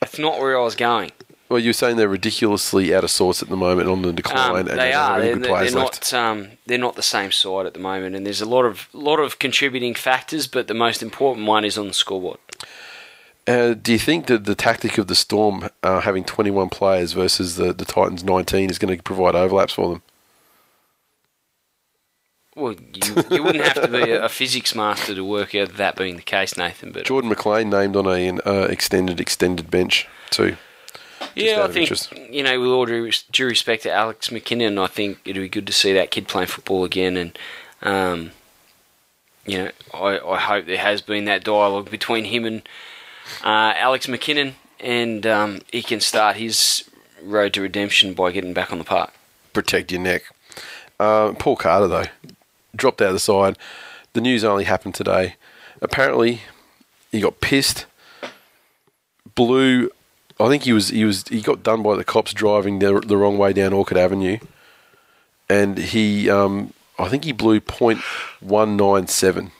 That's not where I was going. Well, you're saying they're ridiculously out of sorts at the moment on the Um, decline, and they are. They're, they're not. Um, they're not the same side at the moment, and there's a lot of lot of contributing factors. But the most important one is on the scoreboard. Uh, do you think that the tactic of the Storm uh, having 21 players versus the, the Titans 19 is going to provide overlaps for them? Well, you, you wouldn't have to be a, physics master to work out that being the case, Nathan. But Jordan McLean named on a uh, extended extended bench too. yeah, I think interest. you know, with all due, due respect to Alex McKinnon, I think it'd be good to see that kid playing football again. And um, you know, I, I hope there has been that dialogue between him and uh, Alex McKinnon, and um, he can start his road to redemption by getting back on the park. Protect your neck. Uh, Paul Carter though dropped out of the side. The news only happened today. Apparently, he got pissed. Blew. I think he was he was he got done by the cops driving the, the wrong way down Orchard Avenue, and he um, I think he blew point one nine seven.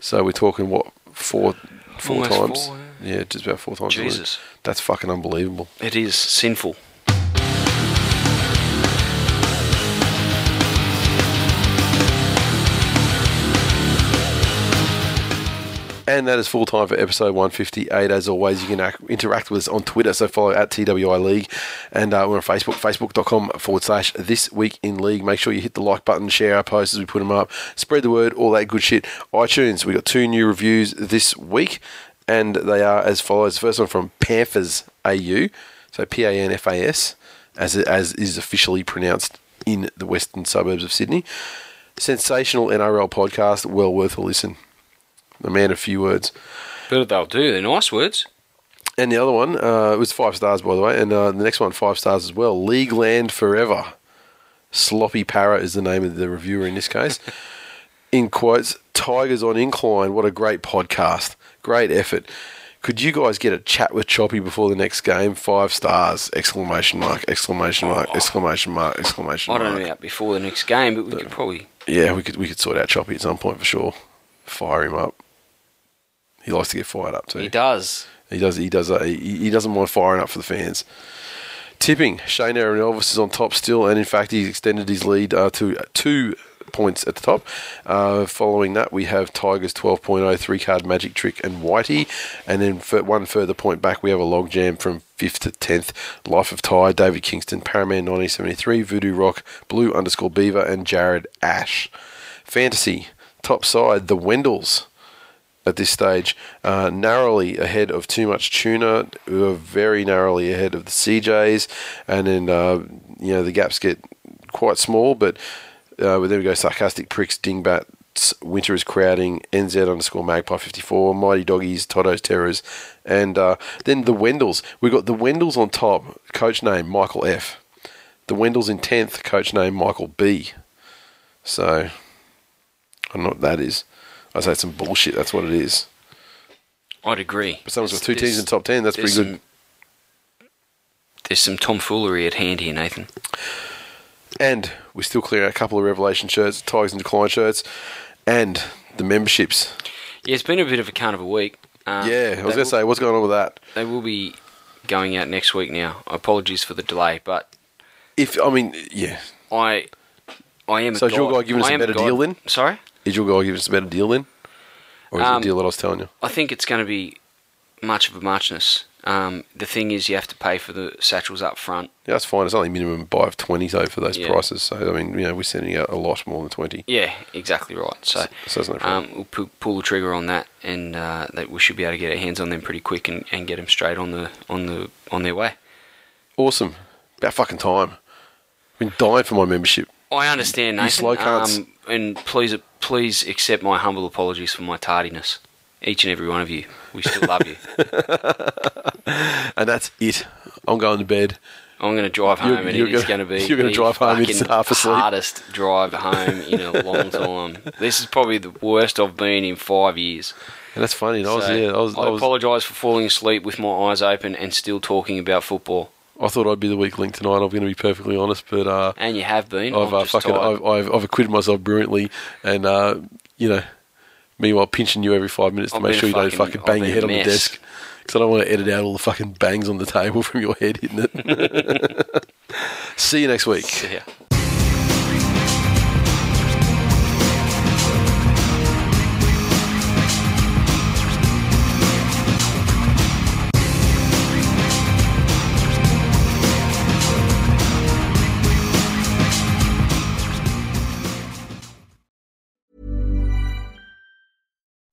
So we're talking what four four Almost times? four, yeah, just about four times. Jesus. that's fucking unbelievable. It is sinful. And that is full time for episode 158. As always, you can ac- interact with us on Twitter, so follow at TWI League. And uh, we're on Facebook, facebook.com forward slash This Week in League. Make sure you hit the like button, share our posts as we put them up, spread the word, all that good shit. iTunes, we got two new reviews this week, and they are as follows. First one from Panthers AU, so P A N F A S, as, as is officially pronounced in the western suburbs of Sydney. Sensational NRL podcast, well worth a listen. The man of few words. But they'll do. They're nice words. And the other one uh, it was five stars, by the way. And uh, the next one, five stars as well. League Land Forever. Sloppy Para is the name of the reviewer in this case. [LAUGHS] in quotes, Tigers on Incline. What a great podcast. Great effort. Could you guys get a chat with Choppy before the next game? Five stars! Exclamation mark! Exclamation mark! Exclamation mark! Exclamation mark! I don't know about before the next game, but we could probably. Yeah, we could we could sort out Choppy at some point for sure. Fire him up. He likes to get fired up too. He does. He does. He does. Uh, he, he doesn't mind firing up for the fans. Tipping. Shane Aaron Elvis is on top still, and in fact, he's extended his lead uh, to two points at the top. Uh, following that, we have Tigers 12.0, three card Magic Trick, and Whitey. And then for one further point back, we have a logjam from 5th to 10th. Life of Ty, David Kingston, Paraman 1973, Voodoo Rock, Blue underscore Beaver, and Jared Ash. Fantasy. Top side, the Wendells at this stage, uh, narrowly ahead of Too Much Tuna, who are very narrowly ahead of the CJs, and then uh, you know the gaps get quite small. But uh, but there we go, sarcastic pricks, dingbats, winter is crowding, NZ underscore Magpie fifty four, mighty doggies, Toto's terrors, and uh, then the Wendells. We've got the Wendells on top, coach name Michael F. The Wendells in tenth, coach name Michael B. So I don't know what that is. I say it's some bullshit. That's what it is. I'd agree. But someone's got two teams in top ten. That's pretty good. some- There's some tomfoolery at hand here, Nathan. And we're still clearing out a couple of revelation shirts, Tigers and Decline shirts, and the memberships. Yeah, it's been a bit of a kind of a week. Um, yeah, I was going to say, what's going on with that? they will be going out next week now. Apologies for the delay, but If I mean, yeah, I, I am. So a is your guy- giving us a better guy- deal then? Sorry, is your guy giving us a better deal then, or is it Um, the deal that I was telling you? I think it's going to be much of a muchness. Um, the thing is, you have to pay for the satchels up front. Yeah, that's fine. It's only minimum buy of twenty though for those Yeah. prices. So I mean, you know, we're sending out a lot more than twenty. Yeah, exactly right. So, So no um, we'll pu- pull the trigger on that, and uh, that we should be able to get our hands on them pretty quick and, and get them straight on the on the on their way. awesome. About fucking time. I've Been dying for my membership. I understand, You slow cunts. Um, and please, please accept my humble apologies for my tardiness. Each and every one of you. We still love you. [LAUGHS] And that's it. I'm going to bed. I'm going to drive home, You're- and you're it is gonna- going to be you're gonna the drive home, it's half asleep. hardest drive home in a [LAUGHS] long time. This is probably the worst I've been in five years. And that's funny. And I was So, yeah. I was. I, was, apologise for falling asleep with my eyes open and still talking about football. I thought I'd be the weak link tonight. I'm going to be perfectly honest, but uh, And you have been. I've uh, fucking. I've, I've I've acquitted myself brilliantly, and uh, you know, meanwhile pinching you every five minutes to I've make sure you don't fucking- fucking bang your head on the desk because I don't want to edit out all the fucking bangs on the table [LAUGHS] from your head hitting it. [LAUGHS] See you next week.